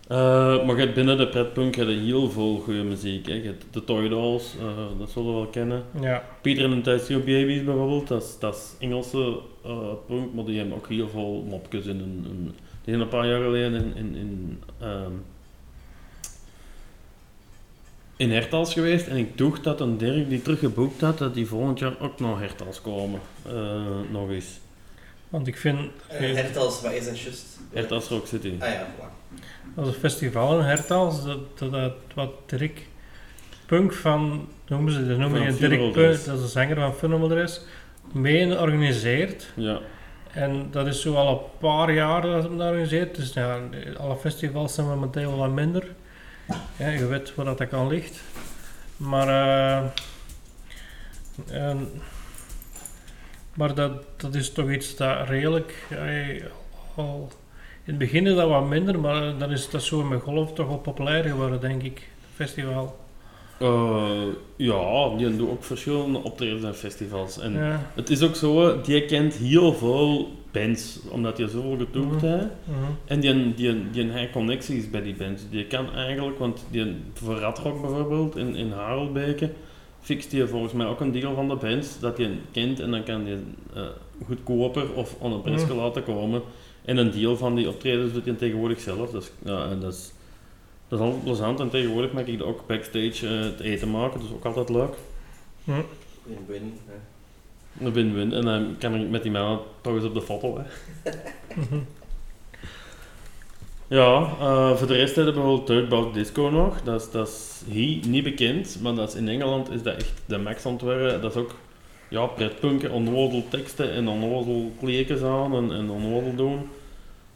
Eh, maar je hebt binnen de pretpunk heb je heel veel goede muziek. Hè. Je hebt de Toy Dolls, eh, dat zullen we wel kennen. Ja. Peter en de Testio Babies bijvoorbeeld, dat is, dat is Engelse eh, punk, maar die hebben ook heel veel mopjes in. die zijn een paar jaar geleden in, in, in, ehm, in Hertals geweest en ik dacht dat een Dirk die teruggeboekt had, dat die volgend jaar ook naar Hertals komen. Eh, nog eens. Want ik vind, Uh, Hertals, wat is een just? Hertals Rock City. Ah ja, voilà. Als een festival in Hertals, dat, dat, dat wat Dirk Punk van, noemen ze, dat noemen je Dirk Punk, dat is de zanger van Dress, mee organiseert. Ja. En dat is zo al een paar jaar dat het dat organiseert. Dus ja, alle festivals zijn momenteel wel wat minder. Ja, je weet waar dat kan ligt. Maar, eh, en- maar dat, dat is toch iets dat redelijk. eh, al, het begin is dat wat minder, maar dan is dat zo met golf toch wel populair geworden, denk ik. Festival. Eh, ja, die doen ook verschillende optredens en festivals. En Ja. het is ook zo, die kent heel veel bands, omdat hij zoveel getoerd Mhm. heeft. mhm. En die, die, die heeft connecties bij die bands. Die kan eigenlijk, want die, voor Radrock bijvoorbeeld, in, in Harelbeke, fixt hij volgens mij ook een deel van de bands dat hij kent en dan kan hij eh, goedkoper of aan een prijsje Mhm. laten komen. En een deel van die optredens doet hij tegenwoordig zelf. Dus, ja, en dat is, dat is altijd plezant en tegenwoordig maak ik ook backstage eh, het eten maken, dus ook altijd leuk. Win-win. Een win-win. En dan kan ik met die mannen toch eens op de foto. Hè. Ja, eh, voor de rest hebben we bijvoorbeeld Dirtbag Disco nog. Dat is, dat is hier niet bekend, maar dat is in Engeland is dat echt de max aan het worden. Dat is ook ja, pretpunken, onnozel teksten en onnozel kleekjes aan en, en onnozel doen.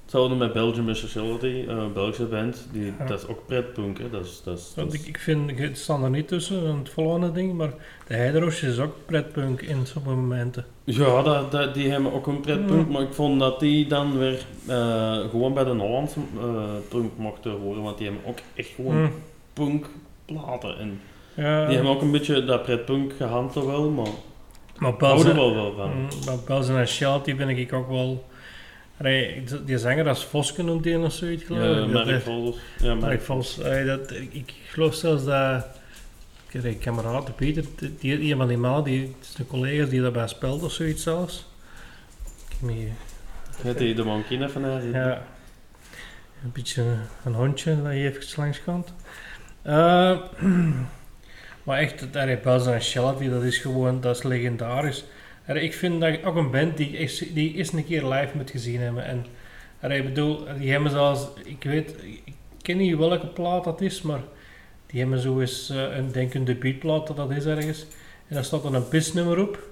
Hetzelfde met Belgium Sociality, eh, een Belgische band. Die, Ja. Dat is ook pretpunk. Hè. Dat is, dat is, dat Want is- ik, ik vind, het staat er niet tussen, het volgende ding, maar de Heideroosje is ook pretpunk in sommige momenten. Ja, dat, dat, die hebben ook een pretpunk, Ja. maar ik vond dat die dan weer eh, gewoon bij de Hollandse eh punk mochten horen, want die hebben ook echt gewoon Mm. punkplaten. En Ja, die hebben ook een beetje dat pretpunk gehandeld wel, maar maar ik hou er wel wel van. mm, maar Belzen en Shelty vind ik ook wel... Allee, die zanger als Voske noemt die of zoiets geloof Ja, ik. Dat Mark Vols. Ja, Mark Vos. dat, ik, ik geloof zelfs dat... Ik heb een kameraad, de Pieter, die, die, een van die mannen, die, zijn collega's die daarbij speelt of zoiets zelfs. Ik heb me- Het die de mankin even naar zitten. Ja. Een beetje een hondje dat je even langs komt. Eh, maar echt, het Harry Belzen en Shelby, dat is gewoon, dat is legendarisch. Ik vind dat ook een band die, is, die eens een keer live moet gezien hebben. En ik bedoel, die hebben zelfs, ik weet, ik ken niet welke plaat dat is, maar die hebben zo eens eh, een, denk een debuutplaat dat dat is ergens. En daar staat dan een pisnummer op.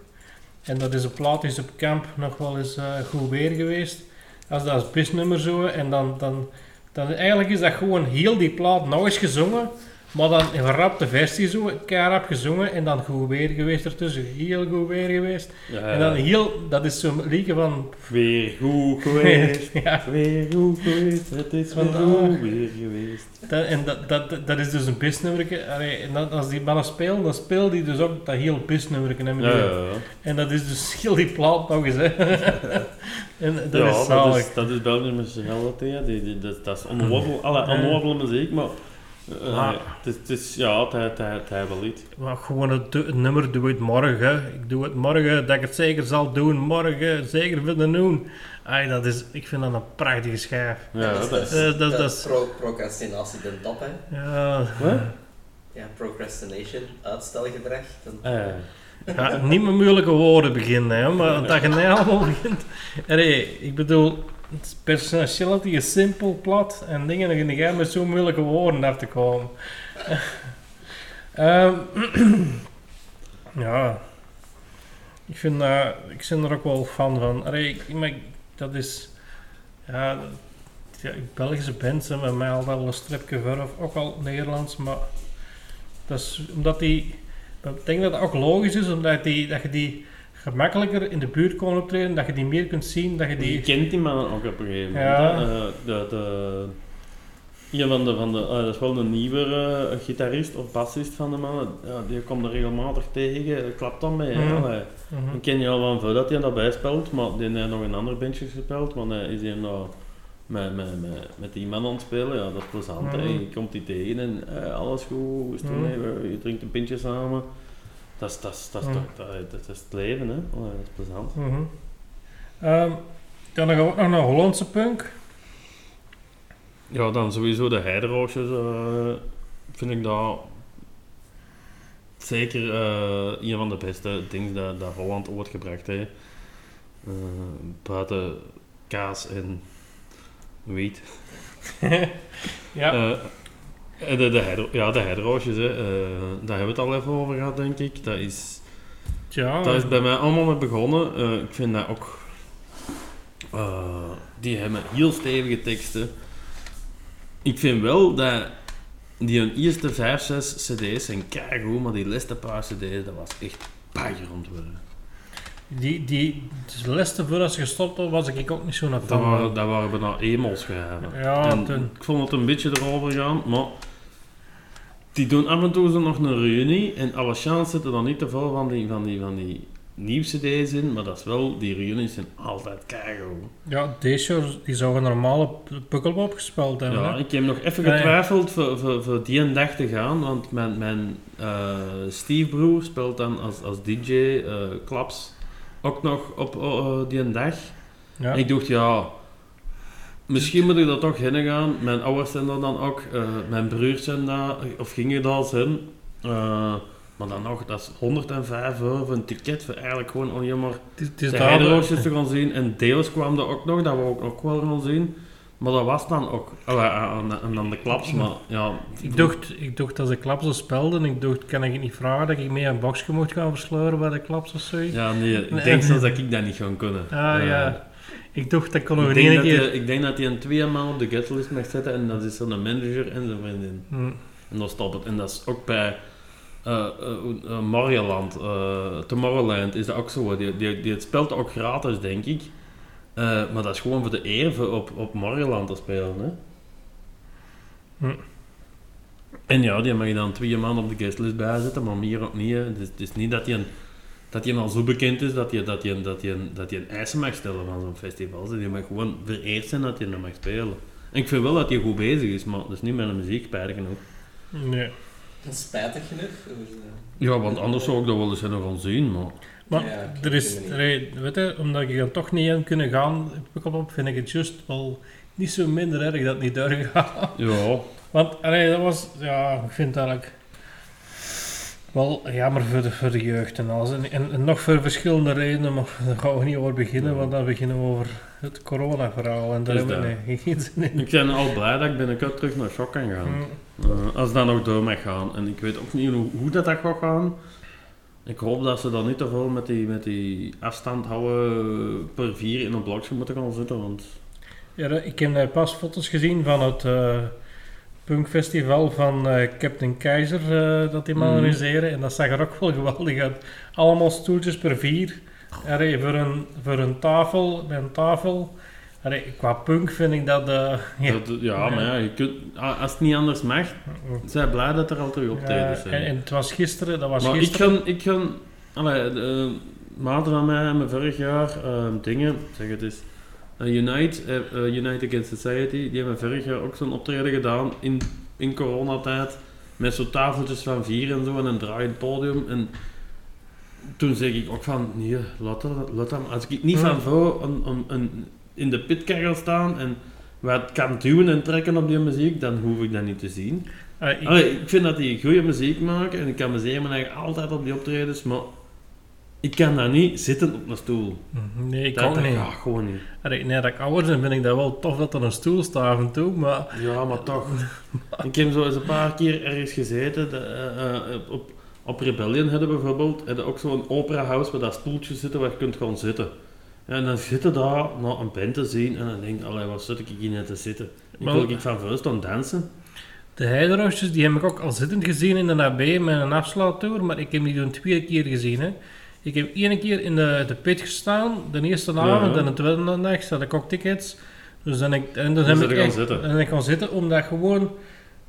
En dat is een plaat die is op camp nog wel eens eh, goed weer geweest als dat als bisnummer zo, en dan, dan, dan eigenlijk is dat gewoon heel die plaat nog eens gezongen, maar dan in verrapte versie zo, keihard gezongen en dan goed weer geweest ertussen, heel goed weer geweest. Ja, En dan heel, dat is zo'n liedje van... Weer goed geweest. ja, Weer goed geweest. Het is weer goed weer geweest. dat, en dat, dat, dat is dus een bisnummerke. Allee, En dat, als die mannen spelen, dan speelt die dus ook dat heel bisnummerke. En, ja, ja. en dat is dus heel die plaat nog eens, hè. en dat ja, is dat zalig. is, dat is Sociality. ja. Die, die, dat, dat is onnozele muziek, maar... eh, Maar- het, is, het is, ja, het, het, het, het wel iets. Maar gewoon het, het nummer doe het morgen. Ik doe het morgen, dat ik het zeker zal doen. Morgen, zeker willen doen. Ay, dat is, ik vind dat een prachtige schijf. Ja, dat is... Eh, dat- dat is- pro- procrastinatie ten top, hè. Ja, Wat? Ja, procrastination, uitstelgedrag. Eh, ja, niet met moeilijke woorden beginnen, hè, maar dat je niet allemaal begint. Ik bedoel, personality is simpel, plat en dingen en jij met zo'n moeilijke woorden af te komen. Ehm, ja, ik vind dat, ik ben er ook wel fan van. Ik, maar dat is, ja, dat- Belgische bands bij mij altijd wel een stripje verf, ook al Nederlands, maar dat is omdat die, ik denk dat het ook logisch is, omdat die, dat je die gemakkelijker in de buurt kon optreden, dat je die meer kunt zien, dat je je die... kent die mannen ook op een gegeven moment. Ja. Eh, de, de, een van de, van de eh, dat is wel een nieuwere eh, gitarist of bassist van de mannen, ja, die komt er regelmatig tegen, klapt dan mee. Ik ken je al van voordat hij daarbij speelt, maar die heeft nog een ander bandje gespeeld, want hij is hier nou met, met, met, met die man aan het spelen, ja, dat is plezant. Mhm. Je komt die tegen en alles goed, is Mhm. We- je drinkt een pintje samen. Dat is, dat is, dat is, toch, dat, dat is het leven, hè? Allee, dat is plezant. Mhm. Ehm, dan gaan we ook nog naar Hollandse punk. Ja, dan sowieso de heideroosjes, eh, vind ik dat zeker eh, een van de beste dingen dat, dat Holland ooit gebracht heeft. Eh, buiten kaas en wiet. ja. Eh, de, de, hydro, ja, de hydroosjes, hè. eh, daar hebben we het al even over gehad, denk ik. Dat is, ja. dat is bij mij allemaal mee begonnen. Eh, ik vind dat ook... eh, die hebben heel stevige teksten. Ik vind wel dat die hun eerste 5, 6 cd's zijn keigoed, maar die laatste paar cd's, dat was echt bagger worden. Die, die, dus de laatste voordat ze gestopt had, was ik ook niet zo'n Dat fan waren, dat waren bijna emos gehaven. Ja, En Ik vond het een beetje erover gaan, maar die doen af en toe zo nog een reunie en alle chance zitten er niet te veel van die, van die, van die nieuwe cd's in, maar dat is wel, die reunies zijn altijd keigoed. Ja, deze die zou een normale pukkelpop gespeeld hebben. Ja, hè. ik heb nog even getwijfeld voor, voor, voor die een dag te gaan, want mijn, mijn eh Steve broer speelt dan als, als DJ eh Klaps ook nog op eh, die een dag. Ja. En ik dacht, ja, misschien moet ik er toch heen gaan. Mijn ouders zijn er dan ook, eh, mijn broers zijn daar, of gingen daar zijn. Eh, maar dan nog, dat is 105 euro voor een ticket voor eigenlijk gewoon alleen maar de te gaan zien. En deels kwam er ook nog, dat we ook, ook wel gaan zien. Maar dat was dan ook, oh, en, en dan de klaps, maar ja. Ik dacht, ik dacht als de klapsen speelden, ik dacht, kan ik niet vragen dat ik mee een boxje mocht gaan versleuren bij de klaps of zoiets? Ja, nee, ik denk zelfs dat ik dat niet ga kunnen. Ah Eh, ja, ik dacht dat kon nog Ik een denk, ene dat keer... je, ik denk dat hij een twee maal op de getlist mag zetten en dat is zo'n manager en zijn vriendin. Hm. En dan stopt het. En dat is ook bij eh eh, eh, Marioland, eh, Tomorrowland is dat ook zo. Die, die, die het speelt ook gratis, denk ik. Eh, maar dat is gewoon voor de eer voor op, op Marioland te spelen. Hè? Hm. En ja, die mag je dan twee maanden op de guestlist bijzetten, maar meer ook niet. Het is, het is niet dat hij een, dat hij al zo bekend is dat hij, dat hij, dat hij, dat hij een eisen mag stellen van zo'n festival. Die mag gewoon vereerd zijn dat hij er mag spelen. En ik vind wel dat hij goed bezig is, maar dat is niet met de muziek, spijtig genoeg. Nee. Dat is spijtig genoeg. Dat? Ja, want anders zou ik dat wel eens nog gaan zien, maar... Maar Ja, er is, weet er- je, omdat ik dan toch niet in kunnen gaan, pukkelpop, vind ik het juist wel niet zo minder erg dat het niet doorgaat. Ja, Want allee, dat was, ja, ik vind het eigenlijk wel jammer voor de, voor de jeugd en alles. En, en, en nog voor verschillende redenen, maar daar gaan we niet over beginnen, want dan beginnen we over het corona-verhaal. En daar Is hebben we nee, geen zin in. ik ben al blij dat ik binnenkort terug naar Shock kan gaan. Hm. Eh, als dat nog door mag gaan. En ik weet ook niet hoe, hoe dat, dat gaat gaan. Ik hoop dat ze dan niet te veel met die, met die afstand houden per vier in een blokje moeten gaan zitten. Want Ja, ik heb eh, pas foto's gezien van het eh, punkfestival van eh, Captain Keizer eh, dat die man organiseren. En dat zag er ook wel geweldig uit. Allemaal stoeltjes per vier. Allee, voor, een, voor een tafel, een tafel. Allee, qua punk vind ik dat... eh, ja. Dat- ja, maar ja, je kunt, a- als het niet anders mag, zijn blij dat er al terug optredens zijn. en, en het was gisteren, dat was maar ik gisteren. ga, ik allee, uh, maten van mij hebben vorig jaar eh, dingen, zeg het eens, Unite, eh, eh, Unite Against Society, die hebben vorig jaar ook zo'n optreden gedaan in, in coronatijd, met zo'n tafeltjes van vier en zo en een draaiend podium. En toen zeg ik ook van, nee, laat dat, laat dat. Als ik niet van voor een, een, een, in de pitkar ga staan en wat kan duwen en trekken op die muziek, dan hoef ik dat niet te zien. Eh, ik- Allee, ik vind dat die goede muziek maken en ik kan me eigen altijd op die optredens, maar ik kan dat niet zitten op een stoel. nee, ik dat ook dat niet. gewoon niet. Allee, nee, dat ik ouder ben, vind ik dat wel tof dat er een stoel staat af en toe, maar... Ja, maar toch. ik heb zo eens een paar keer ergens gezeten, de, eh, eh, op, op Rebellion hadden bijvoorbeeld, hadden ook zo'n opera house waar dat stoeltjes zitten waar je kunt gaan zitten. Ja, en dan zitten daar naar een band te zien en dan denk ik, wat zit ik hier net te zitten? Ik Maar- wil ik van voor staan dansen. De heideroosjes, die heb ik ook al zittend gezien in de AB met een afsluittour, maar ik heb die toen twee keer gezien. Hè. Ik heb één keer in de, de pit gestaan, de eerste avond en de tweede dag ook tickets. Dus dan, ik, en dan heb ik gaan echt- zitten. dan ben ik gaan zitten om dat gewoon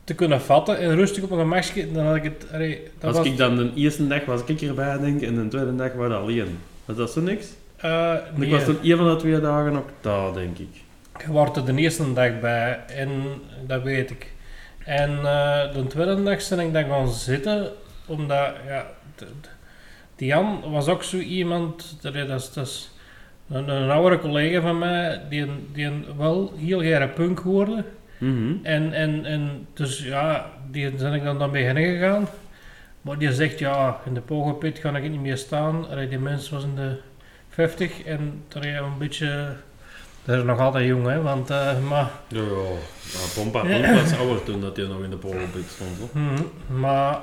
te kunnen vatten en rustig op een gemakje. Dan had ik het... Allee, dat Als was, ik dan de eerste dag was ik erbij denk en de tweede dag was dat alleen. Was dat zo niks? eh, Ik was toen een van de twee dagen ook daar, denk ik. ik was er de eerste dag bij en dat weet ik. En eh, de tweede dag ben ik dan gaan zitten, omdat, ja, die Jan was ook zo iemand, dat is, dat is, een, een oudere collega van mij, die, een- die een wel heel graag punk hoorde. Mhm. En, en, en dus ja, die ben ik dan, dan bij hen gegaan. Maar die zegt, ja, in de Pogenpit ga ik niet meer staan. Allee, die mens was in de 50 en daar is een beetje... Dat is nog altijd jong, hè, want... eh, maar, Ja, ja. ja Pompa Pompa was ouder toen dat hij nog in de Pogelpit stond. Hoor. mhm, maar,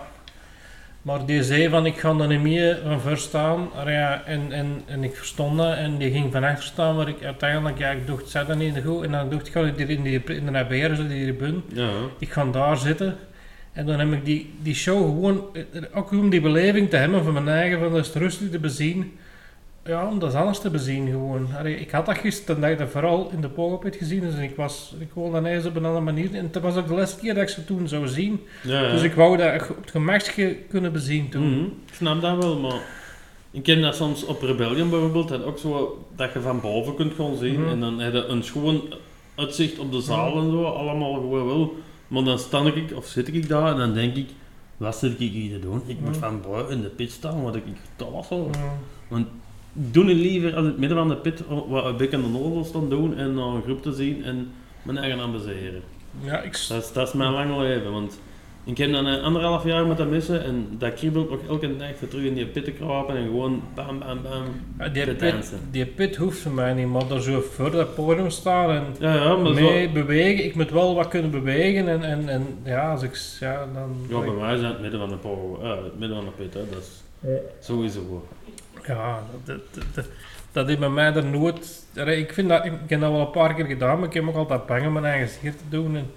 maar die zei van, ik ga er niet meer van voor staan. Ah, Ja, en, en, en ik verstond dat en die ging van achter staan, waar ik uiteindelijk, ja, ik dacht, zet dat niet goed. En dan dacht ik, ga ik hier in, die, in de nabijers, die hier bun. Ja, Ik ga daar zitten. En dan heb ik die, die show gewoon, eh, ook om die beleving te hebben van mijn eigen, van dat is rustig te bezien. Ja, om dat anders te bezien gewoon. Allee, ik had dat gisteren de dag vooral in de Pogelpit gezien, dus ik was, ik woonde dan eens op een andere manier. En het was ook de laatste keer dat ik ze toen zou zien. ja. ja. Dus ik wou dat op het gemakje kunnen bezien toen. Mhm, Ik snap dat wel, maar ik ken dat soms op Rebellion bijvoorbeeld, dat ook zo dat je van boven kunt gaan zien Mhm. en dan heb je een schoon uitzicht op de zaal en zo, allemaal gewoon wel. Maar dan sta ik, of zit ik daar en dan denk ik, wat zit ik hier te doen? Ik moet Mhm. van boven in de pit staan, wat ik dat was al. Ja. Doe het liever aan het midden van de pit, wat een beetje aan de noordel staan doen en naar een groep te zien en mijn eigen amuseren. Ja, ik, Dat is, dat is mijn lange leven, want ik heb dan een anderhalf jaar moeten missen en dat kriebelt nog elke dag voor terug in die pit te krapen en gewoon bam bam bam. ja, die, te pit, dansen. die pit hoeft voor mij niet, maar daar zo voor dat podium staan en Ja, ja, maar mee zo, bewegen. Ik moet wel wat kunnen bewegen en, en, en ja, als ik, ja, dan... ja, bij mij is het midden van de power, eh, het midden van de pit, hè, dat is sowieso goed. Ja, dat, dat, dat, is bij mij er nooit... Ik, vind dat, ik heb dat wel een paar keer gedaan, maar ik heb ook altijd bang om mijn eigen gezicht te doen. En,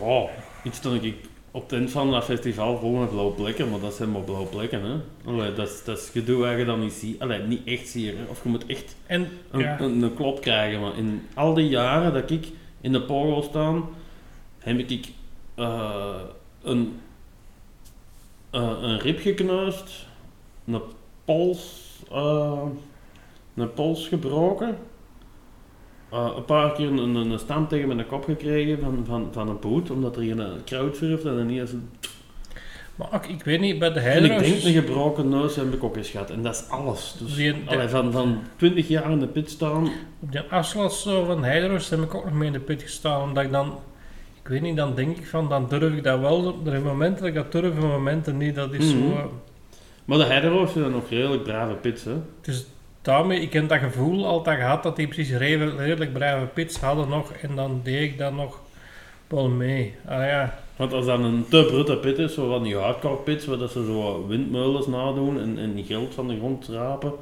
Ja, iets stond ik op het eind van dat festival vol met blauwe plekken, maar dat zijn maar blauwe plekken, hè. Allee, dat is, dat is gedoe waar je dan niet ziet, allee, niet echt zie je, of je moet echt en een, ja, een, een klop krijgen. Maar in al die jaren dat ik in de polo staan, heb ik eh, een, eh, een rib gekneusd, een pols, eh, een pols gebroken, eh, een paar keer een, een, stam tegen mijn kop gekregen van, van, van een poot, omdat er een kruid surfde en niet eens een... maar ik weet niet, bij de En ik denk een gebroken neus heb ik ook eens gehad. En dat is alles. Dus, Die- allee, van, van 20 jaar in de pit staan, Op die afslag van Hydro's heb ik ook nog mee in de pit gestaan, omdat ik dan... Ik weet niet, dan denk ik van, dan durf ik dat wel. Er zijn momenten dat ik dat durf en momenten niet. Dat is Mhm. zo... Maar de Heideroos zijn nog redelijk brave pits, hè? Dus daarmee, ik heb dat gevoel altijd gehad dat die precies redelijk, redelijk brave pits hadden nog. En dan deed ik dat nog wel mee. Ah ja, Want als dat een te brute pit is, zo van die hardcore pits, waar dat ze zo windmeulens nadoen en, en geld van de grond rapen,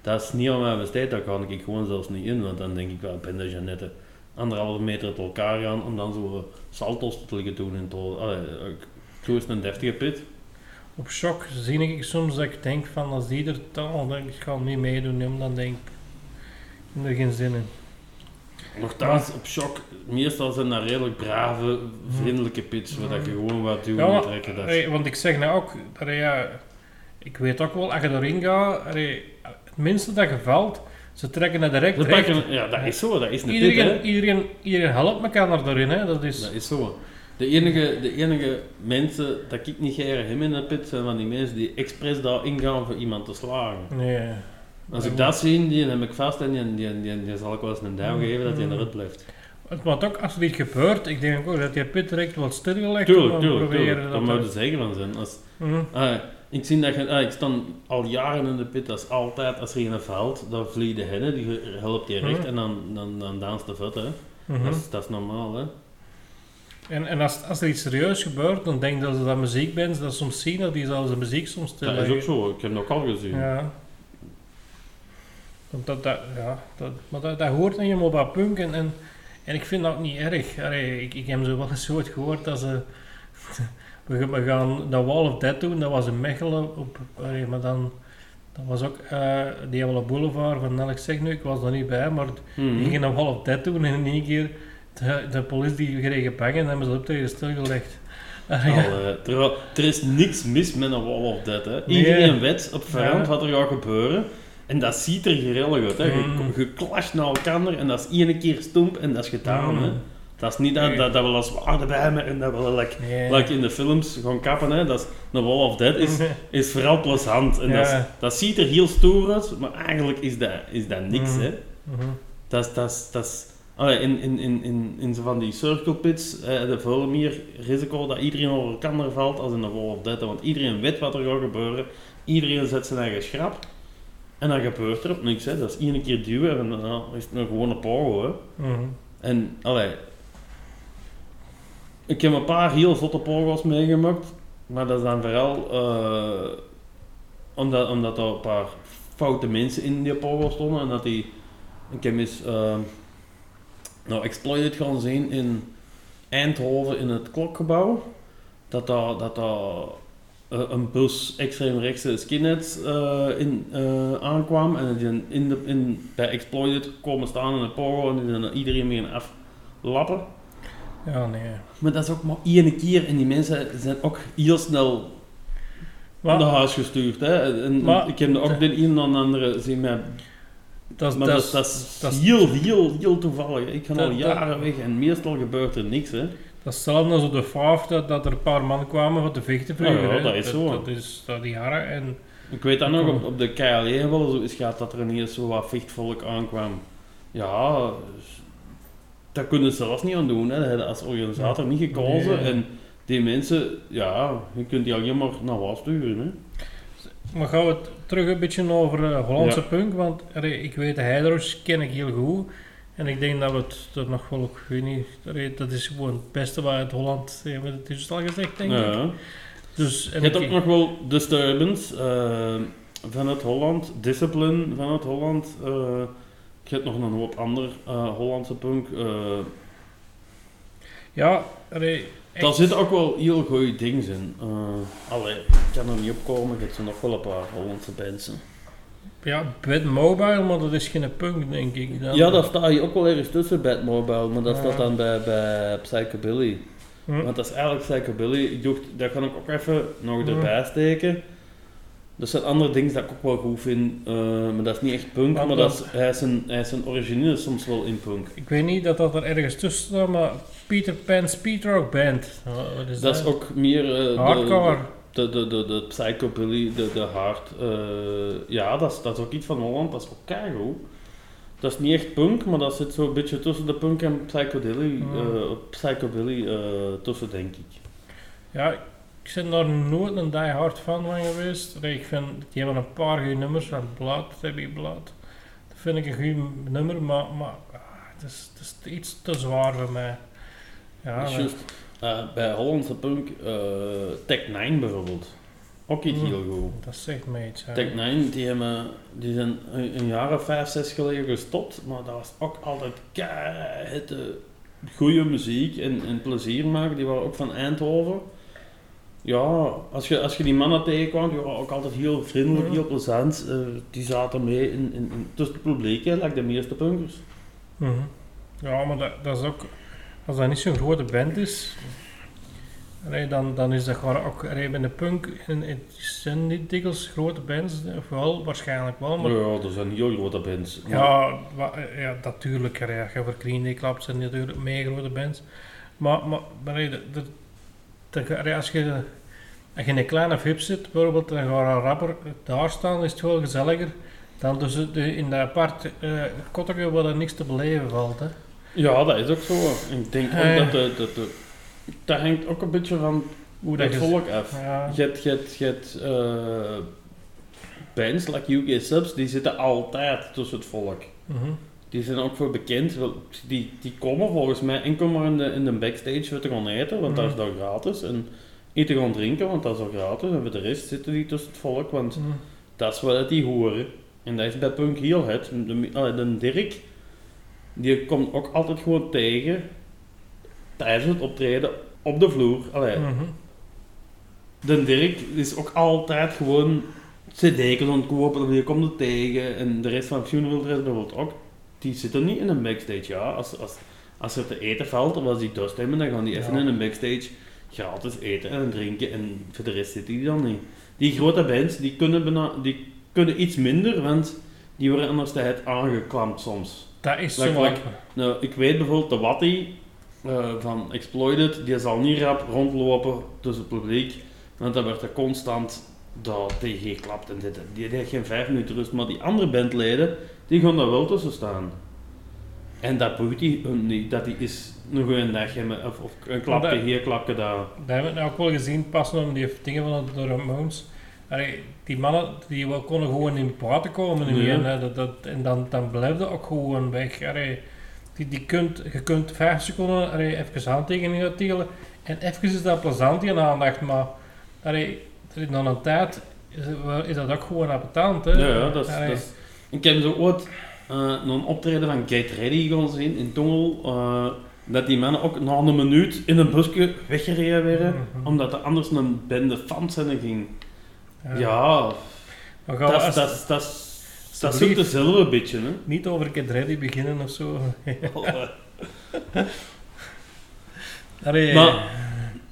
dat is niet aan mij besteed, daar kan ik gewoon zelfs niet in, want dan denk ik wel, ben de Jeannette anderhalve meter uit elkaar gaan en dan zo salto's te liggen doen in het. Allee, zo is een deftige pit. Op shock zie ik soms dat ik denk van als die er dan, dan ik ga niet meedoen, dan denk ik, ik heb er geen zin in. Nogthans, op shock, meestal zijn dat redelijk brave, vriendelijke pits, waar dat je gewoon wat duwen Ja, trekken. Dat is- want ik zeg nou ook, allee, ja, ik weet ook wel, als je erin gaat, het minste dat je valt, ze trekken het direct pakken- ja, dat is zo, dat is een pit, iedereen, iedereen helpt elkaar erin, hè. Dat is... Dat is zo. De enige, de enige mensen dat ik niet graag heb in de pit zijn van die mensen die expres daar ingaan voor iemand te slagen. Nee. Als ik dat zie, die heb ik vast en die, die, die, die zal ik wel eens een duw Mm. geven dat hij eruit blijft. Het wordt ook, als er iets gebeurt, ik denk ook dat je pit direct wordt stilgelegd. Tuurlijk, om tuurlijk, proberen tuurlijk. Dat moet je zeker van zijn. Als, Mhm. ah, ik zie dat je, ah, ik sta al jaren in de pit, dat is altijd, als er een valt, dan vliegt de henne, die helpt je recht Mhm. en dan, dan, dan danst de vet, hè. Mhm. dat, is, dat is normaal, hè. En, en als, als er iets serieus gebeurt, dan denk ik dat ze dat muziek bent, dat soms zien dat die zelfs de muziek soms Dat is ook zo, ik heb het ook al gezien. Ja. Want dat, dat, ja, dat, maar dat, dat hoort niet helemaal bij punk en, en, en ik vind dat niet erg. Allee, ik, ik heb zo wel eens ooit gehoord dat ze... we, gaan- dat Wall of Death doen, dat was in Mechelen, op, allee, maar dan... Dat was ook uh, die hele boulevard van Nelk zeg nu, ik was er niet bij, maar Mhm. die gingen een Wall of Death doen en in één keer de, de politie die kregen pakken en hebben ze op tegen stilgelegd. Allee, ja. Al, eh, terwijl, er is niks mis met een wall of death. Hè. Nee. Iedereen weet op voorhand Ja. wat er gaat gebeuren. En dat ziet er gerillig uit. Hè. Je, Mm. je clasht naar elkaar en dat is één keer stomp en dat is gedaan. Mm. Hè. Dat is niet dat, Nee. dat, dat we als zwaarde bij hebben en dat we like, Nee. like in de films gaan kappen. Hè. Dat is, een wall of death is, is vooral plezant. En dat, is- dat ziet er heel stoer uit, maar eigenlijk is dat, is dat niks. Mm. Hè. Dat is, dat is, dat is, allee, in, in, in, in, in zo van die circle pits, eh, de meer risico dat iedereen over elkaar valt als in de Wall of. Want iedereen weet wat er gaat gebeuren. Iedereen zet zijn eigen schrap. En dan gebeurt er ook niks, hè. Dat is één keer duwen en dan is het een gewone pogo, hè. Mhm. En, allee... Ik heb een paar heel zotte pogo's meegemaakt, maar dat is dan vooral eh, omdat, omdat er een paar foute mensen in die pogo stonden en dat die... Ik heb eens eh, nou Exploited gaan zien in Eindhoven in het klokgebouw. Dat daar, dat daar eh, een bus extreemrechtse skinheads eh, in, eh, aankwam en die in, in de, in, bij Exploited komen staan in het pogo en die zijn iedereen mee gaan aflappen. Ja, nee. Maar dat is ook maar één keer en die mensen zijn ook heel snel Maar, naar huis gestuurd. Hè. En, Maar- ik heb ook de een en andere zien mij dat, maar dat, dat, is- dat dat heel, heel, heel toevallig. Ik ga Dat- al dat- jaren weg en meestal gebeurt er niks. Hè. dat is hetzelfde als op de FAF, dat, dat er een paar man kwamen voor te vechten vroeger. Ja, dat is zo. Dat is dat die jaren en... Ik weet dan nog op, op de KLE wel zo is gaat dat er ineens zo wat vechtvolk aankwam. Ja, s- dat kunnen ze zelfs niet aan doen. Hè. Dat hebben als organisator niet gekozen. Nee. En die mensen, ja, je kunt die alleen maar naar wat sturen. Hè. Maar gaan we het terug een beetje over eh, Hollandse punk, want allee, ik weet de Heideros ken ik heel goed. En ik denk dat we het er nog wel, weet niet, dat is gewoon het beste wat uit Holland, eh, met het is al gezegd denk ik. Dus, Je en hebt ik- ook nog wel Disturbance eh, van het Holland, Discipline van het Holland. eh je hebt nog een hoop andere eh, Hollandse punk. eh, ja, allee, Daar zitten ook wel heel goede dingen in. Eh allee, ik kan er niet op komen, je hebt er nog wel een paar Hollandse bands. ja, Bad Mobile, maar dat is geen punk denk ik. Dan. Ja, daar sta je ook wel ergens tussen het Mobile, maar dat staat dan bij, bij Psychobilly. Hm. Want dat is eigenlijk Psychobilly. Ik dacht, dat kan ik ook even nog Ja. erbij steken. Dat zijn andere dingen dat ik ook wel goed vind, eh, maar dat is niet echt punk, maar dat- dat is, hij, is een, hij is een origineel soms wel in punk. Ik weet niet dat dat er ergens tussen staat, maar Peter Pan Speedrock Band. Is Dat is ook meer de- Hardcore. De, de, de, de psychobilly, de, de hard. eh, ja, dat is, dat is ook iets van Holland, dat is ook keigoed. Dat is niet echt punk, maar dat zit zo'n beetje tussen de punk en psychobilly, eh, psychobilly tussen, denk ik. Ja, ik ben daar nooit een die hard fan van geweest. Ik vind, die hebben een paar goede nummers van Blood, Heavy Blood. Dat vind ik een goed nummer, maar, maar ah, het, is, het is iets te zwaar voor mij. Ja, Dat is maar- juist. Eh, bij Hollandse punk, eh Tech 9 bijvoorbeeld. Ook iets Mm. heel goed. dat zegt mij iets. Tech 9, die, hebben, die zijn een, een jaar of vijf, zes geleden gestopt, maar dat was ook altijd keihette goede muziek en, en plezier maken. Die waren ook van Eindhoven. Ja, als je, als je die mannen tegenkwam, die waren ook altijd heel vriendelijk, Ja. heel plezant. Eh, die zaten mee in, in, in, tussen het publiek, hè, like de meeste punkers. Mhm. Ja, maar dat, dat is ook... Als dat niet zo'n grote band is... allee, dan, dan is dat gewoon ook... allee, bij de punk en, het zijn niet dikwijls grote bands. Of wel, waarschijnlijk wel. Maar Ja, dat zijn heel grote bands. Maar- Ja, ja natuurlijk. hè, Ja, voor Green Day Club zijn natuurlijk mega grote bands. Maar, maar, maar dat- dat als, je, als je in een kleine VIP zit, bijvoorbeeld, dan rapper daar staan, is het wel gezelliger dan dus de, in dat apart uh, kotteke waar er niks te beleven valt. Hè. Ja, dat is ook zo. Ik denk ook Eh. dat de, dat de... Dat hangt ook een beetje van Hoe het je- volk af. Ja, Je hebt, je hebt, je hebt eh, bands, like UK Subs, die zitten altijd tussen het volk. mhm. Die zijn ook voor bekend. Die, die komen volgens mij enkel maar in de, in de backstage voor te gaan eten, want dat is Mhm. daar gratis. En eten gaan drinken, want dat is ook gratis. En voor de rest zitten die tussen het volk, want Mhm. dat is wat die horen. En dat is bij Punk heel het. De, allee, de Dirk, die komt ook altijd gewoon tegen tijdens het optreden op de vloer. Allee, Mhm. de Dirk is ook altijd gewoon cd's aan het kopen, of die komt er tegen. En de rest van Funeral Dress bijvoorbeeld ook. Die zitten niet in een backstage. Ja, als, als, als er te eten valt, of als die dorst hebben, dan gaan die even Ja. in een backstage gratis eten en drinken. En voor de rest zitten die dan niet. Die grote bands, die kunnen, die kunnen iets minder, want die worden anders de het aangeklampt soms. Dat is Like- zo like- Nou, ik weet bijvoorbeeld de Watty eh, van Exploited, die zal niet rap rondlopen tussen het publiek, want dan werd er constant dat tegen geklapt en dit. Die heeft geen vijf minuten rust, maar die andere bandleden, die gaan daar wel tussen staan. En dat boeit die hun niet, dat die is een goede dag hebben, of, of een klapje dat- hier, klapje daar. Dat hebben we nou ook wel gezien, passen om die dingen van de allee, die mannen die wel konden gewoon in praten komen eh, dat, dat, en dan, dan blijft dat ook gewoon weg. Allee, die, die kunt, je kunt vijf seconden allee, even handtekeningen uitdelen en even is dat plezant in aandacht, maar allee, na een tijd is, is dat ook gewoon appetant. Hè? Ja, dat is- Ik heb zo ooit eh, een optreden van Get Ready gaan zien in Tongel. eh, dat die mannen ook na een minuut in een busje weggereden werden. Mhm. Omdat er anders een bende fans in ging. ja. Dat dat dat dat is ook dezelfde beetje. Hè. niet over Get Ready beginnen of zo. Allee, Maar-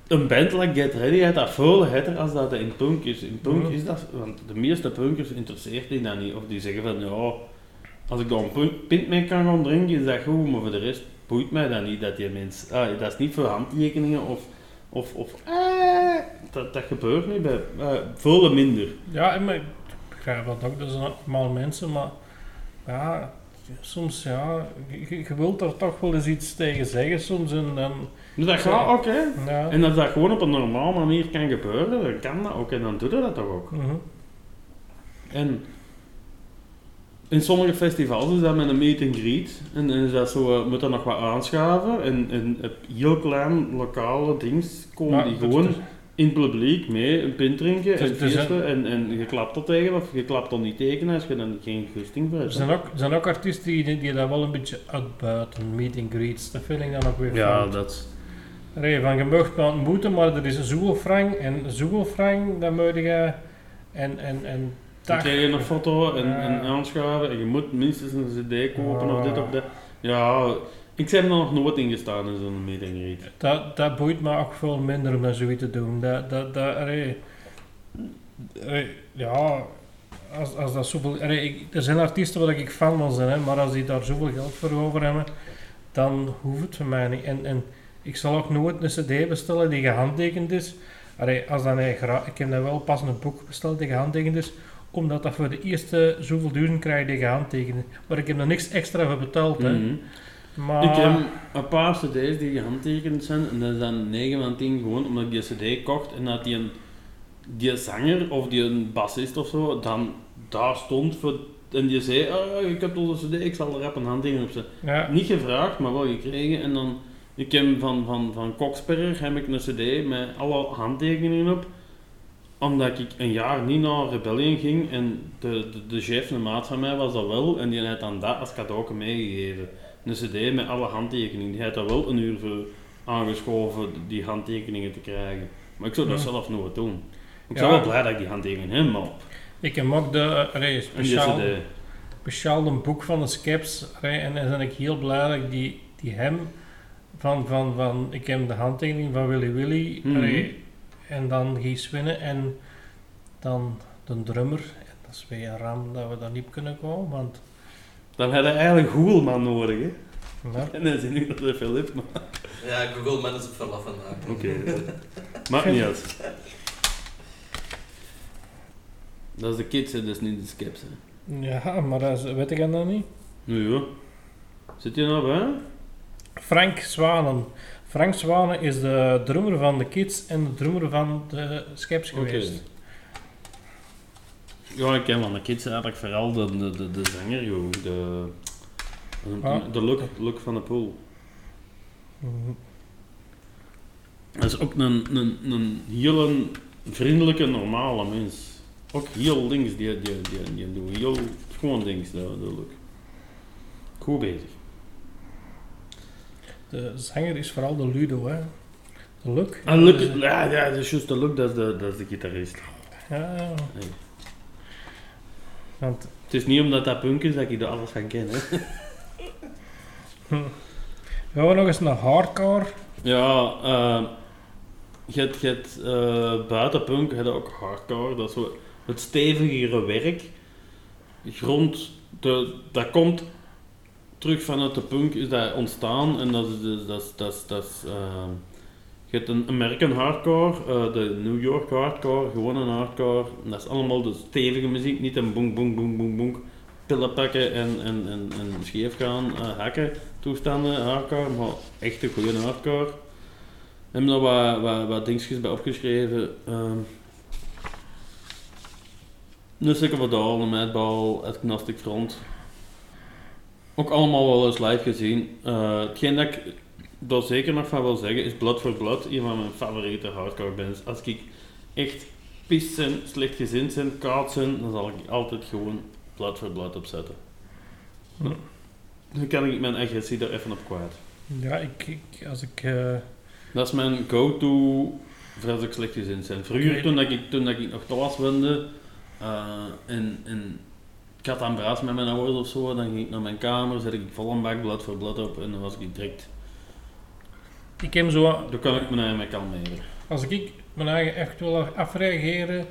Een band like Get Ready heeft dat veel hetter als dat in punk is. In punk is dat, want de meeste punkers interesseert die dat niet. Of die zeggen van, ja, als ik daar een pint mee kan gaan drinken, is dat goed, maar voor de rest boeit mij dat niet dat die mens, ah, dat is niet voor handtekeningen of, of, of eh, dat, dat gebeurt niet bij, eh, veel minder. Ja, maar ik begrijp dat ook, dat zijn allemaal mensen, maar ja, soms ja, je, je wilt er toch wel eens iets tegen zeggen soms en dan, Dat gaat ook, hè. ja. En als dat gewoon op een normale manier kan gebeuren, dan kan dat ook en dan doe je dat toch ook. Mhm. En in sommige festivals is dat met een meet and greet. En, en is dat zo, eh, moet er nog wat aanschaven. En, en op heel klein lokale dings komen Maar die gewoon in het publiek mee een pint drinken en feesten. En, en je klapt er tegen of je klapt er niet tegen als je dan geen gusting voor Er hebt. zijn ook, er zijn ook artiesten die, die dat wel een beetje uitbuiten, meet and greets, dat vind ik dan ook weer Ja, dat... Allee, van je mag me ontmoeten, maar er is een zoelfrang en zoelfrang, dat moet je en, en, en Dan krijg je een foto en, en aanschuiven en je moet minstens een cd kopen of dit of dat. Ja, ik heb er nog nooit in gestaan in zo'n meet and greet. Dat, dat boeit me ook veel minder om dat zoiets te doen. Dat, dat, dat, allee, ja, als, als dat zoveel... allee, ik- er zijn artiesten waar ik fan van ben, hè, maar als die daar zoveel geld voor over hebben, dan hoeft het voor mij niet. En, en ik zal ook nooit een cd bestellen die gehandtekend is. Allee, als dan ik heb dan wel pas een boek besteld die gehandtekend is, omdat dat voor de eerste zoveel duizend krijg die gehandtekend is. Maar ik heb er niks extra voor betaald. Hè. Mhm. Maar, Ik heb een paar cd's die gehandtekend zijn en dat is dan 9 van 10 gewoon omdat ik die cd kocht en dat die een die zanger of die een bassist of zo dan daar stond voor, en die zei, oh, ik heb onze cd, ik zal er rap een handtekening op zetten. ja, Niet gevraagd, maar wel gekregen en dan, ik heb van, van, van Koksperger heb ik een cd met alle handtekeningen op omdat ik een jaar niet naar Rebellion ging en de, de, de chef, een maat van mij, was dat wel en die had dan dat als cadeau meegegeven een cd met alle handtekeningen. Die had daar wel een uur voor aangeschoven die handtekeningen te krijgen. Maar ik zou dat Ja. zelf nooit doen. Ik Ja. ben wel blij dat ik die handtekeningen heb, maar ik heb ook de, die speciaal, speciaal een boek van de Skeps. En dan ben ik heel blij dat ik die, die hem van, van, van, ik heb de handtekening van Willy Willy. Mhm. allee, en dan Gies Winnen en dan de drummer. En dat is weer een ram dat we daar niet op kunnen komen, want Dan had je eigenlijk Googleman nodig, hè. ja, En dan hij nu dat de Philip, maar Ja, Google Man is op verlof vandaag. oké. Maakt niet uit. Dat is de kids, hè, dat is niet de skips, hè. ja maar dat is, weet ik dat niet. Nu ja. Zit je nou bij? Frank Zwanen. Frank Zwanen is de drummer van de Kids en de drummer van de Skeps geweest. Ja, ik ken van de kids eigenlijk vooral de, de, de, de zanger, joh. De, de, Ah. de look, look van de pool. Mhm. Dat is ook een, een, een heel vriendelijke, normale mens. Ook heel links, die, die, die, die doet heel gewoon links, de, de look. Goed bezig. De zanger is vooral de Ludo, hè. De Luc. En look, ja, ja, dat is juist de look, dat is de, dat is de gitarist. Ja, Nee. want Het is niet omdat dat punk is dat ik er alles van ken, hè. gaan we nog eens naar hardcore. Ja, eh je hebt, je hebt eh, buiten punk je ook hardcore, dat is het stevigere werk. Grond, de, dat komt terug vanuit de punk, is dat ontstaan en dat is, dus- dat dat dat is, eh, je hebt een American hardcore, eh, de New York hardcore, gewoon een hardcore. Dat is allemaal de stevige muziek, niet een boem boem boem boem boem, pillen pakken en, en, en, en scheef gaan eh, hakken toestanden hardcore, maar echt een goede hardcore. Ik heb er wat, wat, wat dingetjes bij opgeschreven. ehm. Een Sikker Verdaal, een Madball, het Gnostic Front. Ook allemaal wel eens live gezien. Eh, hetgeen dat ik daar zeker nog van wil zeggen is Blood for Blood, een van mijn favoriete hardcore bands. Als ik echt pist ben, slecht gezind ben, koud ben, dan zal ik altijd gewoon Blood for Blood opzetten. Hm. Dan kan ik mijn agressie er even op kwijt. Ja, ik, ik, als ik... eh, Dat is mijn go-to voor als ik slecht gezind ben. Vroeger, toen, dat ik, toen dat ik nog thuis woonde, eh, en, en ik had een braas met mijn ouders of zo, dan ging ik naar mijn kamer, zet ik vol een bak blad voor blad op en dan was ik direct... ik heb zo... Dan kan ik me eigen kalmeren. Als ik mijn eigen echt wil afreageren,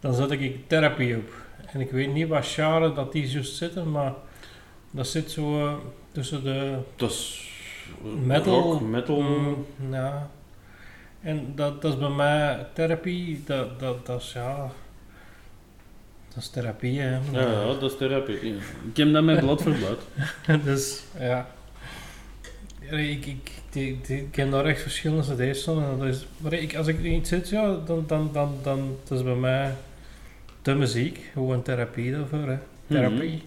dan zet ik therapie op. En ik weet niet wat genre dat die juist zitten, maar dat zit zo eh, tussen de Dat is... eh, Metal. rock, metal... Mm, ja. En dat, dat is bij mij therapie, dat, dat, dat is ja. Dat is therapie, hè. Ja, ja, dat is therapie. Ik heb dat met blad voor blad. dus ja. Ja, Ik, ik, ik, ik ken daar echt verschillende cd's van. en Dat is, maar ik, als ik er niet zit, ja, dan, dan, dan, dan dat is bij mij de muziek. Gewoon therapie daarvoor, hè. Therapie.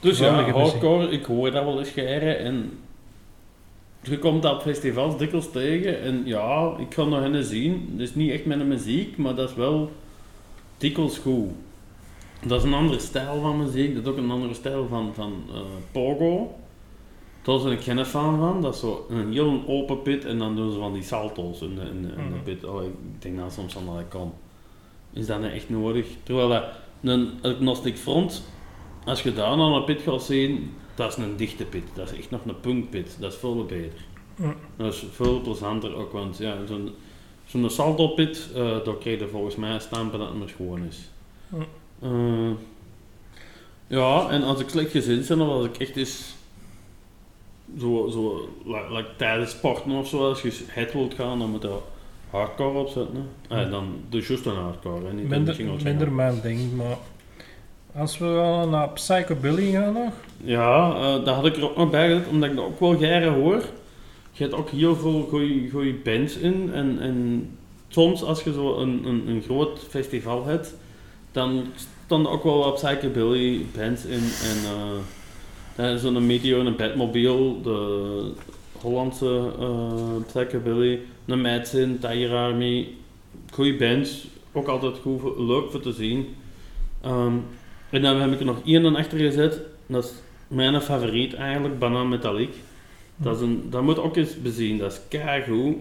Dus ja, muziek. hardcore, ik hoor dat wel eens geren en je komt dat op festivals dikwijls tegen en ja, ik ga nog hen zien. Is niet echt mijn muziek, maar dat is wel dikwijls goed. Dat is een andere stijl van muziek, dat is ook een andere stijl van, van eh, pogo. Daar ben ik geen fan van, dat is zo een heel open pit en dan doen ze van die salto's in de, in de, in de Mhm. pit. Oh, ik denk dat soms aan dat ik kan. Is dat niet echt nodig? Terwijl dat een agnostic front als je daar naar een pit gaat zien, dat is een dichte pit. Dat is echt nog een punkpit. Dat is veel beter. Dat is veel plezanter ook, want ja, zo'n zo'n salto pit, eh daar krijg je volgens mij stampen dat het maar gewoon is. Mm. Eh, ja, en als ik slecht gezind ben, of als ik echt eens zo, zo like, like tijdens sporten of zo, als je het wilt gaan, dan moet je hardcore opzetten. hè. Eh, dan doe je juist een hardcore. Hè, niet Minder, mijn ding, maar als we wel naar Psychobilly gaan nog, Ja, eh daar had ik er ook nog bij gezet, omdat ik dat ook wel graag hoor. Je hebt ook heel veel goede bands in. En, en soms als je zo een, een, een groot festival hebt, dan er ook wel wat psychobilly bands in. En eh zo'n Meteor en een Batmobile, de Hollandse eh psychobilly, een Madsen, Tiger Army. Goede bands, ook altijd goed, leuk voor te zien. Ehm, en dan heb ik er nog één achter gezet. Dat is mijn favoriet eigenlijk, Banaan Metallic. Dat, is dat moet ook eens bezien. Dat is keigoed.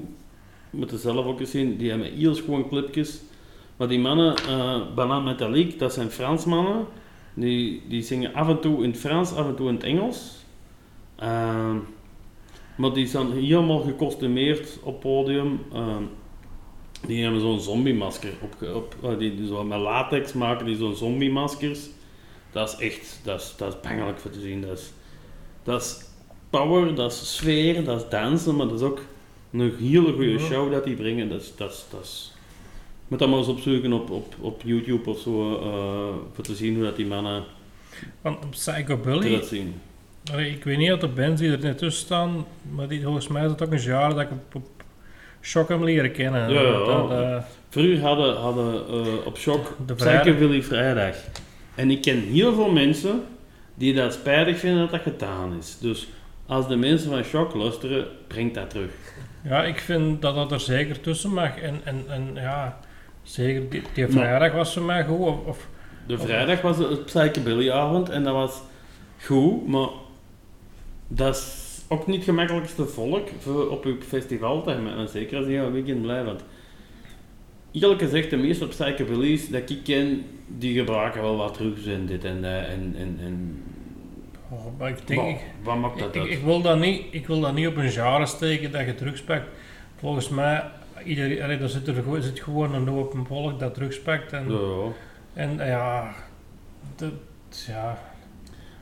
Je moet het zelf ook eens zien. Die hebben heel schoon clipjes. Maar die mannen, eh Banaan Metallic, dat zijn Fransmannen. Die, die zingen af en toe in het Frans, af en toe in het Engels. Ehm, maar die zijn helemaal gecostumeerd op podium. Ehm, die hebben zo'n zombiemasker op, op eh, die, zo met latex maken, die zo'n zombiemaskers. Dat is echt, dat is, dat is voor te zien. Dat is, dat is power, dat is sfeer, dat is dansen, maar dat is ook een hele goede show dat die brengen. Dat is, dat is, dat is, moet dat maar eens opzoeken op, op, op YouTube of zo, eh, voor te zien hoe dat die mannen want Psychobilly, eruit zien. Allee, ik weet niet of de bands die er net tussen staan, maar die, volgens mij is het ook een jaar dat ik op, op Shock hem leren kennen. Ja, ja, Dat, ja. eh, Vroeger hadden, hadden eh, op Shock de vrijdag. Psychobilly Vrijdag. En ik ken heel veel mensen die dat spijtig vinden dat dat gedaan is. Dus als de mensen van Shock luisteren, breng dat terug. Ja, ik vind dat dat er zeker tussen mag. En, en, en ja, zeker die, die Maar- vrijdag was voor mij goed. Of, of De vrijdag was het Psychobilly avond en dat was goed, maar dat is ook niet het gemakkelijkste volk voor op uw festival te hebben. En zeker als je een weekend blijft. Want eerlijk gezegd, de meeste Psychobilly's dat ik ken, die gebruiken wel wat trucs en dit en dat. En, en, en maar ik denk, wat, ik, wat maakt dat ik, uit? ik, wil dat niet, ik wil dat niet op een genre steken dat je drugs pakt. Volgens mij, iedereen, er zit, er, gewoon- zit gewoon een hoop een volk dat drugs pakt. En, Ja, ja. en eh, ja, dat, ja,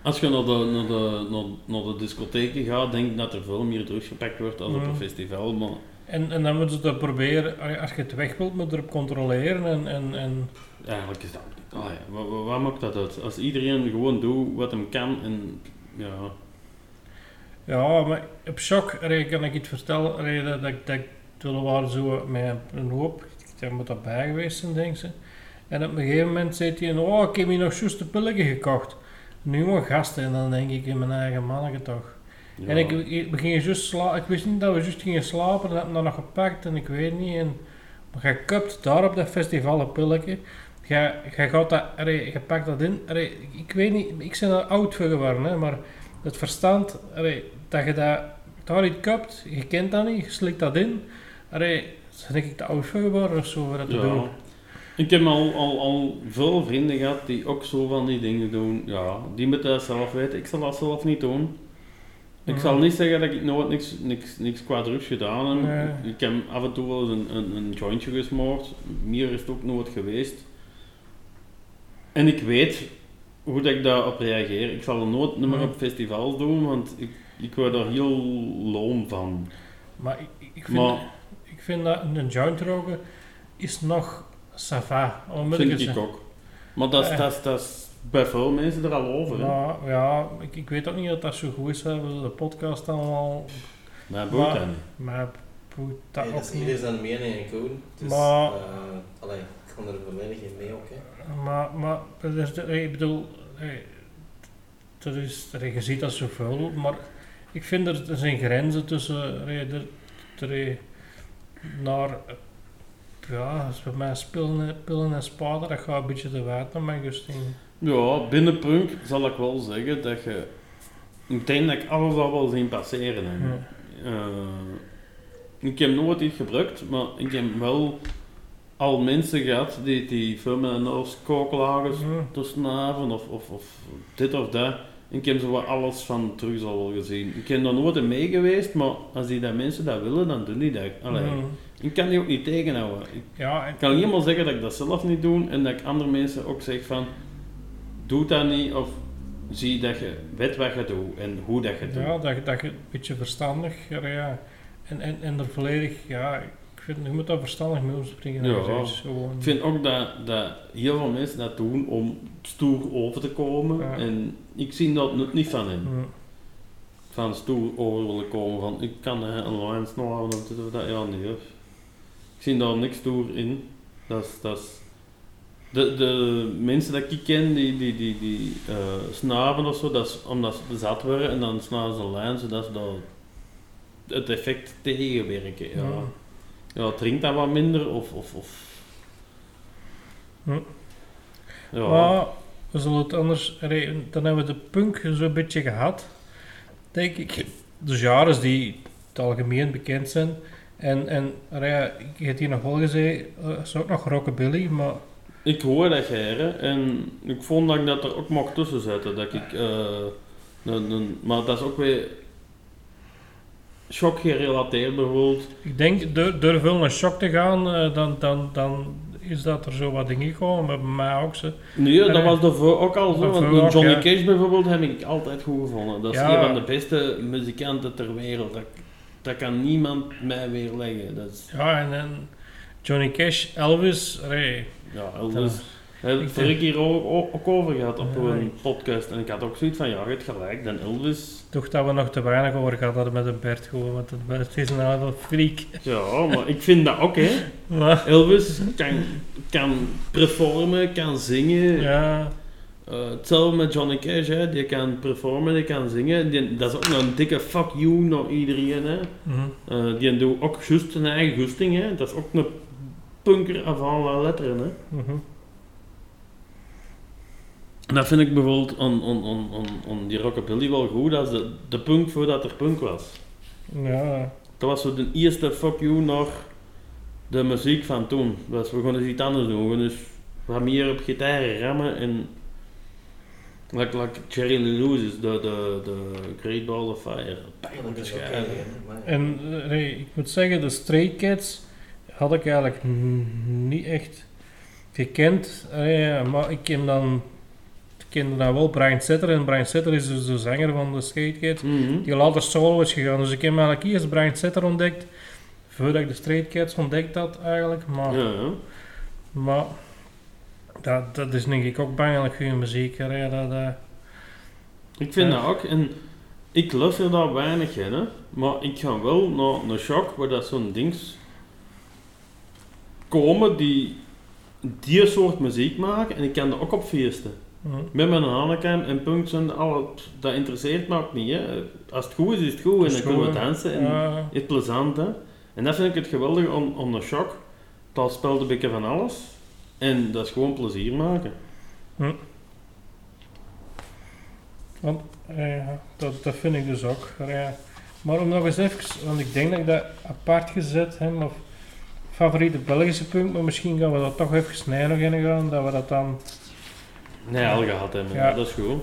Als je naar de, naar, de, naar, naar de discotheken gaat, denk ik dat er veel meer drugs gepakt wordt als op een festival. Maar En, en dan moeten ze dat proberen, als je het weg wilt, moet je erop controleren. En, en, en eigenlijk is dat. Ah ja, wat, wat, wat maakt dat uit? Als iedereen gewoon doet wat hem kan en ja. ja, maar op shock kan ik iets vertellen. Allee, dat, dat, dat, toen waren zo met een hoop, ik moet dat bij geweest zijn, denk ze. En op een gegeven moment zei hij, oh, ik heb hier nog juist de pilletje gekocht. Nu maar gasten, en dan denk ik in mijn eigen manneke toch. Ja. En ik, ik, we juist sla ik wist niet dat we juist gingen slapen, en heb hem dan nog gepakt en ik weet niet. En, maar kupt daar op dat festival een pilletje. Jij, jij gaat dat, allee, je pakt dat in. Allee, ik weet niet, ik ben er oud voor geworden, hè, maar het verstand, allee, dat je dat daar niet kupt, je kent dat niet, je slikt dat in. Allee, dan denk ik te oud voor geworden of zo dat te Ja. doen. Ik heb al, al, al veel vrienden gehad die ook zo van die dingen doen. Ja, die moeten dat zelf weten. Ik zal dat zelf niet doen. Ik zal niet zeggen dat ik nooit niks, niks, niks qua drugs gedaan heb. Nee. Ik heb af en toe wel eens een, een, een jointje gesmoord. Meer is het ook nooit geweest. En ik weet hoe dat ik daarop reageer. Ik zal het nooit meer Mhm. op festivals doen, want ik, ik word er heel loom van. Maar ik, ik, vind, Maar ik vind dat een joint roken is nog sava. vind ik ook. Maar dat is, Eh. dat is, dat is bij veel mensen er al over. Maar ja, ik, ik weet ook niet dat dat zo goed is. hè. We hebben de podcast allemaal, Maar boeit Maar- dat niet. maar boeit dat Nee, dat ook is niet. ieder zijn mening en Koen. Dus, Maar- eh, allee, ik kan er volledig in mee ook. Hè. Maar, maar ik bedoel, dat is, je ziet dat zoveel, maar ik vind er, er zijn grenzen tussen er, naar, ja, als bij mij pillen, pillen en spaden, dat gaat een beetje te wijd naar mijn gusting. Ja, binnen punk zal ik wel zeggen dat je... Ik alles al wel zien passeren. Ja. Eh, ik heb nooit iets gebruikt, maar ik heb wel al mensen gehad die, die veel met een Ja. tussenhaven of, of, of dit of dat. Ik heb zo wat alles van terug al wel gezien. Ik ben er nooit mee geweest, maar als die dat mensen dat willen, dan doen die dat. Allee. Ik kan die ook niet tegenhouden. Ik Ja, en- kan helemaal zeggen dat ik dat zelf niet doe en dat ik andere mensen ook zeg van doe dat niet of zie dat je weet wat je doet en hoe dat je het Ja, doet. dat, je- dat je een beetje verstandig, ja, ja. En, en, en er volledig, ja, vind, je moet daar verstandig mee omspringen. Ja. gewoon- Ik vind ook dat, dat heel veel mensen dat doen om stoer over te komen Ja. en ik zie dat nut niet van hen. Ja. Van stoer over willen komen van ik kan een lijn of dit of dat. Ja, nee. hoor. Ik zie daar niks stoer in. Dat is, dat is de, de mensen dat ik ken die, die, die, die eh, snaven of zo, dat is omdat ze zat worden en dan snaven ze een lijn zodat ze dat het effect tegenwerken. Ja. Ja. Ja, drink dat wat minder of. of, of. Hm. Ja. Maar we zullen het anders... Dan hebben we de punk zo'n beetje gehad, denk ik. De genres die in het algemeen bekend zijn. En, en allee, ik heb hier nog wel gezegd, er is ook nog rockabilly, maar... Ik hoor dat jij, hè, en ik vond dat ik dat er ook mag tussen zetten. Dat ik, eh, een, een, maar dat is ook weer shock gerelateerd bijvoorbeeld. Ik denk, door, door veel naar shock te gaan, eh, dan, dan, dan is dat er zo wat dingen gekomen. Maar bij mij ook zo. Nee, dat was daarvoor ook al zo. Want ook, Johnny ja. Cash bijvoorbeeld heb ik altijd goed gevonden. Dat is Ja. een van de beste muzikanten ter wereld. Dat, dat kan niemand mij weerleggen. Dat is, Ja, en, en Johnny Cash, Elvis, allee, ja, dat- Elvis. Daar heb ik het keer ook, ook, over gehad op Ja, een podcast. En ik had ook zoiets van, ja, je hebt gelijk, dan Elvis. toch dat we nog te weinig over gehad hadden met een Bert gewoon, want het Bert is een hele freak. Ja, maar ik vind dat ook, hè. Maar, Elvis kan, kan performen, kan zingen. ja, Eh, hetzelfde met Johnny Cash, hè. die kan performen, die kan zingen. Die, dat is ook nog een dikke fuck you naar iedereen. Hè. mhm. Eh, die doet ook juist zijn eigen gusting. Hè. Dat is ook een punker avant la letteren. Hè. mhm. Dat vind ik bijvoorbeeld aan, aan, aan, aan, aan die rockabilly wel goed, dat is de, de punk voordat er punk was. ja, Dat was zo de eerste fuck you naar de muziek van toen. Dus we gaan eens iets anders doen. We gaan dus wat meer op gitaar rammen en... Like, like Jerry Lee Lewis, de, de, de Great Ball of Fire. Pijnlijke en eh, nee, ik moet zeggen, de Stray Cats had ik eigenlijk niet echt gekend. Allee, maar ik ken dan, kende dan wel Brian Setter, en Brian Setter is dus de zanger van de Stray Cats. Mhm. die later solo is gegaan. Dus ik heb eigenlijk eerst Brian Setter ontdekt, voordat ik de Straight Cats ontdekt had eigenlijk. Maar, Ja, ja. maar dat, dat is denk ik ook bangelijk goede muziek. Hè. Dat, Ik vind dat ook. En ik luister daar weinig in, hè. Maar ik ga wel naar een shock waar dat zo'n dings komen die die soort muziek maken en ik kan dat ook op feesten. Hm. Met mijn Hanneken en punks en al, dat interesseert me ook niet. Hè. Als het goed is, is het goed en dan kunnen we dansen en Ja. is het plezant. Hè. En dat vind ik het geweldige om, om de shock. Dat speelt een beetje van alles en dat is gewoon plezier maken. Want, eh, ja, dat, dat vind ik dus ook. Ja. Maar om nog eens even, want ik denk dat ik dat apart gezet heb, of favoriete Belgische punt, maar misschien gaan we dat toch even snel nog in gaan, dat we dat dan, Nee, al gehad hebben, Ja. dat is goed.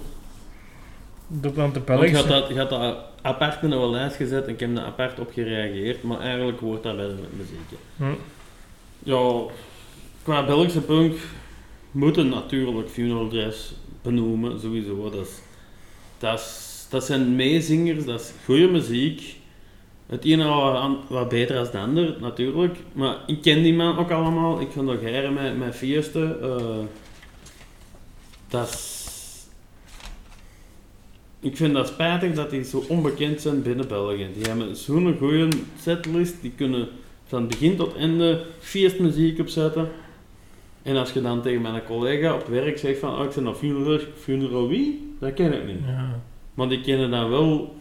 de, want de Want je had dat, je had dat apart in een lijst gezet en ik heb daar apart op gereageerd, maar eigenlijk hoort dat bij de muziek. hè. Hm. Ja, qua Belgische punk moeten natuurlijk Funeral Dress benoemen, sowieso. Dat, is, dat, is, dat zijn meezingers, dat is goede muziek. Het ene wat, wat beter dan het ander, natuurlijk. Maar ik ken die man ook allemaal. Ik ga nog heren met, met feesten. eh, dat is... Ik vind dat spijtig dat die zo onbekend zijn binnen België. Die hebben zo'n goede setlist. Die kunnen van begin tot einde feestmuziek opzetten. En als je dan tegen mijn collega op werk zegt van, oh, ik ben naar funeral, funeral wie? Dat ken ik niet. Ja. Maar die kennen dan wel...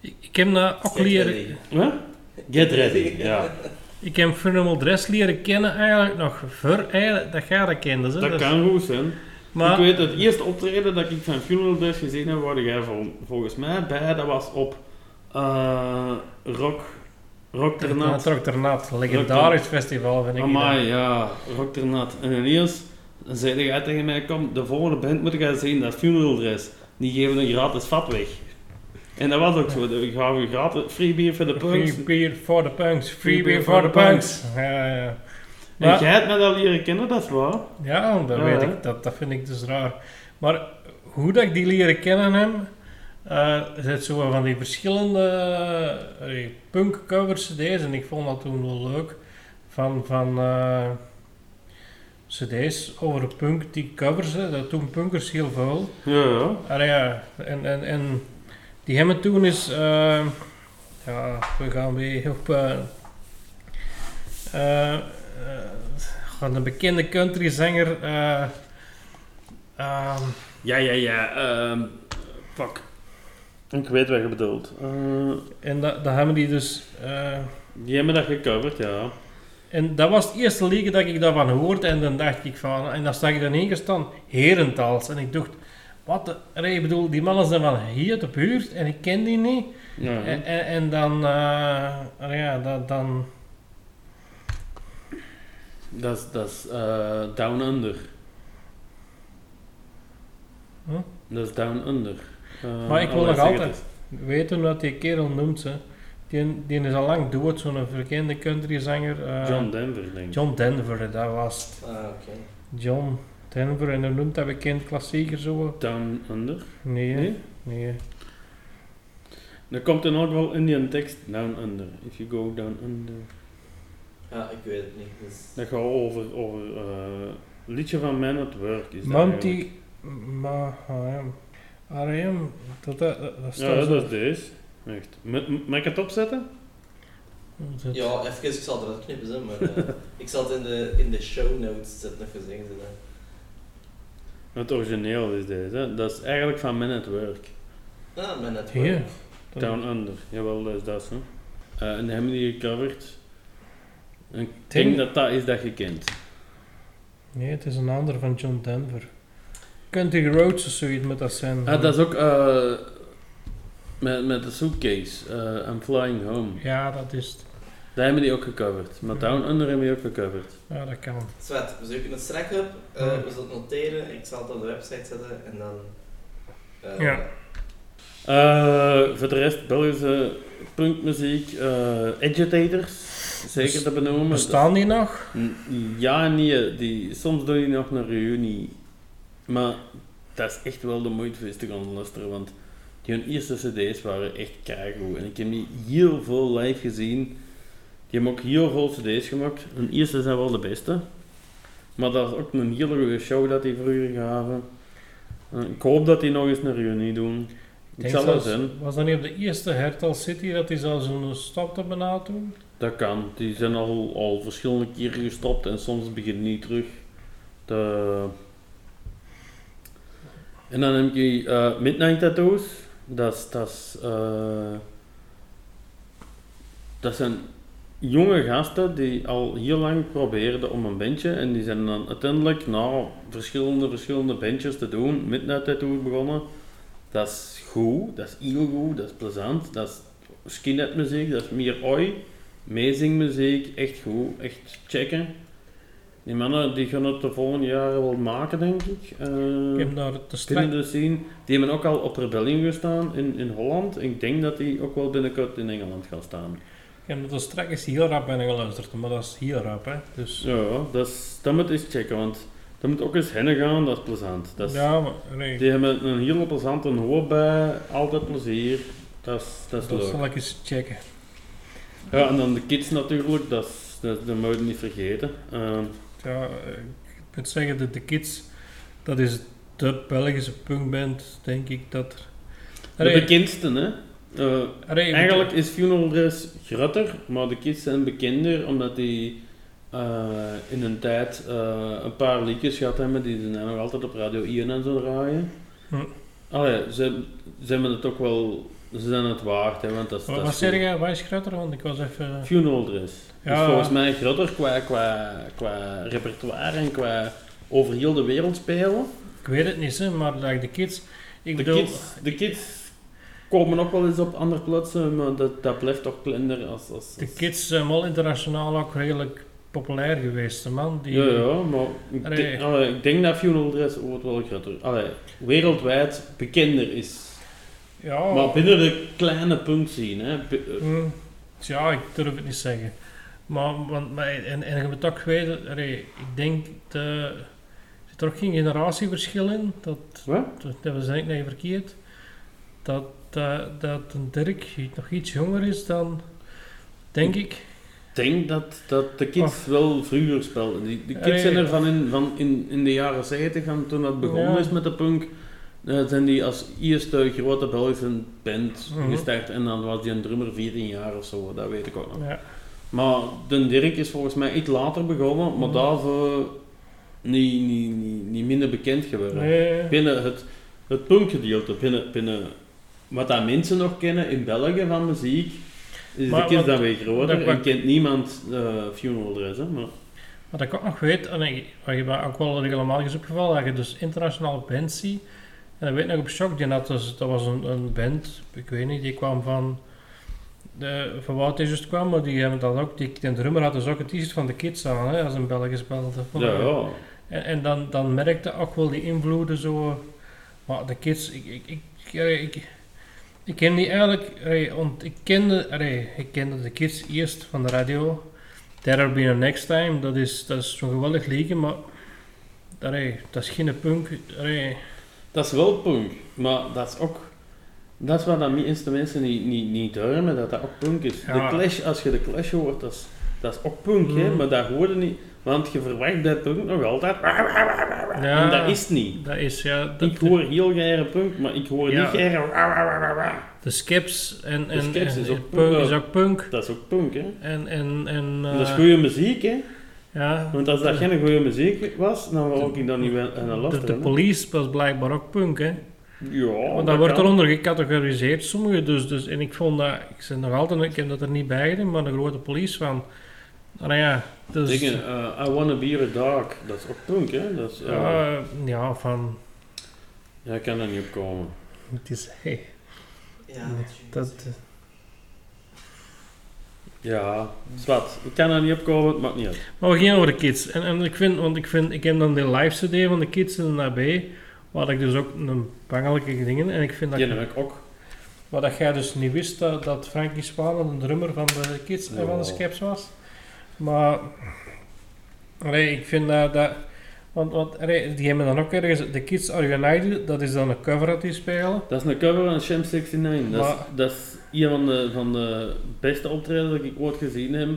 Ik, ik heb dat ook Get leren... Get ready, ja. Ik heb Funeral Dress leren kennen eigenlijk nog voor eigenlijk dat jij dat kende. hè. Dat Dus- kan goed zijn. Maar, Ik weet het eerste optreden dat ik van Funeral Dress gezien heb, waar jij vol- volgens mij bij, dat was op eh Rock, Rock ter Ja, Nat. Trok ter Nat, legendarisch festival vind ik. Amai, ja, Rock ter Nat. En ineens dan zei jij tegen mij, kom, de volgende band moet je zien, dat Funeral Dress. Die geven een gratis vat weg. En dat was ook zo, we gaven gratis free beer voor de punks. Free beer for the punks, free beer for the punks. Ja, ja. En Maar- jij hebt me dat leren kennen, dat is waar. Ja, dat Ja, weet hè? ik. Dat, dat vind ik dus raar. Maar hoe dat ik die leren kennen heb, eh, er zijn zo van die verschillende uh, punk covers cd's en ik vond dat toen wel leuk. Van, van eh, cd's over de punk, die covers, hè, dat toen punkers heel veel. Ja, ja. Ja, en, en, en die hebben toen is, eh, ja, we gaan weer op eh eh, eh, van een bekende countryzanger. eh ehm, Ja, ja, ja. ehm fuck. Ik weet wat je bedoelt. Eh, en dat, dat hebben die dus. eh, die hebben dat gecoverd, ja. en dat was het eerste liedje dat ik daarvan hoorde. En dan dacht ik van. En dan zag ik dan gestaan, Herentals. En ik dacht, wat? de- allee, ik bedoel, die mannen zijn van hier de buurt en ik ken die niet. ja. En, en, en dan, eh, ah ja, dat, dan, Dat is, dat is eh, Down Under. Huh? Dat is Down Under. Eh, Maar ik wil nog altijd- het. weten dat die kerel noemt ze. Die, die is al lang dood, zo'n bekende countryzanger. eh, John Denver, denk ik. John Denver, dat was het. Ah, oké. John Denver, en hoe noemt dat bekend klassieker zo? Down Under? Nee, Nee? nee. Dat komt in elk geval in die tekst. Down Under. If you go down under. Ja, ik weet het niet. Dus... Dat gaat over, over eh, liedje van Man at Work. Is. Monty, maar, R.M. Dat, dat, dat, Ja, dat is deze. Echt. Mag ik het opzetten? dat- Ja, even, ik zal eruit knippen, hè, maar eh, ik zal het in de, in de show notes zetten, even zeggen ze dat. Het origineel is deze. Hè? Dat is eigenlijk van Man at Work. Ah, net Hier. dat- Down Under. Jawel, dat is dat. Hè. Eh, en die hebben die gecoverd. En ik Ting. denk dat dat is dat je kent. Nee, het is een ander van John Denver. Country Roads of zoiets moet dat zijn. Ah, dat is ook eh, met, met de suitcase. eh I'm Flying Home. Ja, dat is het. Daar hebben die ook gecoverd. Maar Down Under hebben die ook gecoverd. Ja, dat kan. Zwet, we zoeken het strak op, eh, we zullen het noteren, ik zal het op de website zetten en dan... eh, Ja. Eh, voor de rest Belgische punkmuziek. eh agitators. Zeker te benoemen. Bestaan die nog? Ja nee. Die, soms doen die nog een reunie. Maar dat is echt wel de moeite voor te gaan luisteren. Want die hun eerste cd's waren echt keigoed. En ik heb die heel veel live gezien. Die hebben ook heel veel cd's gemaakt. Hun eerste zijn wel de beste. Maar dat is ook een hele goede show dat die vroeger gaven. Ik hoop dat die nog eens een reunie doen. Ik denk zal het zijn. Was dat niet op de eerste Hertal City dat hij zelfs een stap te benauwd toen? Dat kan. Die zijn al, al verschillende keren gestopt en soms beginnen die terug. De... En dan heb je eh, Midnight Tattoos. Dat is, dat eh, dat zijn jonge gasten die al heel lang probeerden om een bandje en die zijn dan uiteindelijk na verschillende, verschillende bandjes te doen, Midnight Tattoos begonnen. Dat is goed, dat is heel goed, dat is plezant, dat is skinhead muziek, dat is meer oi, meezingmuziek, echt goed, echt checken. Die mannen die gaan het de volgende jaren wel maken, denk ik. Eh, Ik heb daar te strak... de scene. Die hebben ook al op Rebellion gestaan in, in Holland. Ik denk dat die ook wel binnenkort in Engeland gaan staan. Ik heb er strak eens heel rap bij geluisterd, maar dat is heel rap, hè. Dus... Ja, dat, is, dat moet eens checken, want dat moet ook eens hennen gaan, dat is plezant. Dat is, ja, maar nee, Die hebben een hele plezante hoop bij, altijd plezier. Dat is, dat is dat leuk. zal ik eens checken. Ja, en dan de kids natuurlijk, dat, is, dat, dat moet je niet vergeten. Ehm, Ja, ik moet zeggen dat de Kids, dat is de Belgische punkband, denk ik, dat er... de bekendste, hè. Eh, Eigenlijk is Funeral Dress groter, maar de kids zijn bekender omdat die eh, in een tijd eh, een paar liedjes gehad hebben die ze nog altijd op Radio 1 en zo draaien. Hm. Allee, ze, ze hebben het ook wel, ze zijn het waard, hè, want dat. Wat, dat wat is zeg je, wat is groter? Want ik was even... Funeral Dress. Ja. is volgens mij groter qua, qua, qua repertoire en qua over heel de wereld spelen. Ik weet het niet, hè, maar like, de Kids... Ik De bedoel... kids, de kids komen ook wel eens op andere plaatsen, maar dat, dat blijft toch kleiner als... als, De Kids zijn wel internationaal ook redelijk populair geweest, man. Die, Ja, ja, maar ik, Allee. denk- allee, ik denk dat Funeral Dress ooit wel groter, allee, wereldwijd bekender is. Ja, Maar binnen de kleine punt zien, hè. Eh, hm, ja, ik durf het niet zeggen. Maar, want, maar en, en je moet ook weten, allee, ik denk, de, er zit er ook geen generatieverschil in. Dat, Wat? dat, dat was denk ik verkeerd. Dat, dat, dat een Dirk nog iets jonger is dan, denk ik. Ik denk dat, dat de kids wel vroeger spelden. Die, de kids Allee. zijn er van in, van in, in de jaren 70, van toen dat begonnen Ja. is met de punk, eh, zijn die als eerste grote Belgische band Mhm. gestart. En dan was die een drummer 14 jaar of zo, dat weet ik ook nog. Ja. Maar de Dirk is volgens mij iets later begonnen, maar Mhm. daarvoor niet, niet, niet, niet minder bekend geworden. Nee, Binnen het, het punkgedeelte, binnen, binnen wat dat mensen nog kennen in België van muziek, is Maar de kids wat- dan weer groter dat en kent niemand eh Funeral Dress. Hè, maar, Wat ik ook nog weet, en ik, wat je ook wel regelmatig is opgevallen, dat je dus internationale bands ziet. En dan weet ik nog op Shock, die had dus, dat was een, een band, ik weet niet, die kwam van, de, van waar het juist kwam, maar die hebben dat ook, die, de drummer had dus ook het t-shirt van de Kids aan, hè, als een Belgisch belde. ja, ja. En, en dan, dan merkte ook wel die invloeden zo. Maar de kids, ik, ik, ik, ik, ik, ken die eigenlijk, allee, want ik kende, ik kende de kids eerst van de radio. There'll be a next time, dat is, dat is zo'n geweldig liedje, maar dat is geen punk. Dat is wel punk, maar dat is ook... Dat is wat de meeste mensen niet, niet, niet dat dat ook punk is. Ja. De Clash, als je de Clash hoort, dat is, dat is ook punk, hè, Mhm. maar dat hoorde niet. Want je verwacht bij punk nog altijd... Ja. En dat is niet. dat is ja, dat, Ik hoor heel graag punk, maar ik hoor Ja. niet graag... de skips en, en, skips en- is ook punk, is ook punk. Dat is ook punk, hè. En, en, en, dat is eh, goede muziek, hè. ja, Want als dat geen goede muziek was, dan wou ik dan niet wel aan de de, last de hebben. police was blijkbaar ook punk, hè. Ja, Want dat dat wordt eronder gecategoriseerd, sommige dus, dus. En ik vond dat, ik nog altijd, ik heb dat er niet bij gedaan, maar de grote police van. Nou ja, dus. Dingen, eh, I Wanna Be a Dog, dat is ook punk, hè. Dat is, eh, ja, ja, van. ja, ik kan er niet op komen. Het is. Hey, Ja, dat, Ja, zwart. Ik kan er niet op komen, het maakt niet uit. maar we gaan over de kids. En, en ik vind, want ik vind, ik heb dan de live CD van de kids in de AB, waar ik dus ook een bangelijke dingen. En ik vind dat. Die heb ik ook. Maar dat jij dus niet wist dat, dat Frankie Spaan de drummer van de Kids en van de Ja. Skeps was. Maar allee, ik vind dat... dat want, want die hebben dan ook ergens... De Kids Are United, dat is dan een cover dat die spelen. Dat is een cover van Sham 69. Dat is, dat is een van de, van de beste optredens dat ik ooit gezien heb.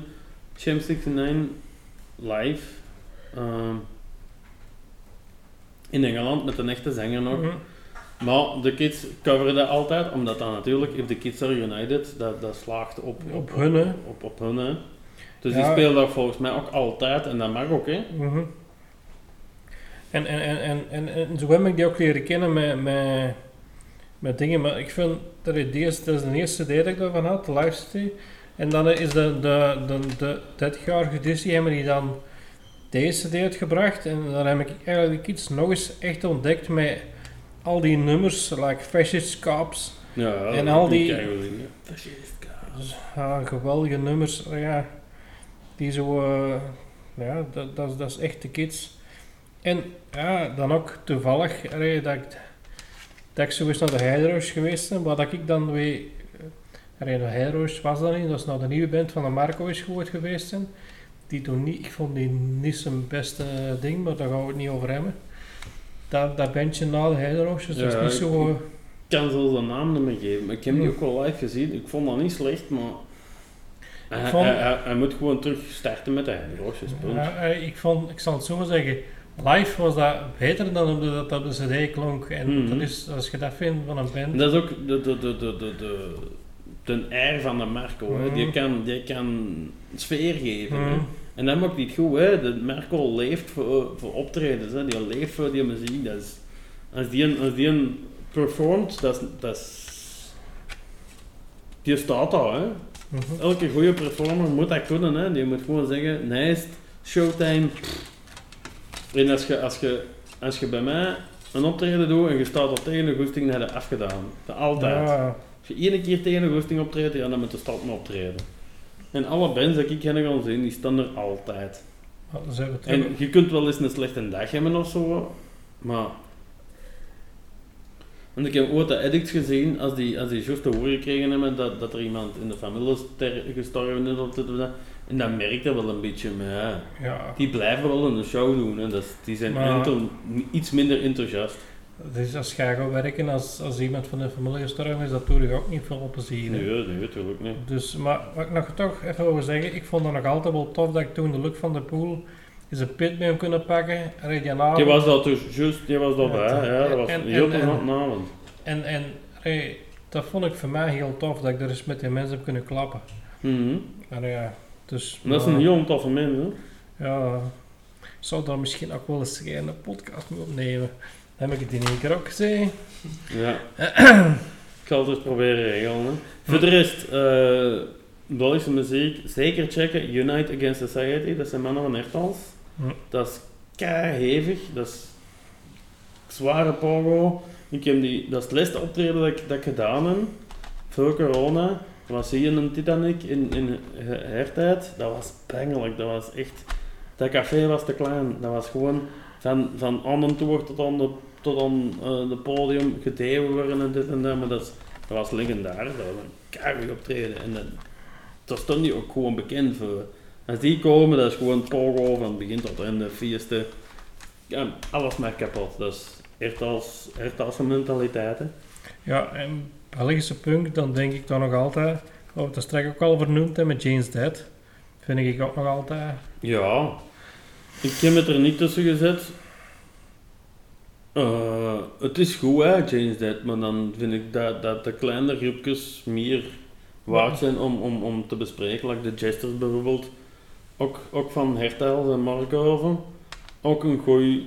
Sham 69 live. Ehm, in Engeland met een echte zanger nog. Mhm. Maar de kids coveren dat altijd, omdat dan natuurlijk, if the kids are united, dat, dat slaagt op, Op hun, hè. Op, op hun. Dus die spelen dat volgens mij ook altijd, en dat mag ook, hè. Mhm. En, en, en, en, en, en zo heb ik die ook leren kennen met, met, met dingen, maar ik vind dat het eerste, dat is de eerste CD dat ik daarvan had, de Live CD. En dan is de, de, de, de 30-jarige editie hebben die dan deze CD uitgebracht. En dan heb ik eigenlijk iets nog eens echt ontdekt met al die nummers, like Fascist Cops. Ja, En al die-. Fascist. Ja, geweldige nummers, ja, die zo, eh, ja, dat, dat, is- dat is echt de kids. En ja, dan ook toevallig allee, dat, ik, dat ik zo eens naar de Heideroos geweest ben, wat ik dan weer, allee, de Heideroos was dat niet, dat is naar de nieuwe band van de Marco is gehoord geweest zijn. Die toen niet, ik vond die niet zijn beste ding, maar daar gaan we het niet over hebben. Dat, dat bandje na de Heideroos, dus dat is niet ik- zo... eh, Ik kan zelfs de naam niet meer geven, maar ik heb die ook wel live gezien. Ik vond dat niet slecht, maar... Hij, vond- hij, moet gewoon terug starten met de roosjes, eh, ik, vond, ik zal het zo zeggen, live was dat beter dan op de, dat op de cd klonk. En Mhm. dat is, als je dat vindt van een En band... dat is ook de, de, de, de, de, de, de air van de Marco. Hè. Mhm. Die, kan, die kan sfeer geven. hè. Mhm. En dat maakt niet goed. Hè. De Marco leeft voor, voor optredens. Hè. Die leeft voor die muziek. Dat is, als, die een, als die een performt, dat is, dat is... Die staat daar. Hè. Mhm. Elke goede performer moet dat kunnen. Hè. Die moet gewoon zeggen, nice, showtime. En als je, als, je, als je bij mij een optreden doet en je staat al tegen de goesting, dan heb je afgedaan. Dat altijd. Ja, Als je één keer tegen de goesting optreedt, ja, dan moet de stad maar optreden. En alle bands dat ik ken gaan zien, die staan er altijd. maar dan zijn we terug. En je kunt wel eens een slechte dag hebben of zo, maar... Want ik heb ooit de edicts gezien, als die, als die juist te horen gekregen hebben dat, dat er iemand in de familie ster- gestorven is of dat. En dat merk je wel een beetje, maar ja, Ja, die blijven wel een show doen. Hè. Dat is- die zijn Maar- iets minder enthousiast. dus als je gaat werken, als, als iemand van de familie gestorven is, dat doe je ook niet veel op plezier. Nee, nee, natuurlijk niet. Dus, maar wat ik nog toch even wil zeggen, ik vond het nog altijd wel tof dat ik toen de look van de pool is een pit mee hem kunnen pakken. En die avond- Die was dat dus juist, die was dat Ja, bij, ja, dat was en- een heel plezante avond. En, en allee, dat vond ik voor mij heel tof, dat ik er eens met die mensen heb kunnen klappen. Mhm. En ja, dus... Dat is een heel toffe mens, hè. Ja, ik zou daar misschien ook wel eens een podcast mee opnemen. Dan heb ik het in één keer ook gezien. Ja. ik zal het eens proberen regelen. Hè. Voor de rest, Belgische muziek, zeker checken. Unite Against Society, dat zijn mannen van Ertals. Dat is hevig, dat is zware pogo. Ik heb die, dat is het laatste optreden dat ik, dat gedaan heb, voor corona. Dat was hier in een Titanic in, in Her- hertijd. Dat was pijnlijk, dat was echt... Dat café was te klein, dat was gewoon van, van aan toer tot aan de, tot eh, de podium gedeven worden en dit en dat. Maar dat, was legendarisch, dat was een keihard optreden. En dat, dat stond die ook gewoon bekend voor. Als die komen, dat is gewoon pogo van begin tot einde, feesten. Ja, alles maar kapot. Dat is echt als, echt als een mentaliteit. Hè. Ja, en Belgische punk, dan denk ik dan nog altijd... Oh, dat is straks ook al vernoemd hè, met Jane's Dead. Vind ik ook nog altijd... Ja, ik heb het er niet tussen gezet. Eh, het is goed, hè, James Dead, maar dan vind ik dat, dat de kleine groepjes meer waard zijn om, om, om te bespreken. Like de Jesters bijvoorbeeld, ook, ook van Hertels en Markhoven. Ook een goeie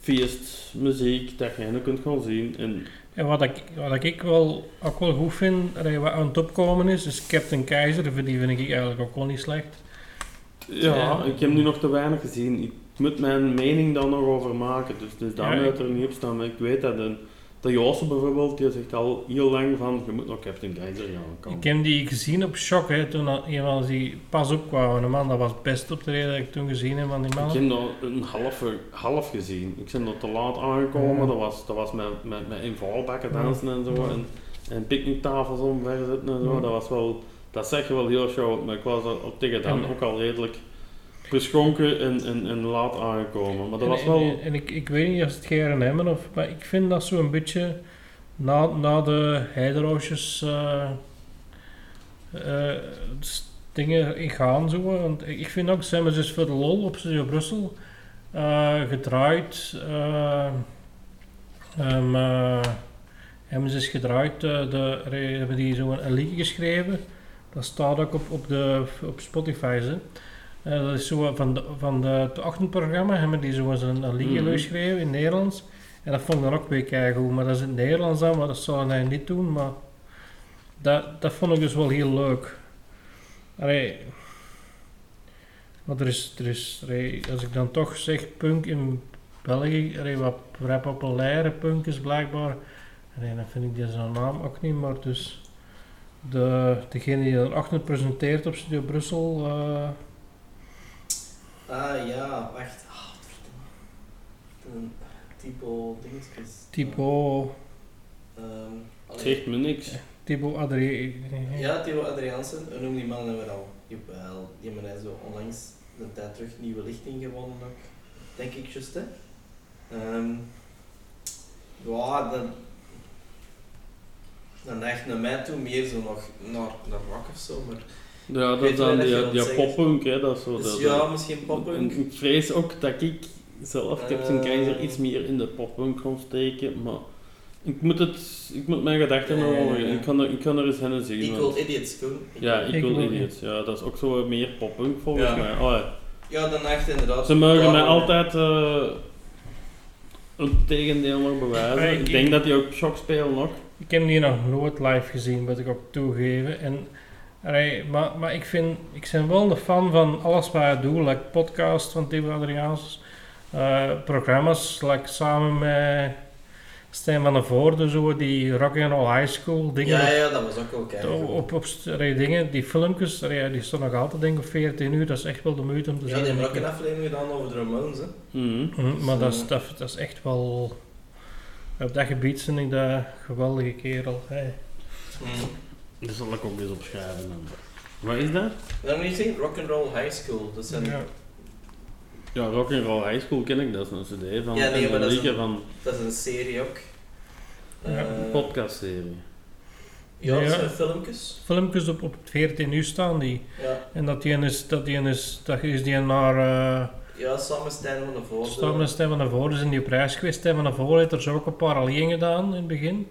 feestmuziek dat je kunt gaan zien. En En wat ik, wat ik wel, ook wel goed vind, wat aan het opkomen is, is Captain Keizer. Die vind ik eigenlijk ook wel niet slecht. ja, ik heb nu nog te weinig gezien. Ik moet mijn mening daar nog over maken, dus, dus daarmee Ja, er niet op staan. Maar ik weet dat een, de Joosten bijvoorbeeld, die zegt al heel lang van, je moet nog Captain Keizer gaan komen. Ik heb die gezien op Shock, hè, toen al- een van die pas opkwamen. Man, dat was het beste optreden dat ik toen gezien heb van die Ik man. heb dat een half, half gezien. Ik ben er te laat aangekomen. Ja. Dat was, dat was met, met, met invalbakken Ja. dansen en zo. En, en picknicktafels omver zitten en zo. Ja. Dat was wel, dat zeg je wel heel show. Maar ik was op tegen dan ook al redelijk beschonken en, en, en laat aangekomen. Maar dat En- was wel... En, ik, ik weet niet of het gaan hebben, of, maar ik vind dat zo een beetje na, na de heideroosjes eh, eh, s- dingen in gaan zo. Want ik vind ook, zijn we dus voor de lol op Studio Brussel eh, gedraaid. eh, eh, hebben ze eens gedraaid, eh, de, hebben die zo een, een liedje geschreven. Dat staat ook op, op, de, op Spotify. Hè. Eh, dat is zo van, de, van de, het ochtendprogramma hebben die zo eens een, een liedje Mhm. geschreven in Nederlands. En dat vond ik dan ook weer keigoed. Maar dat is in het Nederlands dan, maar dat zou hij niet doen. Maar dat, dat vond ik dus wel heel leuk. Allee, maar er is, er is allee, als ik dan toch zeg punk in België, allee, wat vrij populaire punk is blijkbaar. Allee, dan vind ik deze naam ook niet, maar dus de, degene die er achter presenteert op Studio Brussel, eh, Ah ja, wacht. Ah. Een typo dingetjes. Typo, Ehm, allee. Zegt me niks. Typo Adrie. Ja, Theo Adriaansen, hoe noem die man hebben we al? Jawel, die hebben hij zo onlangs een tijd terug nieuwe lichting gewonnen ook. Denk ik juist, hè? Ehm ja, dan... Dan naar mij toe meer zo nog naar, naar rock of zo, maar... Ja, dat is dan die, die poppunk, hè, dat is zo. Dus dat, ja, misschien poppunk. Ik vrees ook dat ik zelf, ik heb zijn Eh. keizer iets meer in de poppunk kon steken, maar ik moet, het, ik moet mijn gedachten nog ik kan er, ik kan er eens hen zien. Equal want- Idiots, Koen. ja, Ik Equal wil- Idiots, ja, dat is ook zo meer poppunk volgens Ja. mij. Oh, ja. Ja, dan neigt inderdaad... Ze mogen mij altijd eh een tegendeel nog bewijzen. Ik denk dat die ook shock spelen nog. Ik heb die nog nooit live gezien, moet ik ook toegeven. En, allee, maar, maar ik vind, ik ben wel een fan van alles wat hij doet, like podcast van Theo Adriaans, eh, programma's, like samen met Stijn van der Voorde, zo, die Rock and Roll High School dingen. Ja, ja, dat was ook wel kei Op, op, op st- allee, dingen, die filmpjes, allee, die staan nog altijd denk ik op 14 uur, dat is echt wel de moeite om te Ja, zien. die hebben ook ik. een aflevering gedaan over de Ramones, hè. Mhm. Mhm, maar dat is, dat, dat is echt wel, op dat gebied vind ik dat een geweldige kerel. Hey. Mm. Dat zal ik ook eens opschrijven. Dan. Wat is dat? Dat moet je zien, Rock'n'Roll High School. Dat zijn, Ja. Ja, Rock'n'Roll High School ken ik, dat is een cd van Ja, nee, maar een dat is een- van dat is een serie ook. Ja, Eh, een podcastserie. Ja, dat Ja. zijn filmpjes. filmpjes op, op 14 uur staan die. Ja, En dat die een is, dat die een is, dat is die naar uh, ja samen Stijn van de Voorde. Staan met Stemmen naar voren, zijn die op reis geweest. Stemmen naar voren heeft er zo ook een paar alleen gedaan in het begin.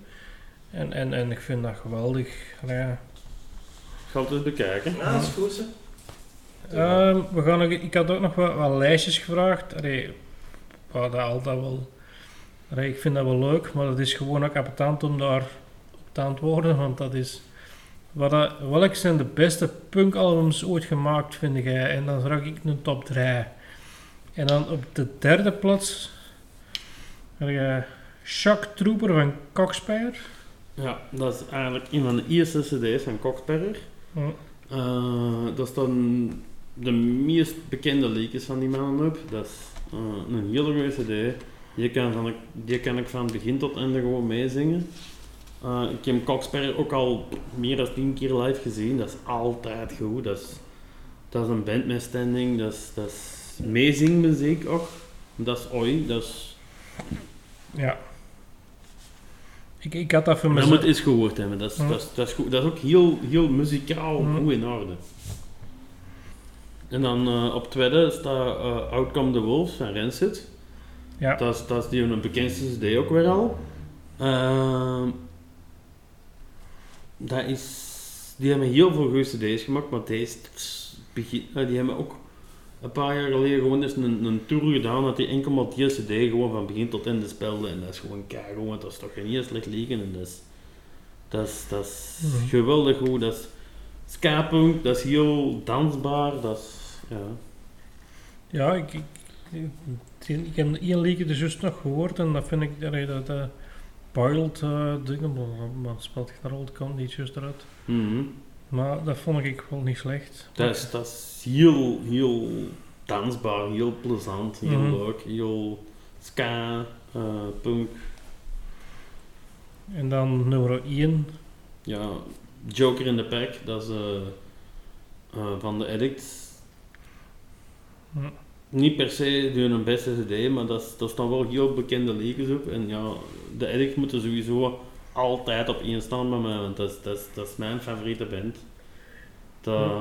En, en, en ik vind dat geweldig. Allee, Ja. Ik ga het eens bekijken. Ja, dat is goed. Ehm, we gaan nog, ik had ook nog wat, wat lijstjes gevraagd. Allee, dat altijd wel. Allee, ik vind dat wel leuk, maar het is gewoon ook appetant om daar op te antwoorden. Want dat is. Wat welke zijn de beste punkalbums ooit gemaakt, vind jij? En dan vraag ik een top 3. En dan op de derde plaats. Shock Trooper van Coxpeyer. Ja, dat is eigenlijk een van de eerste cd's van Coxperrer. Hm. Uh, daar staan de meest bekende liedjes van die mannen op. Dat is eh, een hele goede cd. Die kan, van, die kan ik van begin tot einde gewoon meezingen. Uh, ik heb Coxperrer ook al meer dan tien keer live gezien. Dat is altijd goed. Dat is, dat is een band met standing. Dat is, dat is meezingmuziek ook. Dat is oi. Dat is... Ja. Ik, ik had dat voor Dat mezelf. moet eens gehoord hebben. Dat is, dat is, dat is, goed. Dat is ook heel, heel muzikaal goed in orde. En dan eh, op tweede staat eh, Outcome the Wolves van Rancid. Ja. Dat is, dat is die een bekendste CD ook weer al. Ehm, dat is, die hebben heel veel goede CD's gemaakt, maar deze, begin, eh, die hebben ook een paar jaar geleden gewoon eens een, een tour gedaan dat die enkel maar die CD gewoon van begin tot einde speelde. En dat is gewoon keigoed, want dat is toch geen heel slecht liegen. En dat is, dat is, dat is Mhm. geweldig goed. Dat is ska-punk, dat is heel dansbaar. Dat is, ja. Ja, ik, ik, ik, ik heb één liedje dus juist nog gehoord en dat vind ik allee, dat uh, Boiled uh, dingen, maar, maar speelt geen rol, komt niet juist eruit. Mhm. Maar dat vond ik wel niet slecht. Dat is, dat is heel, heel dansbaar, heel plezant, heel Mhm. leuk, heel ska, eh, punk. En dan nummer 1. Ja, Joker in the Pack, dat is eh, eh, van de Addicts. Niet per se hun beste CD, maar dat, is- daar staan wel heel bekende liedjes op. En ja, de Addicts moeten sowieso altijd op één staan bij mij, want dat is, dat is, dat is mijn favoriete band. Dat,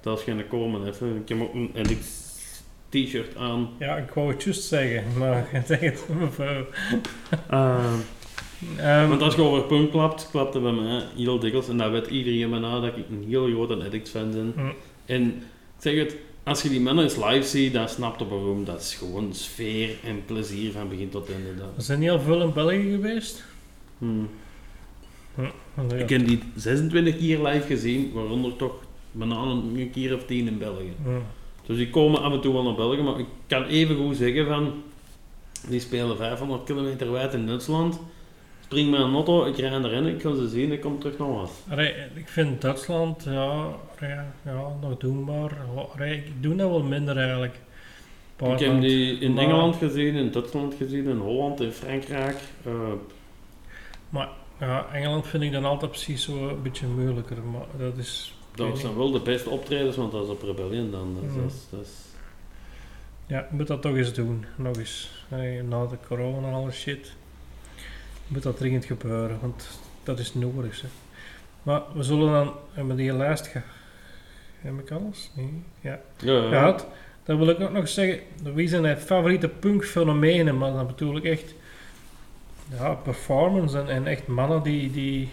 dat is geen komen even. Ik heb ook een Addicts t-shirt aan. Ja, ik wou het juist zeggen, maar je zegt het mevrouw. Eh, Ehm, Want als je over punk klapt, klapt het bij mij heel dikwijls. En dat weet iedereen me na dat ik een heel grote Addict fan ben. Mm. En ik zeg het, als je die mannen eens live ziet, dan snapt je waarom. Dat is gewoon sfeer en plezier van begin tot einde. Dat. we zijn niet al veel in België geweest. Hmm. Ja. Ik heb die 26 keer live gezien, waaronder toch bijna een keer of tien in België. Dus die komen af en toe wel naar België, maar ik kan even goed zeggen van... Die spelen 500 kilometer wijd in Duitsland. Spring met een auto, ik rij erin, ik ga ze zien, ik kom terug naar huis. Allee, ik vind Duitsland ja, ja, ja, nog doenbaar. Allee, ik doe dat wel minder eigenlijk. Ik heb die in Maar- Engeland gezien, in Duitsland gezien, in Holland, in Frankrijk. Eh, Ja, Engeland vind ik dan altijd precies zo een beetje moeilijker. Maar dat is. dat zijn wel de beste optredens, want dat is op Rebellion dan. Dus Mhm. dat is, dat is- Ja, moet dat toch eens doen. Nog eens. Na de corona en alle shit. Moet dat dringend gebeuren, want dat is nodig. Zeg. Maar we zullen dan met die lijst gaan. Heb ik alles? Nee. Ja. Ja, ja. gehad. Dan wil ik ook nog zeggen, wie zijn mijn favoriete punkfenomenen? Maar dan bedoel ik echt ja, performance en, en echt mannen die, die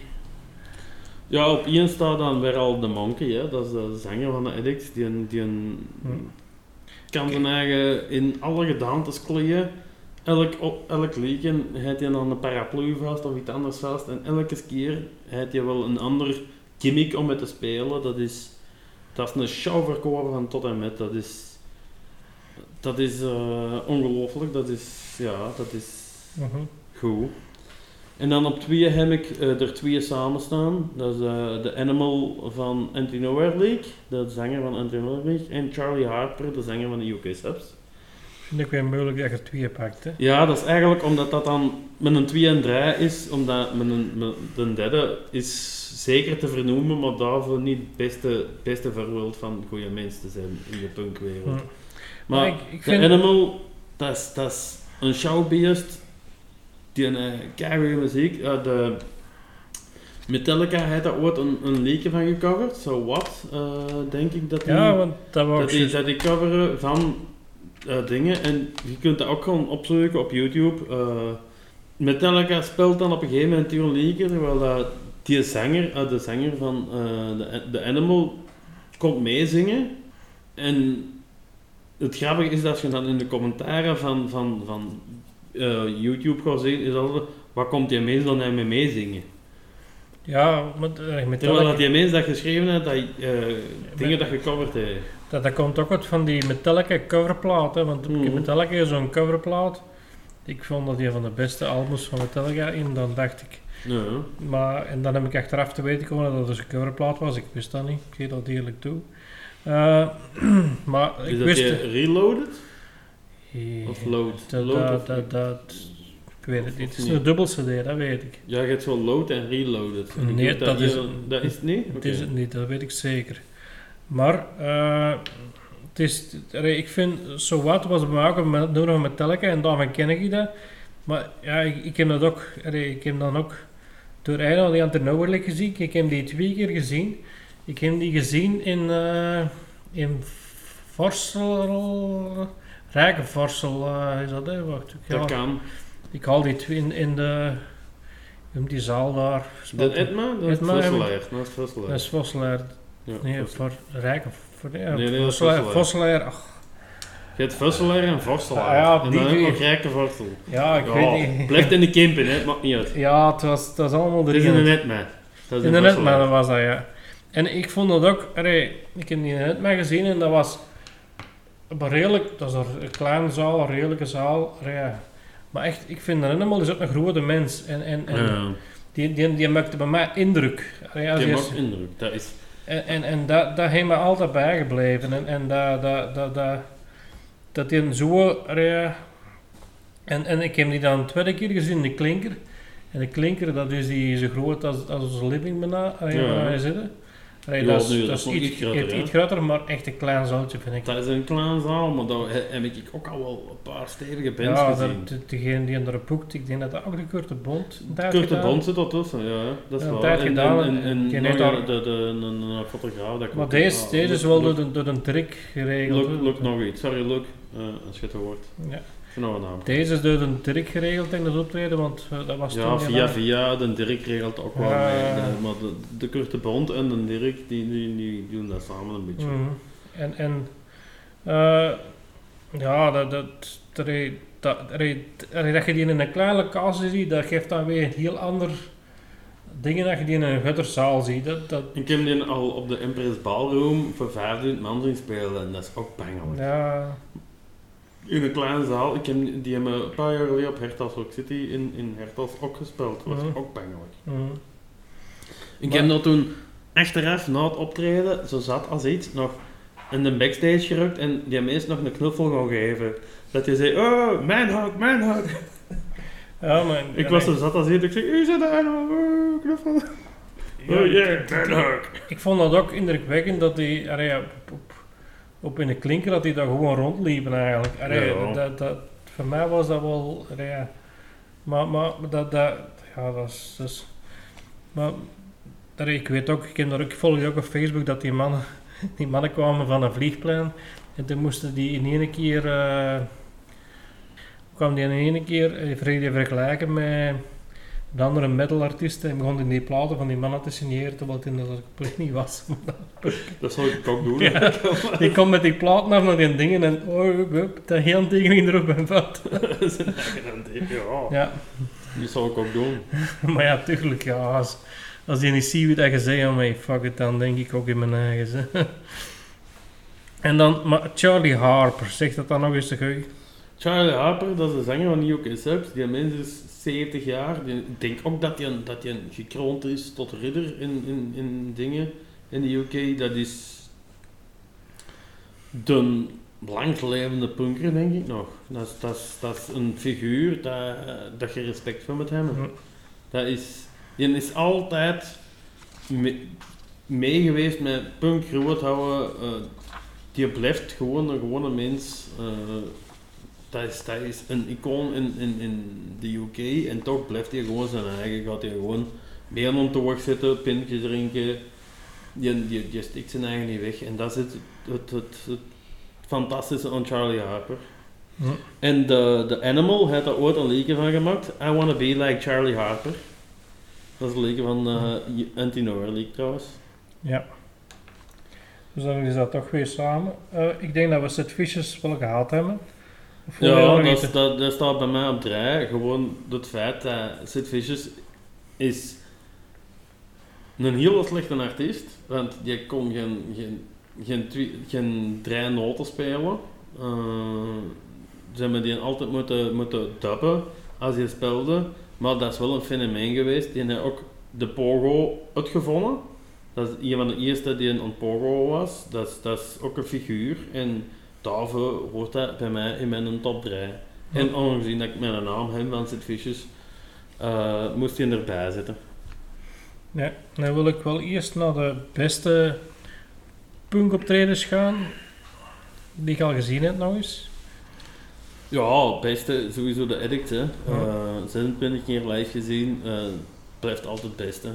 Ja, op één staat dan weer al de Monkey, hè. dat is de zanger van de Addicts. Die, een- die een, Hmm. kan zijn eigen in alle gedaantes kleden. Elk, op, elk weekend heeft hij dan een paraplu vast of iets anders vast. En elke keer heeft hij wel een ander gimmick om mee te spelen. Dat is, dat is een show verkopen van tot en met. Dat is, dat is eh, ongelooflijk. Dat is, ja, dat is Mhm. Goed. En dan op twee heb ik eh, er twee samen staan. Dat is eh, de Animal van Anti-Nowhere League, de zanger van Anti-Nowhere League. En Charlie Harper, de zanger van de UK Subs. vind ik weer moeilijk dat je er twee pakt. Hè. Ja, dat is eigenlijk omdat dat dan met een 2 en 3 is, omdat met een, met de derde is zeker te vernoemen, maar daarvoor niet het beste, beste voorbeeld van goede mensen te zijn in de punkwereld. Mhm. Maar Maar ik, ik de vind, Animal, dat is, dat is een showbeest. Die een uh, keigoede muziek. Uh, de Metallica heeft daar ooit een, een van gecoverd. So What, uh, denk ik dat die, ja, want dat wou dat die, zo- dat die coveren van uh, dingen. En je kunt dat ook gewoon opzoeken op YouTube. Metallica speelt dan op een gegeven moment een liedje, terwijl die zanger, de zanger van de, de Animal komt meezingen. En het grappige is dat als je dan in de commentaren van, van, van uh, YouTube gaat zien, is altijd, wat komt die mens dan mee meezingen? ja, met, uh, Terwijl Metallica, dat die mens dat geschreven heeft, dat, uh, dingen dat gecoverd heeft. dat, dat komt ook uit van die Metallica coverplaat. Hè, want Mhm. Metallica is zo'n coverplaat. Ik vond dat die van de beste albums van Metallica in, dan dacht ik. Ja. Maar, en dan heb ik achteraf te weten gekomen dat het dus een coverplaat was. Ik wist dat niet, ik geef dat eerlijk toe. Uh, maar Is ik dat wist... reloaded? Eh, Of load? Dat, load dat, of- dat, dat, ik weet het niet. Het is niet? een dubbel CD, dat weet ik. Ja, je hebt zo load en reloaded. Nee, dat is- dat is het niet? Het Oké. is het niet, dat weet ik zeker. Maar uh, het is, ik vind, So What was bij mij ook een me- nummer van Metallica en daarvan ken ik dat. Maar ja, ik, ik heb dat ook, ik heb dan ook door Eino die Nowhere gezien. Ik heb die twee keer gezien. Ik heb die gezien in, uh, in Vorsel, Rijkenvorsel uh, is dat hè? Wacht, ik, Dat kan. ik haal die twee in, in de, in die zaal daar. Dat Edma? Dat is Edma, Vosselaar. Dat is Vosselaar. Dat is Vosselaar. Ja, Nee, voor Rijken. Voor, ja, Nee, nee, dat is Vosselaar. Ach, Je hebt Vosselaar en Vosselaar. Ah, ja, en die dan heb je twee. nog Rijke Vorsel. ja, ik Ja, weet niet. Blijft in de Kempen, hè. Maakt niet uit. Ja, het was, het was allemaal Het is in erin. de Edma. Dat is In de dat was dat, ja. En ik vond dat ook, allee, ik heb die in de maar gezien en dat was een redelijk, dat is een kleine zaal, een redelijke zaal. ja. Maar echt, ik vind dat helemaal is ook een grote mens. En, en, en Ja, die, die, die maakte bij mij indruk. Als die maakt indruk. Dat is... En, en, en dat, dat heeft me altijd bijgebleven. En, en dat, dat, dat, dat, dat die zo... ja. En, en ik heb die dan een tweede keer gezien, de klinker. En de klinker, dat is die zo groot als, als onze living bijna, Ja. waar wij zitten. Ja, dat is, dat dat iets, iets groter, iets, groter, maar echt een klein zaaltje vind ik. Dat is een klein zaal, maar daar he- heb ik ook al wel een paar stevige bands ja, gezien. dat, degene die er boekt, ik denk dat dat ook de Kurte Bond een tijd Kurte. Bond zit er tussen, ja, dat is Ja, een waar. tijd en, gedaan en, en, en nog daar- een- de, de, een, een fotograaf dat Maar deze, deze is wel door, een trick geregeld. Luc nog iets, sorry Luc, eh, het hoort. Ja. Deze is door een Dirk geregeld in het optreden, want eh, dat was Ja, via via, de Dirk regelt ook wel Ja. mee. De- maar de, de Kurt de Bond en de Dirk, die, die, die doen dat samen een beetje. Mhm. En, en eh, ja, dat, dat, dat, dat, dat, je die in een kleine locatie ziet, dat geeft dan weer een heel ander dingen dat je die in een gutterzaal ziet. Dat, dat, Ik heb die al op de Empress Ballroom voor 5000 man zien spelen en dat is ook bangelijk. ja, In een kleine zaal, ik heb, die hebben een paar jaar geleden op Hertals Rock City in, in Hertals ook gespeeld. Dat was Mhm. ook bangelijk. mhm. Ik Maar- heb dat toen achteraf na het optreden, zo zat als iets, nog in de backstage gerukt en die mensen nog een knuffel gaan geven. Dat je zei, oh, mijn hak. ja, maar, Ik was zo zat als iets, ik zei, u zit daar oh, knuffel. Ja, oh ik- yeah, mijn hak. Ik vond dat ook indrukwekkend dat die allee, ja, op, op, op in de klinker dat die daar gewoon rondliepen eigenlijk. Allee, Ja. dat, dat, voor mij was dat wel, allee, maar, maar dat, dat, ja, dat is, dus, maar allee, ik weet ook, ik, ken dat ook, ik volg ook op Facebook dat die mannen, die mannen kwamen van een vliegplein en toen moesten die in één keer, eh kwam die in één keer, eh, vergelijken met de andere metalartiesten en begon in die platen van die mannen te signeren terwijl het in dat compleet niet was. Dat zou ik ook doen. Ja. Ik kom met die platen af naar die dingen en oh, hup, dat heel tekening erop en eigen hand, ja. Ja, Die zou ik ook doen. maar ja, tuurlijk, ja, als, als je niet ziet wie dat je zegt, oh my fuck it, dan denk ik ook in mijn eigen. En dan, maar Charlie Harper, zegt dat dan nog eens te gauw? Charlie Harper, dat is de zanger van UK Subs. Die mens is 70 jaar. Die- ik denk ook dat hij dat die gekroond is tot ridder in, in, in dingen in de UK. Dat is de langslevende punker, denk ik nog. Dat is, dat is, dat is een figuur dat, dat je respect voor moet hebben. Dat is, die is altijd me- mee geweest met punk groot houden. eh, die blijft gewoon een gewone mens. eh, dat, is, dat is een icoon in, in, in de UK en toch blijft hij gewoon zijn eigen. Gaat hij gewoon benen om te zitten, pintjes drinken. Die, die, die stikt zijn eigen niet weg. En dat is het, het, het, het fantastische aan Charlie Harper. Hm. En de, de Animal heeft daar ooit een liedje van gemaakt. I Wanna Be Like Charlie Harper. Dat is een liedje van uh, Antinor League trouwens. Ja. Dus dan is dat toch weer samen. Eh, ik denk dat we Sid Vicious wel gehad hebben. Je Ja, dat, dat, dat staat bij mij op rij. Gewoon het feit dat Sid Vicious is een heel slechte artiest. Want die kon geen, geen, geen, geen drie noten spelen. Eh, ze hebben die altijd moeten, moeten dubben als hij speelde. Maar dat is wel een fenomeen geweest. Die heeft ook de pogo uitgevonden. Dat is een van de eerste die een pogo was. Dat is, dat is ook een figuur. En daarvoor hoort dat bij mij in mijn top 3. En aangezien dat ik mijn naam heb van Sid Vicious, moest hij erbij zitten. Ja, dan wil ik wel eerst naar de beste punkoptredens gaan. Die ik al gezien heb nog eens. Ja, het beste sowieso de Addict. Hè. Ja. Eh, 26 keer live gezien, eh, blijft altijd het beste.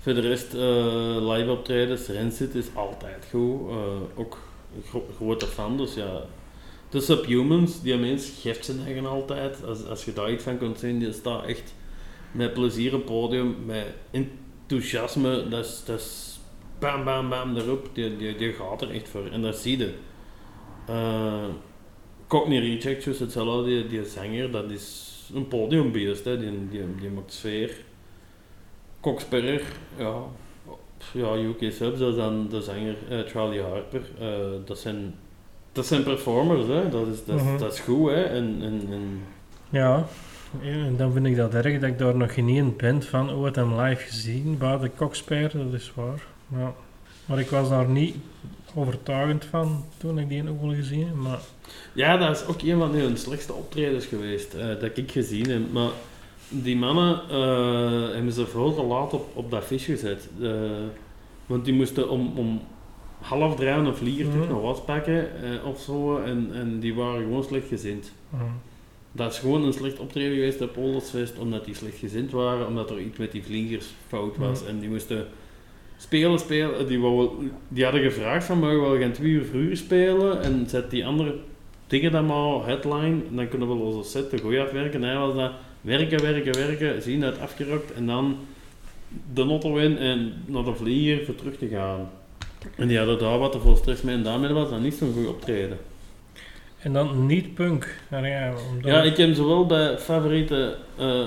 Voor de rest, eh, live optredens, Rancid is altijd goed. ook gro- grote fan, dus ja. De Subhumans, die mens geeft zijn eigen altijd. Als, als je daar iets van kunt zien, die staat echt met plezier op het podium, met enthousiasme. Dat is, dat bam bam bam erop, die, die, die gaat er echt voor. En dat zie je. Eh, Cockney Rejects is hetzelfde, die, die zanger, dat is een podiumbeest, hè. Die, die, die maakt sfeer. Coxperrer, ja, ja, UK Subs, dat is dan de zanger eh, Charlie Harper. Eh, dat, zijn, dat zijn performers, hè. Dat, is, dat, Mhm. dat is goed, hè. En, en, en, Ja, en dan vind ik dat erg dat ik daar nog geen band van ooit hem live gezien. Buiten Coxper, dat is waar. Ja. Maar ik was daar niet overtuigend van toen ik die ook wel gezien heb. Maar ja, dat is ook een van hun slechtste optredens geweest, eh, dat ik gezien heb. Maar die mannen eh, hebben ze veel te laat op, op dat vis gezet. Eh, want die moesten om, om half drie een vlieger Mhm. naar was pakken eh, of zo. En, en die waren gewoon slecht gezind. uh, Dat is gewoon een slecht optreden geweest op Poldersfest, omdat die slecht gezind waren, omdat er iets met die vliegers fout was. Mhm. En die moesten spelen, spelen. Die, wou, die hadden gevraagd van, mogen we wel gaan twee uur vroeger spelen? En zet die andere tegen dat maar headline, dan kunnen we onze set te goed afwerken. Hij was dat werken, werken, werken, zien dat het afgerokt en dan de auto in en naar de vlieger voor terug te gaan. En die hadden daar wat te veel stress mee en daarmee was dat niet zo'n goed optreden. En dan niet punk. Nou ja, omdat- Ja, ik heb zowel bij favoriete eh,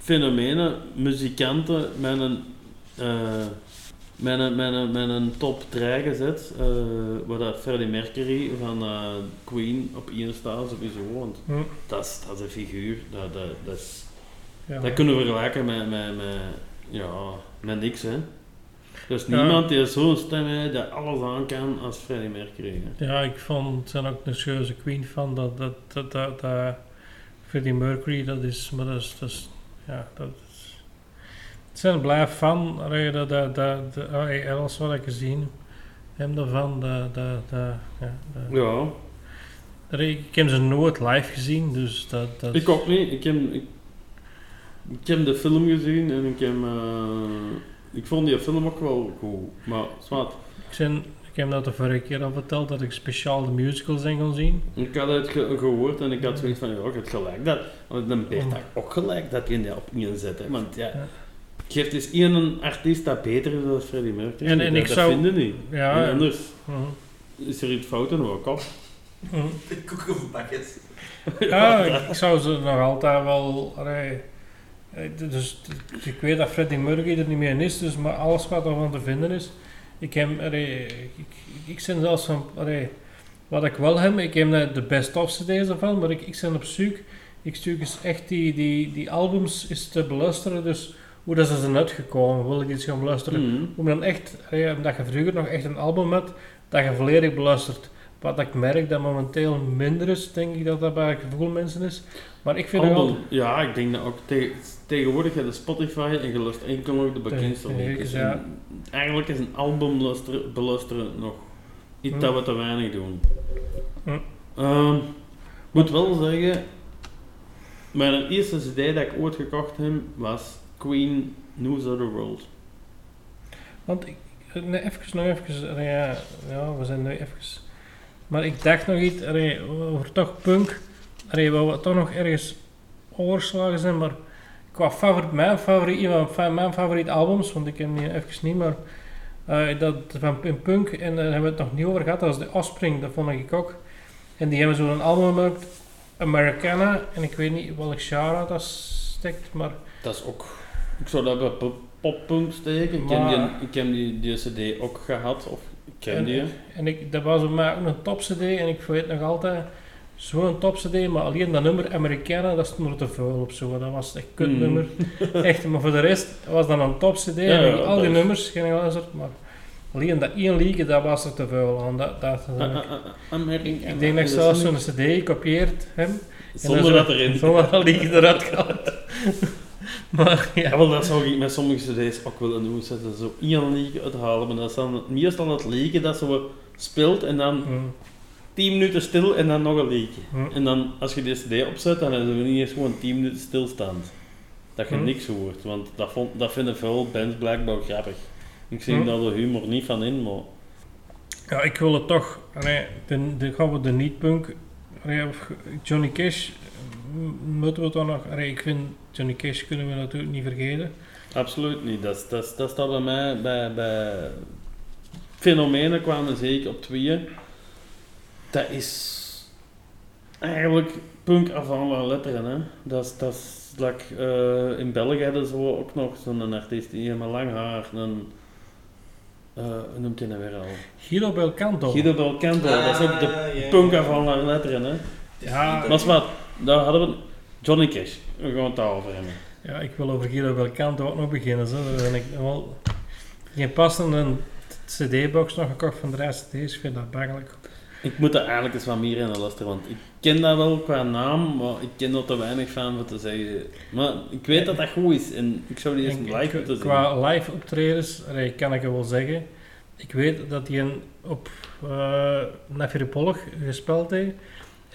fenomenen, muzikanten, met een, eh, met een, met een, met een top 3 gezet. eh waar dat Freddie Mercury van eh, Queen op één staat sowieso. Want Hm, dat is, dat is een figuur. Dat, dat, dat, is, ja. dat kunnen we vergelijken met, met, met, ja, met niks. Hè. Er is Ja. niemand die zo'n stem heeft dat alles aan kan als Freddie Mercury. Hè. Ja, ik vond, zijn ook een serieuze Queen van dat, dat, dat, dat, dat Freddie Mercury, dat is, maar dat is, dat is ja, dat is, het zijn blijf van, dat, dat, dat, dat, allee, alles wat ik gezien hem daarvan, dat, dat, dat, ja, Ja, ik heb ze nooit live gezien, dus dat, dat ik ook niet. Ik heb, ik, ik heb de film gezien en ik heb... eh, ik vond die film ook wel goed. Maar zwart. ik, zijn, ik heb dat de vorige keer al verteld, dat ik speciaal de musicals ben gaan zien. Ik had het ge- gehoord en ik had zoiets van, ja, ik heb gelijk dat. Want dan Bert had ook gelijk dat je die op inzet. Hè. Want ja, Ja. Geeft dus één artiest dat beter is dan Freddie Mercury. En- en dat, ik dat zou- vinden niet. Ja, en anders Mhm. is er iets fout in mijn kop. Mhm. Koekenbakjes. Ja, ik, ik zou ze nog altijd wel. allee, eh, dus ik weet dat Freddie Mercury er niet meer in is, dus maar alles wat ervan te vinden is. Ik heb, allee, ik, ik, ben zelfs van, allee, wat ik wel heb, ik heb net de best-of CD's ervan, maar ik, ik ben op zoek. Ik zoek eens echt die, die, die albums is te beluisteren, dus hoe dat ze zijn uitgekomen, wil ik iets gaan beluisteren. Mhm. Om dan echt, omdat je vroeger nog echt een album had, dat je volledig beluistert. Wat ik merk dat momenteel minder is, denk ik dat dat bij gevoel mensen is. Maar ik vind wel... ja, ik denk dat ook te- tegenwoordig heb je Spotify en je lust enkel nog de bekendste liedjes. ja. Eigenlijk is een album beluisteren, beluisteren nog iets Hm. dat we te weinig doen. Hm. Ehm, moet wel zeggen, mijn eerste cd dat ik ooit gekocht heb was Queen News of the World. Want ik... Nee, even, nog even... Ja, ja, we zijn nu even... Maar ik dacht nog iets allee, over toch punk. Allee, we toch nog ergens overslagen zijn, maar... Qua favoriet, mijn favoriet, een van mijn favoriete albums, want ik heb die even niet, maar... eh, dat van in punk, en daar hebben we het nog niet over gehad, dat is de Offspring, dat vond ik ook. En die hebben zo'n album gemaakt, Americana, en ik weet niet welk genre dat steekt, maar... Dat is ook, ik zou dat bij pop- poppunk steken. Ik, Maar- die, ik heb die, die cd ook gehad, of ik ken En, die. en ik, dat was bij mij ook een top CD en ik weet nog altijd zo'n top CD, maar alleen dat nummer Americana, dat stond er te veel op zo. Dat was echt kut Mm. nummer. Echt, maar voor de rest was dat een top CD Ja, en ja, al die dat is- nummers geen geluisterd, maar alleen dat één liedje, dat was er te veel aan. Dat, dat, dat- Ah, ah, ah, American- ik denk dat ik zelfs zo'n CD gekopieerd heb. en Zonder dat erin. Zonder dat liedje eruit gehaald. maar ja. Wel, dat zou ik met sommige cd's ook willen doen. Zetten zo één liedje uithalen, maar dat is dan meestal het liedje dat zo speelt en dan Mm, 10 minuten stil en dan nog een liedje. mm. En dan, als je die cd opzet, dan hebben we niet eens gewoon 10 minuten stilstand. Dat je Hm. niks hoort, want dat, vond, dat vinden veel bands blijkbaar grappig. Ik zie Hm. daar de humor niet van in, maar... Ja, ik wil het toch. Nee, de, de, gaan we de niet-punk. Johnny Cash. Moeten we toch nog. allee, ik vind Johnny Cash kunnen we natuurlijk niet vergeten. Absoluut niet. Dat, is- dat, is- dat staat bij mij bij, bij fenomenen kwamen zeker op tweeën. Dat is eigenlijk punk avant la letteren. Hè. Dat is, dat is like, eh, in België hadden ze ook nog zo'n artiest die met lang haar. Een, eh, hoe noemt hij nou weer al? Guido Belcanto. Guido Belcanto, dat is ook de Ah, punk avant la letteren. Hè. Ja, Maar is wat, daar hadden we Johnny Cash. We gaan het daarover hebben. Ja, ik wil over Guido Belcanto ook nog beginnen. Zo. Dan ben ik wel. Geen passende CD-box nog gekocht van de CD's. Ik vind dat bangelijk. Ik moet er eigenlijk eens wat meer in luisteren, want ik ken dat wel qua naam, maar ik ken er te weinig van om te zeggen. Maar ik weet dat dat goed is en ik zou die eens En live qua- moeten zien. Qua live optredens, kan ik wel zeggen. Ik weet dat hij op uh, Nafiripolog gespeeld heeft.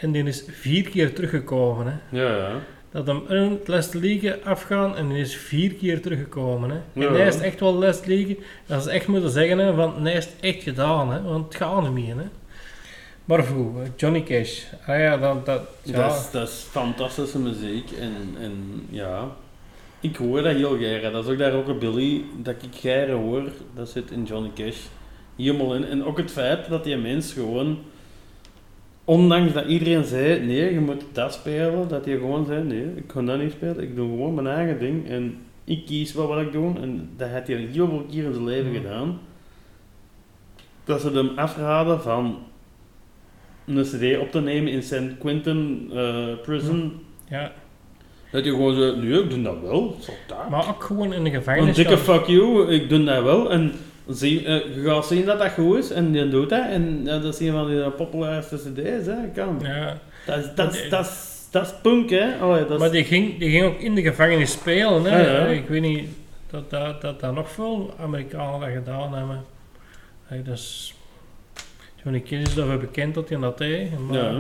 En die is vier keer teruggekomen. Hè. Ja, ja. Dat hem in het Last League afgaan en die is vier keer teruggekomen. Hè. Ja. En hij is echt wel Last League. Dat is echt moeten zeggen, hè, van hij is het echt gedaan. Hè, want het gaat niet meer. Hè. Maar goed, Johnny Cash. Ah ja, dat... dat ja. Dat, is, dat is fantastische muziek en, en ja, ik hoor dat heel graag. Dat is ook daar ook een Billy, dat ik graag hoor, dat zit in Johnny Cash helemaal in. En ook het feit dat die mens gewoon, ondanks dat iedereen zei, nee, je moet dat spelen, dat hij gewoon zei, nee, ik kan dat niet spelen, ik doe gewoon mijn eigen ding en ik kies wel wat ik doe. En dat heeft hij heel veel keer in zijn leven Mhm. gedaan. Dat ze hem afraden van een cd op te nemen in St. Quentin eh, Prison. ja. Dat je gewoon zo, nee, ik doe dat wel, zo dat. Maar ook gewoon in de Een gevangenis. dikke gaan. fuck you, ik doe dat wel. En zie, eh, je gaat zien dat dat goed is en die doet dat. En ja, dat is een van de populairste cd's, hè, kan. Ja. Dat is, dat is, dat is, dat is punk, hè. Allee, dat Maar die ging, die ging ook in de gevangenis spelen. Hè. Ja, ja. Ik weet niet dat dat, dat, dat nog veel Amerikanen dat gedaan hebben. Hey, dus Johnny Cash is daarvoor bekend dat hij dat deed. Maar,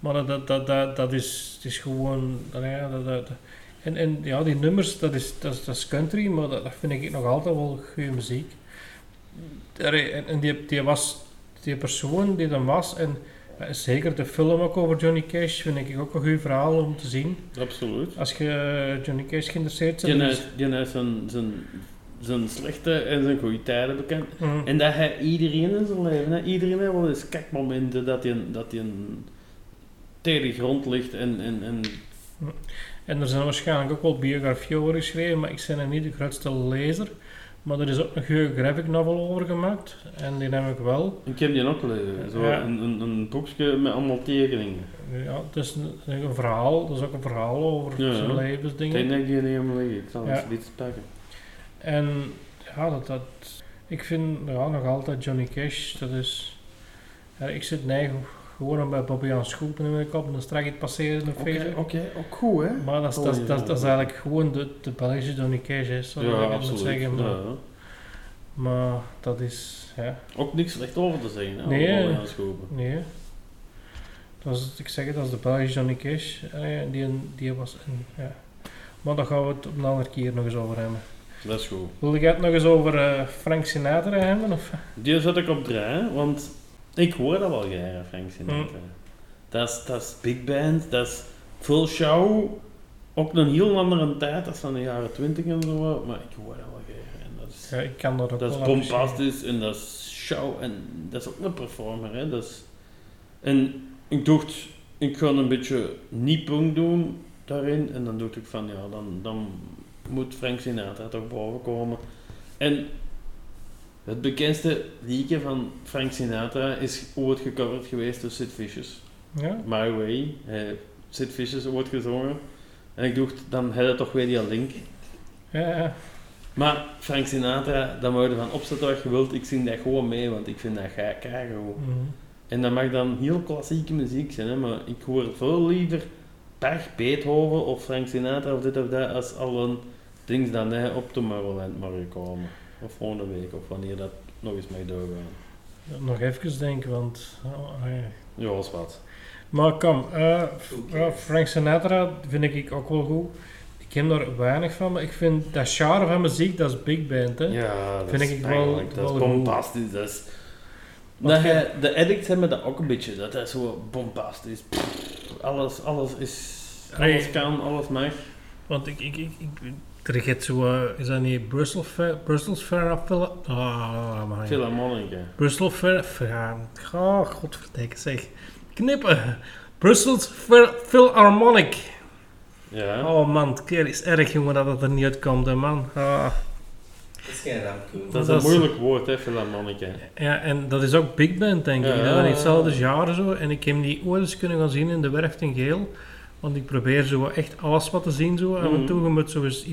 maar dat, dat, dat, dat, dat is, het is gewoon... dat, dat, en, en ja, die nummers, dat is, dat is, dat is country, maar dat, dat vind ik nog altijd wel goede muziek. En, die, die was... Die persoon die dan was... En, ja, zeker de film ook over Johnny Cash vind ik ook een goed verhaal om te zien. absoluut. Als je eh, Johnny Cash geïnteresseerd Die bent. die heeft zijn, zijn, zijn slechte en zijn goede tijden bekend. Mm. En dat hij iedereen in zijn leven, hè. iedereen heeft wel eens kakmomenten dat hij, dat hij een tegen de grond ligt en, en, en En er zijn waarschijnlijk ook wel biografieën over geschreven, maar ik ben er niet de grootste lezer. Maar er is ook een graphic novel over gemaakt. En die heb ik wel. ik heb die ook gelezen. Zo Ja. een, een, een boekje met allemaal tekeningen. Ja, het is een, een verhaal. Dat is ook een verhaal over Ja. zijn Ik levensdingen. denk dat ik die niet helemaal liggen. Ik zal Ja. eens iets pakken. En ja, dat, dat, ik vind ja, nog altijd Johnny Cash, dat is... Ja, ik zit nee, gewoon bij Bobby aan Schoepen in mijn kop en dan straks iets passeren in de Oké, Facebook. oké, ook goed hè? Maar dat is, dat, dat, is- dat is eigenlijk gewoon de, de Belgische Johnny Cash, hè, zoals ik Ja, het moet absoluut. zeggen. Maar, Ja. maar dat is, ja, Ook niks slecht over te zeggen, hè? Nee. allemaal aanschoven. nee. Dat is, ik zeg het, dat is de Belgische Johnny Cash. eh, die, die was, een, ja. Maar daar gaan we het op een andere keer nog eens over hebben. Dat is goed. Wil je het nog eens over eh, Frank Sinatra hebben? Of? Die zet ik op draai, want ik hoor dat wel graag, Frank Sinatra. Hm. Dat, is, dat is big band, dat is full show. Ook een heel andere tijd, dat is van de jaren 20 en zo, maar ik hoor dat wel graag. En dat is, Ja, ik kan dat ook dat is wel bombastisch en dat is show en dat is ook een performer. Hè? Dat is, en ik dacht, ik ga een beetje niet punk doen daarin en dan dacht ik van ja, dan, dan moet Frank Sinatra toch boven komen. En het bekendste liedje van Frank Sinatra is ooit gecoverd geweest door Sid Vicious. Ja? My Way. Heeft Sid Vicious ooit gezongen. En ik dacht, dan had hij toch weer die link. Ja, ja. Maar Frank Sinatra, dan moet je van opzetten wat je wilt. Ik zing dat gewoon mee, want ik vind dat ga goed. Mhm. En dat mag dan heel klassieke muziek zijn, hè, maar ik hoor veel liever Bach, Beethoven of Frank Sinatra of dit of dat, als al een ding dan hij op Tomorrowland mag komen. Of volgende week, of wanneer dat nog eens mag doorgaan. Nog even denken, want... oh, nee. Ja, als wat. Maar kom, eh, ja, Frank Sinatra vind ik ook wel goed. Ik ken daar weinig van, maar ik vind dat genre van muziek, dat is big band, hè. Ja, dat Vind is ik wel- dat wel is bombastisch. Dat is, dat hij, de addicts hebben dat ook een beetje, dat is zo bombastisch. Alles, alles is, Nee. alles kan, alles mag. Want ik, ik, ik, ik er gaat zo, eh, is dat niet Brussel Fair, Brussels Fair Ah. Philharmonica. Brussel Fair, oh, godverdikke zeg. Knippen. Brussels Philharmonic. Ja. Oh man, het keer is erg jongen dat het er niet uitkomt, hè, man. Ah. Dat is geen. Dat is dat een moeilijk woord, hè, Philharmonica. Ja, en dat is ook big band, denk ik. Ja, hè. ja, Dat is hetzelfde genre zo. En ik heb die ooit eens kunnen gaan zien in de Werft in Geel. Want ik probeer zo echt alles wat te zien zo. Af en Mhm. toe, je moet zo eens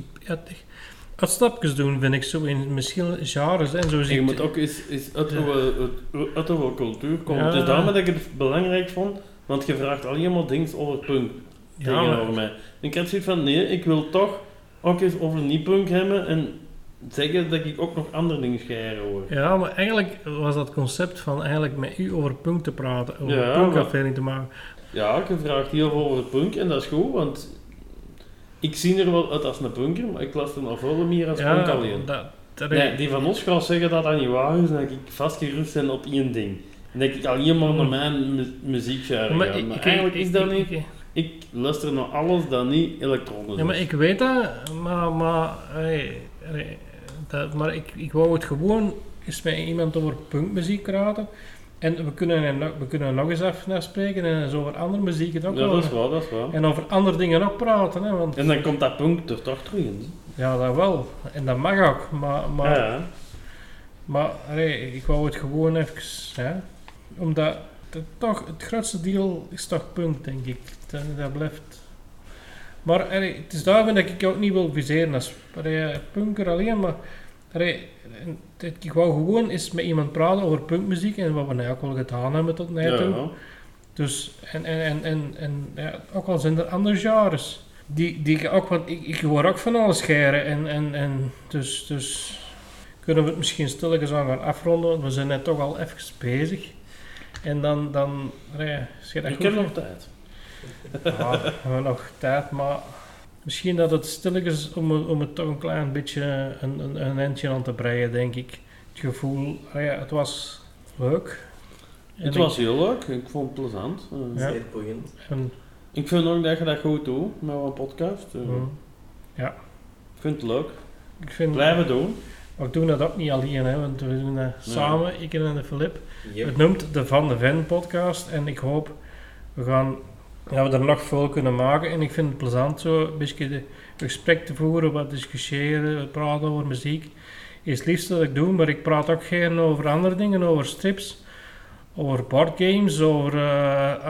uitstapjes doen, vind ik zo. In misschien genres en zo En je moet ook eens, eens uit, Ja. uit, uit cultuur komen. Ja. Is daarom dat ik het belangrijk vond, want je vraagt alleen maar dingen over punk Ja, tegenover mij. En ik had zoiets van, nee, ik wil toch ook eens over niet-punk hebben en zeggen dat ik ook nog andere dingen schrijven hoor. Ja, maar eigenlijk was dat concept van eigenlijk met u over punk te praten, over Ja, punkaffaire te maken. Ja, je vraagt heel veel over punk en dat is goed, want ik zie er wel uit als een punker, maar ik las er nog veel meer als punk alleen. dat, dat Nee, die van ons gaan zeggen dat dat niet waar is, dat ik vastgerust ben op één ding. Dan denk ik alleen maar naar mijn mu muziekgenre. maar eigenlijk is dat niet. ik- luister naar alles dat niet elektronisch Ja, maar ik weet dat, maar, maar, dat, maar ik, ik wou het gewoon eens met iemand over punkmuziek praten. En we kunnen, nog- we kunnen nog eens even afspreken en eens over andere muziek het ook Ja, wel. dat is waar, dat is waar. En over andere dingen ook praten. Hè, want, En dan komt dat punt er toch terug in. ja, dat wel. En dat mag ook. Maar, maar, ja. maar allee, ik wou het gewoon even... Hè, omdat het, toch, het grootste deel is toch punk, denk ik. Dat, dat blijft... Maar allee, het is daarom dat ik ook niet wil viseren als punker alleen, maar... allee, ik wou gewoon eens met iemand praten over punkmuziek en wat we nou ook wel gedaan hebben tot nu toe. Ja. Dus, en, en, en, en, en ja, ook al zijn er andere genres. Die, die ik ook, want ik, ik hoor ook van alles scheren. En, en, en dus, dus kunnen we het misschien stilletjes aan gaan afronden, want we zijn net toch al even bezig. En dan, dan dat Ik goed heb nog tijd. Ja, we hebben nog tijd, maar misschien dat het stilletjes om, het- om het toch een klein beetje een, een, een endje aan te breien, denk ik. Het gevoel, ah ja, het was leuk. En Het was heel leuk, ik vond het plezant. Eh, Ja. Zeer boeiend. en- Ik vind ook dat je dat goed doet met een podcast. Eh, mm. Ik vind het leuk. Ik vind, Blijven doen. Maar ik doe dat ook niet alleen, hè, want we doen dat samen, ik en de Filip. Yep. Het noemt de Van de Ven podcast en ik hoop we gaan, dat we er nog veel kunnen maken. En ik vind het plezant zo een beetje de gesprek te voeren, wat discussiëren, praten over muziek. Is het liefste dat ik doe, maar ik praat ook geen over andere dingen, over strips, over boardgames, over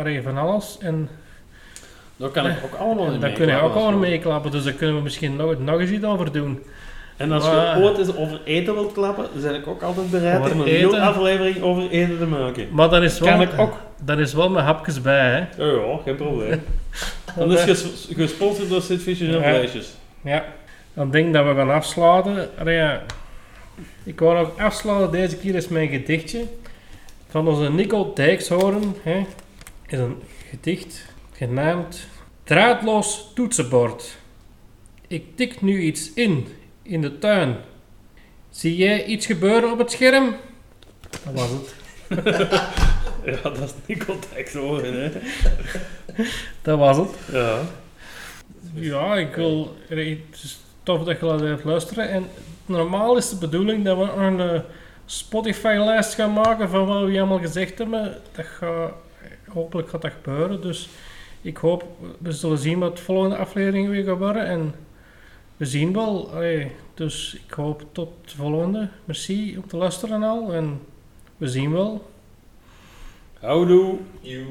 uh, van alles. En, Daar kan ik ook allemaal in daar kun je ook over zo. meeklappen, dus daar kunnen we misschien nog, nog eens iets over doen. En als Maar- je ooit eens over eten wilt klappen, dan ben ik ook altijd bereid Over om een eten? hele aflevering over eten te maken. Maar daar is wel, Kan ik ook. daar is wel met hapjes bij, hè. Ja, ja, geen probleem. Dan is ges gesponsord door Sid en Ja. Vleesjes. Ja, dan denk ik dat we gaan afsluiten. Ja. Ik wou nog afsluiten deze keer is mijn gedichtje van onze Nico Dijkshoorn. Hè. Is een gedicht genaamd Draadloos toetsenbord. Ik tik nu iets in, in de tuin. Zie jij iets gebeuren op het scherm? Dat was het. Ja, dat is niet contact hoor, hè. Dat was het. Ja. Ja, ik wil. Het is tof dat je dat hebt luisteren. En normaal is de bedoeling dat we een eh, Spotify-lijst gaan maken van wat we allemaal gezegd hebben. Dat gaat, hopelijk gaat dat gebeuren. Dus ik hoop, we zullen zien wat de volgende aflevering weer gaat worden. En we zien wel. Allee, dus ik hoop tot de volgende. Merci om te luisteren al. En we zien wel. Houdoe. You.